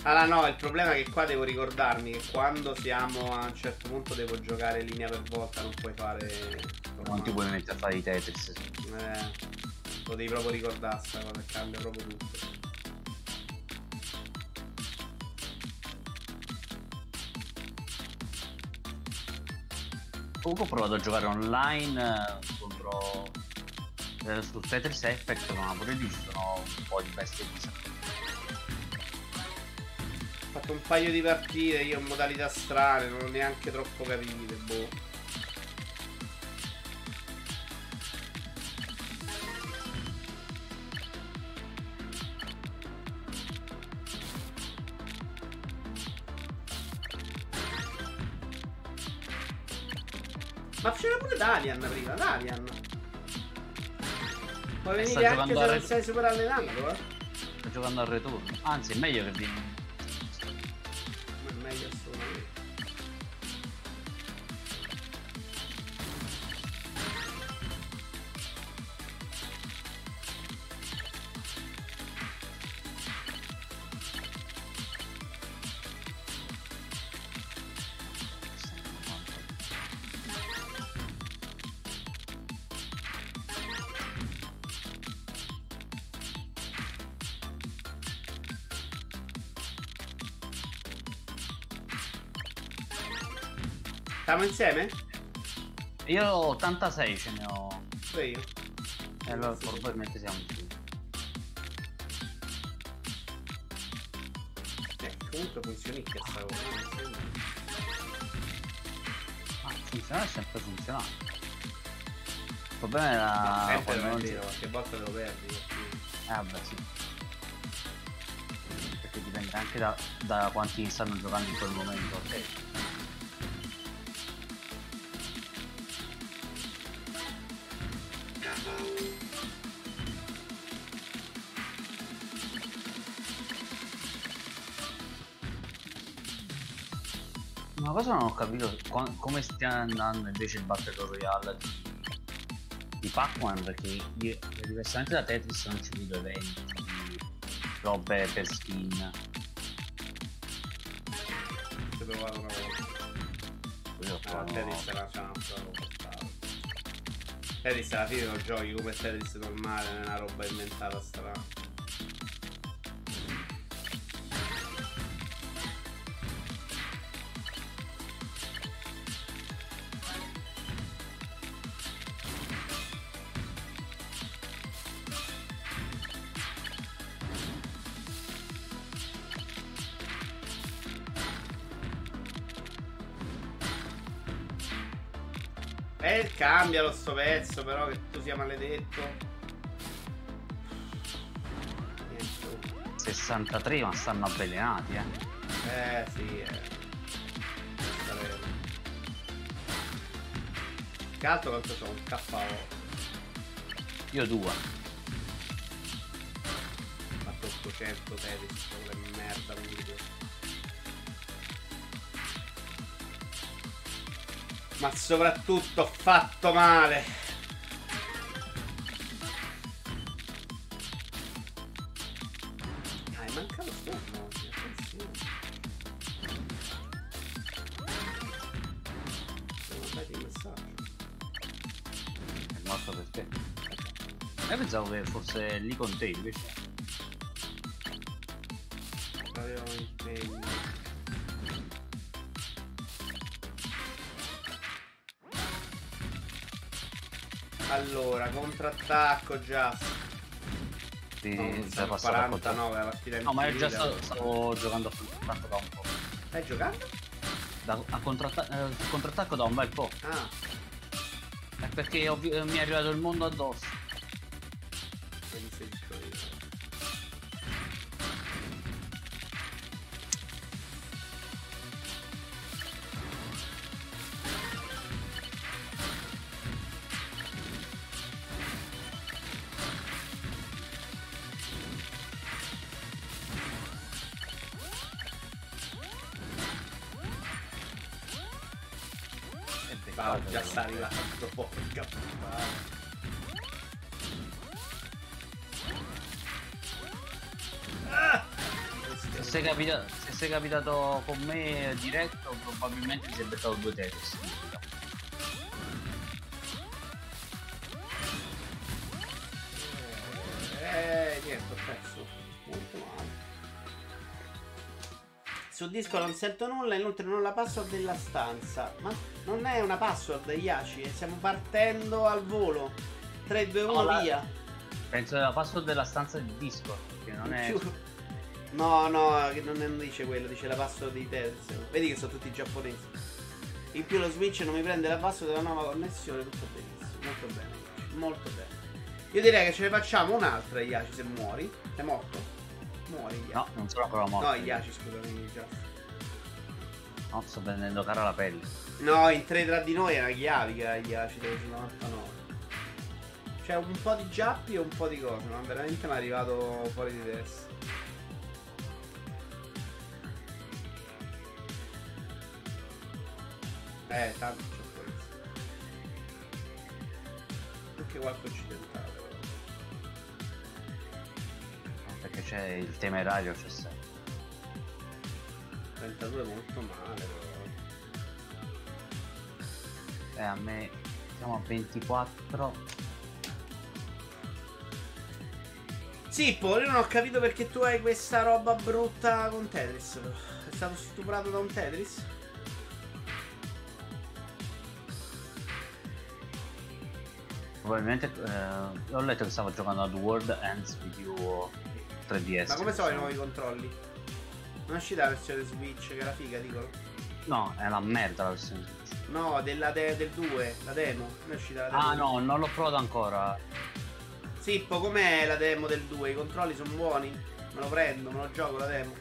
Speaker 1: Allora no, il problema è che qua devo ricordarmi che quando siamo a un certo punto devo giocare linea per volta, non puoi fare...
Speaker 2: Non ti puoi mettere a fare i Tetris.
Speaker 1: Eh, lo devi proprio ricordare sta cosa, cambia proprio tutto.
Speaker 2: Comunque ho provato a giocare online eh, contro eh, su Tetris Effect, ma pure lì ci sono un po' di bestie di
Speaker 1: Ho fatto un paio di partite io in modalità strane, non ho neanche troppo capite, boh. Prima, Dalian. Puoi venire
Speaker 2: Sta
Speaker 1: anche se non sei super allenato, eh?
Speaker 2: Sto giocando al returno. Anzi, è meglio che vieni.
Speaker 1: Insieme?
Speaker 2: Io ho 86 ce ne ho.
Speaker 1: Pure io.
Speaker 2: E allora probabilmente siamo più.
Speaker 1: Eh, comunque funzionicchia sta cosa. non sembra.
Speaker 2: Ah, funzionare è sempre funzionato. Il problema era
Speaker 1: sempre
Speaker 2: quando
Speaker 1: non vero, qualche volta lo perdi. quindi.
Speaker 2: Eh vabbè sì. Perché dipende anche da, da quanti stanno giocando in quel momento. Ok. Cosa non ho capito come stia andando invece il Battle Royale di, di Pac-Man perché io, diversamente da Tetris non ci vedo eventi, robe per skin.
Speaker 1: Se provato una volta. Ah, Tetris era portata. Tetris alla fine lo giochi come Tetris normale, è una roba inventata strana. Cambialo sto pezzo, però che tu sia maledetto. Niente.
Speaker 2: 63 ma stanno avvelenati eh.
Speaker 1: Eh, sì, eh. Che altro quanto c'ho? Un KO.
Speaker 2: Io due.
Speaker 1: Fatto 800 Tetris, quelle merda un video. Ma soprattutto fatto male. Ah, è mancato messaggio.
Speaker 2: È morto per te. Io pensavo che fosse lì con te invece.
Speaker 1: Contrattacco già.
Speaker 2: Sì,
Speaker 1: No,
Speaker 2: sei
Speaker 1: siamo
Speaker 2: passato a contatto.
Speaker 1: 49 la partita
Speaker 2: No, ma io già stavo, stavo giocando a contrattacco da un po'.
Speaker 1: Stai giocando?
Speaker 2: Da, a contratta- eh, contrattacco da un bel po'.
Speaker 1: Ah,
Speaker 2: È perché ho eh, mi è arrivato il mondo addosso. Capitato con me diretto, probabilmente ti sei beccato due Tetris.
Speaker 1: Eh, niente, ho perso. Molto male. Su disco non sento nulla, inoltre non ho la password della stanza. Ma non è una password, e stiamo partendo al volo. 3, 2, 1,
Speaker 2: No, la-
Speaker 1: via.
Speaker 2: Penso che la password della stanza di Discord, che non è...
Speaker 1: No, no, che non, non dice quello, dice la password di Tetris. Vedi che sono tutti giapponesi. In più lo Switch non mi prende la password della nuova connessione, tutto benissimo. Molto bene, molto bene. Io direi che ce ne facciamo un'altra, Yashi, se muori. Sei morto? Muori, Yashi.
Speaker 2: No, non sono ancora morto.
Speaker 1: No, Yashi, scusami, già.
Speaker 2: No, sto prendendo cara la pelle.
Speaker 1: No, in tre tra di noi era chiavica Yashi dove sono 99. C'è un po' di giappi e un po' di cose, ma veramente mi è arrivato fuori di testa. Eh, tanto c'è fuori. Anche qualche occidentale.
Speaker 2: No, Perché c'è il temerario, c'è sempre.
Speaker 1: 32 molto male, però.
Speaker 2: Eh, a me siamo a 24.
Speaker 1: Sippo, io non ho capito perché tu hai questa roba brutta con Tetris. È stato stuprato da un Tetris?
Speaker 2: Probabilmente eh, ho letto che stavo giocando ad World Ends With You 3DS.
Speaker 1: Ma come sono i nuovi controlli? Non uscita la versione Switch, che era figa, dicono.
Speaker 2: No, è una merda la versione Switch.
Speaker 1: No, della de- del 2, la demo. Non è uscita la demo.
Speaker 2: Ah no, non l'ho provato ancora.
Speaker 1: Sippo, com'è la demo del 2? I controlli sono buoni? Me lo prendo, me lo gioco la demo.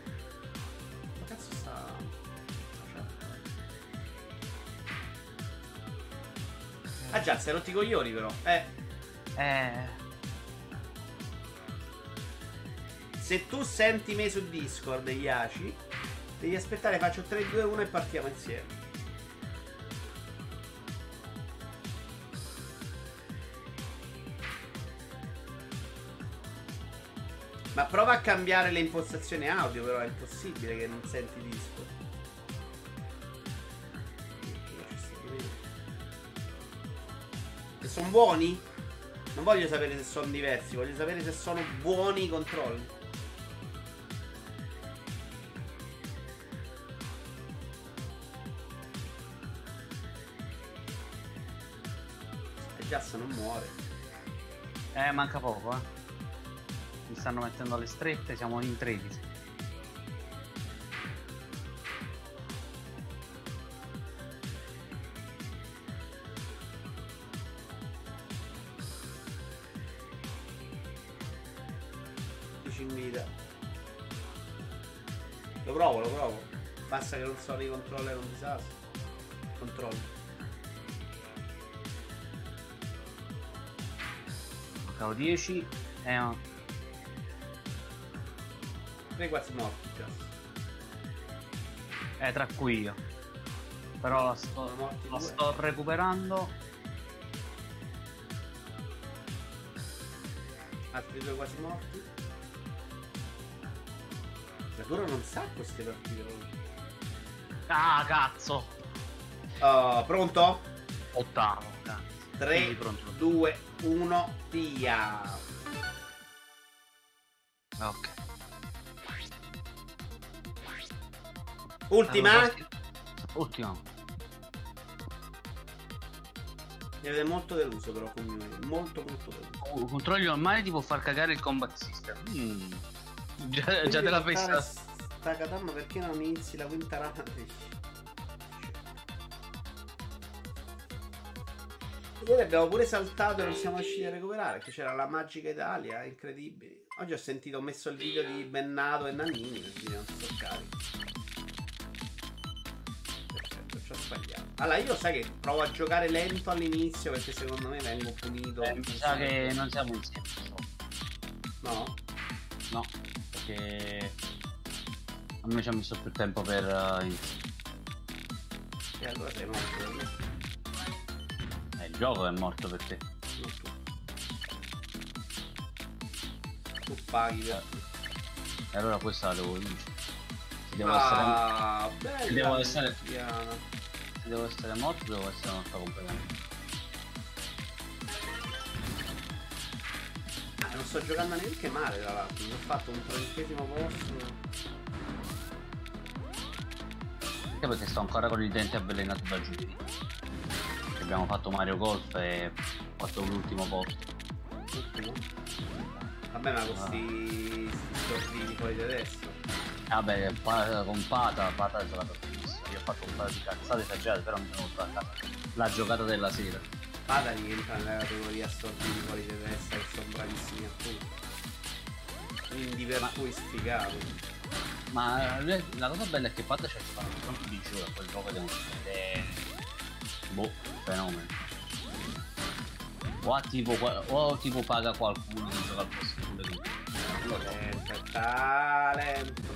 Speaker 1: Ah già, sei rotti i coglioni però. Eh.
Speaker 2: Eh,
Speaker 1: Se tu senti me su Discord, Yashi, devi aspettare, faccio 3, 2, 1 e partiamo insieme. Ma prova a cambiare le impostazioni audio, però è impossibile che non senti Discord. Sono buoni? Non voglio sapere se sono diversi, voglio sapere se sono buoni i controlli. E Jazz non muore.
Speaker 2: Eh, manca poco, eh. Mi stanno mettendo alle strette, siamo in 13.
Speaker 1: Basta che non sono i controller un disastro. Controllo.
Speaker 2: Mancavo 10. Eh, no.
Speaker 1: 3 quasi morti Jazz.
Speaker 2: eh, tra cui io. Però la sto, la sto recuperando.
Speaker 1: Altri due quasi morti. Ma durano un sacco queste partite.
Speaker 2: Ah, cazzo!
Speaker 1: Oh, pronto?
Speaker 2: Ottavo, cazzo.
Speaker 1: 3,
Speaker 2: Quindi pronto.
Speaker 1: 2, 1, via.
Speaker 2: Ok.
Speaker 1: Ultima?
Speaker 2: Allora, Ultima.
Speaker 1: Mi avete molto deluso però con me. Molto molto deluso.
Speaker 2: Oh, controlli normali ti può far cagare il combat system. Mm. Già, già te l'ha
Speaker 1: devo Katamma perché non inizi la quinta rana? Ieri abbiamo pure saltato e non siamo riusciti a recuperare. Che c'era la Magica Italia, incredibile. Oggi ho sentito, ho messo il video di Bennato e Nannini, quindi non carico. Perfetto, ci ho sbagliato. Allora, io sai che provo a giocare lento all'inizio perché secondo me vengo punito.
Speaker 2: Eh, mi sa che non siamo insieme.
Speaker 1: No?
Speaker 2: No, perché a me ci ha messo più tempo per uh, iniziare.
Speaker 1: E allora sei morto per me.
Speaker 2: Eh, il gioco è morto per te.
Speaker 1: Tu. Paghi per
Speaker 2: E allora questa la devo vincere. Devo, essere,
Speaker 1: Ah, bella
Speaker 2: devo essere- se devo essere morto, devo essere morto completamente.
Speaker 1: Ah, non sto giocando neanche male tra l'altro. Mi ho fatto un trentesimo posto.
Speaker 2: Anche perché sto ancora con i denti avvelenati da giovedì. Abbiamo fatto Mario Golf e ho fatto l'ultimo posto.
Speaker 1: Vabbè, ma questi sorbini fuori di adesso.
Speaker 2: Vabbè, pa- con Pata, Pata ha giocato benissimo. Io ho fatto un paio di cazzate esagerate, però mi sono portato la giocata della sera.
Speaker 1: Vada rientra nella categoria sorbini fuori di testa che sono bravissimi a tutto. Quindi per cui sfigato.
Speaker 2: Ma eh, la cosa bella è che Pata c'è stato quanto di gioco a quel gioco ed è boh, fenomeno. O, qua- o tipo paga qualcuno che gioca al posto sulle tutte.
Speaker 1: Talento, è talento.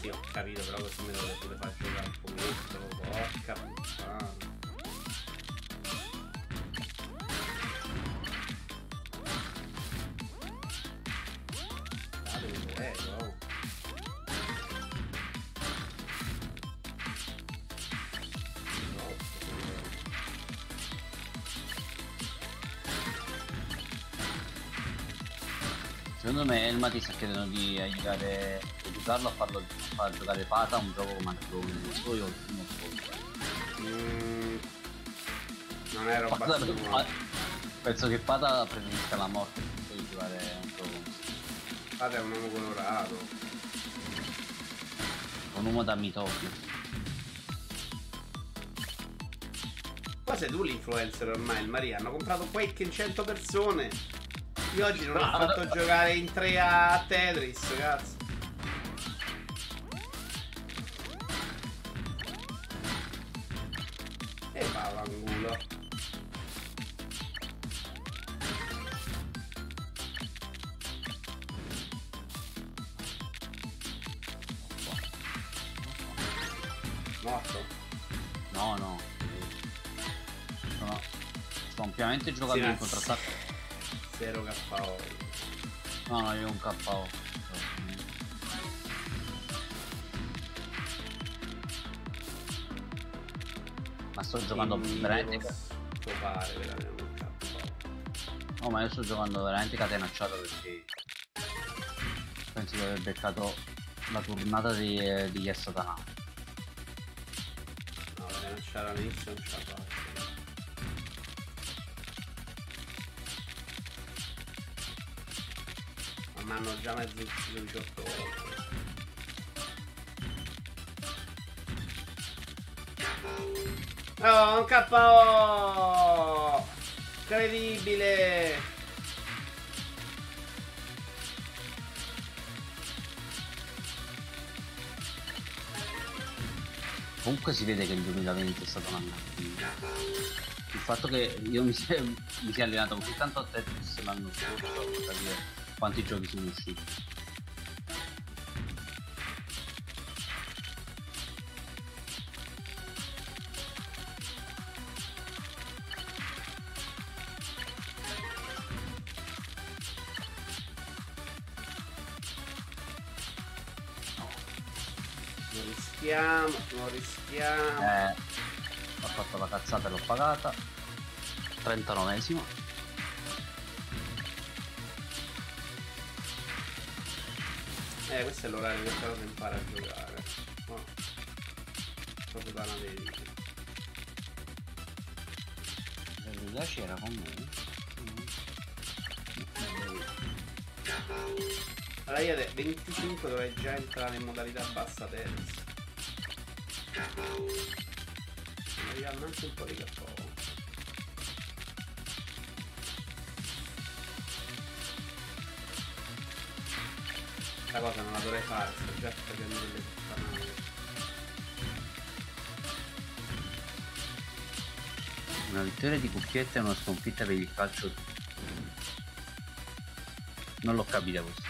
Speaker 1: Sì, ho capito, però così mi dovete pure far giocare un pochetto. Porca puttana.
Speaker 2: Me Elma ti sta chiedendo di aiutare, aiutarlo a farlo a far giocare Pata un gioco come anche non so io non so.
Speaker 1: Mm, non è roba
Speaker 2: Pata-
Speaker 1: sua.
Speaker 2: penso che Pata preferisca la morte di giocare un gioco
Speaker 1: Fate è un uomo colorato.
Speaker 2: un uomo da Mitopio.
Speaker 1: Qua sei tu l'influencer ormai, il Maria. Hanno comprato in 100 persone. Io oggi non ho fatto giocare in 3 a Tetris, cazzo. E va vangulo. Morto?
Speaker 2: No, no. Sono, sto ampiamente giocando
Speaker 1: Sì,
Speaker 2: in contrattacco.
Speaker 1: Zero KO.
Speaker 2: No, no, io un KO. Ma sto giocando
Speaker 1: Quindi
Speaker 2: veramente.
Speaker 1: posso fare per avere un KO.
Speaker 2: No, ma io sto giocando veramente catenacciato perché penso di aver beccato la tornata di, di Yes Satana.
Speaker 1: No, catenacciare all'inizio non ce la hanno già mezzo ucciso 18 volte. Oh, un KO! Incredibile!
Speaker 2: Comunque si vede che il 2020 è stato un anno Il fatto che io mi sia, mi sia allenato così tanto a Tetris l'anno scorso per capire quanti giochi sono usciti.
Speaker 1: Non rischiamo, non rischiamo.
Speaker 2: Eh, ho fatto la cazzata e l'ho pagata. 39esimo.
Speaker 1: Eh, questo è l'orario che si impara a giocare. No. Proprio da una verifica.
Speaker 2: La c'era con me.
Speaker 1: Allora io alle 25 dovrei già entrare in modalità bassa terza. Mi arrivano anche un po' di capo. Questa cosa non la dovrei fare, sto già facendo delle puttanate.
Speaker 2: Una vittoria di Cucchietta e una sconfitta per il calcio. Non l'ho capita questa.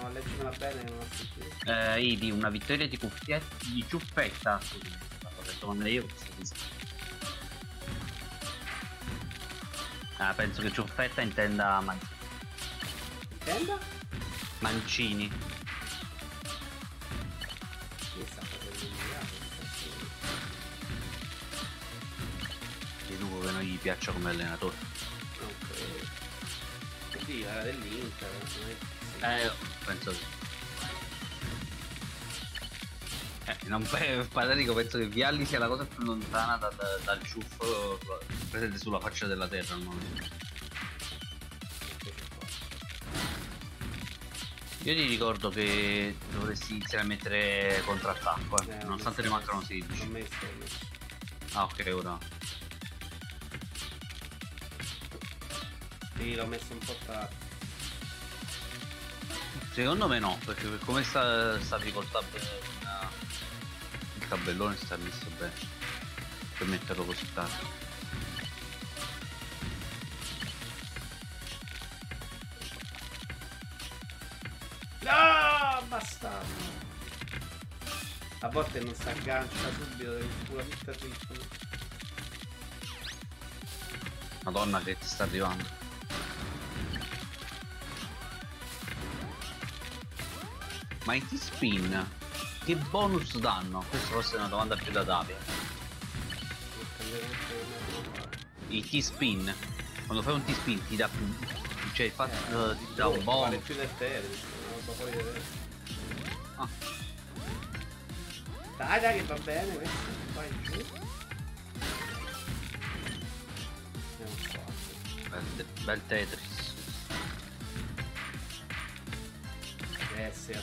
Speaker 1: No, leggimela bene non ho sentito.
Speaker 2: Eh, Idi, una vittoria di Cucchietta di Ciuffetta. L'ho detto io questo. Ah, penso che Ciuffetta intenda Man-
Speaker 1: Intenda?
Speaker 2: Mancini. Lupo che non gli piaccia come allenatore.
Speaker 1: Ok. Sì, era dell'Inter. sì.
Speaker 2: Eh, penso che. Eh, non Patarico penso che Vialli sia la cosa più lontana dal, dal ciuffo presente sulla faccia della terra al momento. Io ti ricordo che dovresti iniziare a mettere contrattacco, eh,
Speaker 1: Eh,
Speaker 2: nonostante ne mancano
Speaker 1: L'ho
Speaker 2: 16.
Speaker 1: messo, l'ho messo.
Speaker 2: Ah ok, ora.
Speaker 1: Sì, l'ho messo un po' tardi.
Speaker 2: Secondo me no, perché per come sta, stavi col tab con, il tabellone sta messo bene. Per metterlo così tardi.
Speaker 1: No, bastardo. A volte non si aggancia subito, devi pure tutto il ritmo.
Speaker 2: Madonna che ti sta arrivando. Ma i T-spin che bonus danno? Questa forse è una domanda più da Davide. I T-spin, quando fai un T-spin ti dà più. cioè il fatto
Speaker 1: Eh,
Speaker 2: ti dà un
Speaker 1: Vale
Speaker 2: bonus.
Speaker 1: più del Tetris, non lo so di testa.
Speaker 2: Ah,
Speaker 1: Dai, dai, che va bene questo. Vai giù.
Speaker 2: Bel, bel Tetris.
Speaker 1: Eh sì, a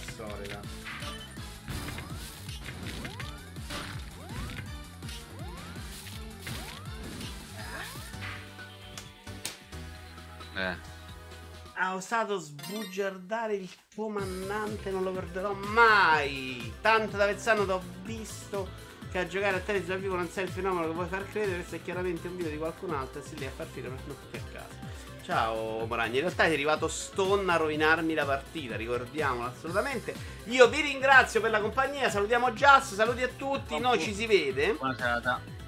Speaker 1: Ha osato sbugiardare il comandante, non lo perderò mai. Tanto da Vezzano t'ho visto che a giocare a tennis dal vivo non sei il fenomeno che vuoi far credere. Questo è chiaramente un video di qualcun altro e sei lì a far finire per non tutti a casa. Ciao Moragni, in realtà è arrivato Stone a rovinarmi la partita, ricordiamolo assolutamente. Io vi ringrazio per la compagnia, salutiamo Just, saluti a tutti, noi ci si vede.
Speaker 2: Buona serata.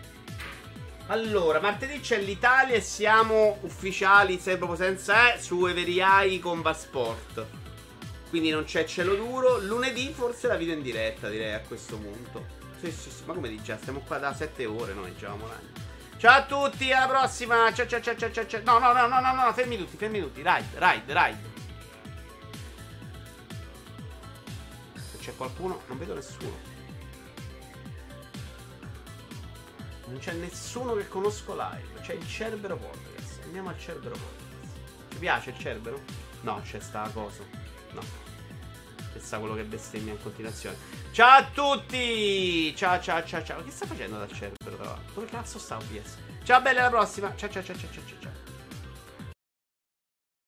Speaker 1: Allora, martedì c'è l'Italia e siamo ufficiali, se proprio senza eh, su Everai con Vasport. Quindi non c'è cielo duro. Lunedì forse la video in diretta, direi a questo punto. Sì, sì, sì, ma come di già? Stiamo qua da 7 ore noi, già Moragni. Ciao a tutti, alla prossima. Ciao, ciao, ciao, ciao, ciao. No, no, no, no, no, no, fermi tutti, fermi tutti. Ride, ride, ride. Se c'è qualcuno, non vedo nessuno. Non c'è nessuno che conosco live. C'è il Cerbero Podcast. Andiamo al Cerbero Podcast. Ti piace il Cerbero? No, c'è sta cosa. No. Pensa quello che bestemmia in continuazione. Ciao a tutti! Ciao, ciao, ciao, ciao. Che sta facendo dal Cerbero? Dove cazzo sta OBS? Ciao, belle, alla prossima. Ciao, ciao, ciao, ciao, ciao, ciao.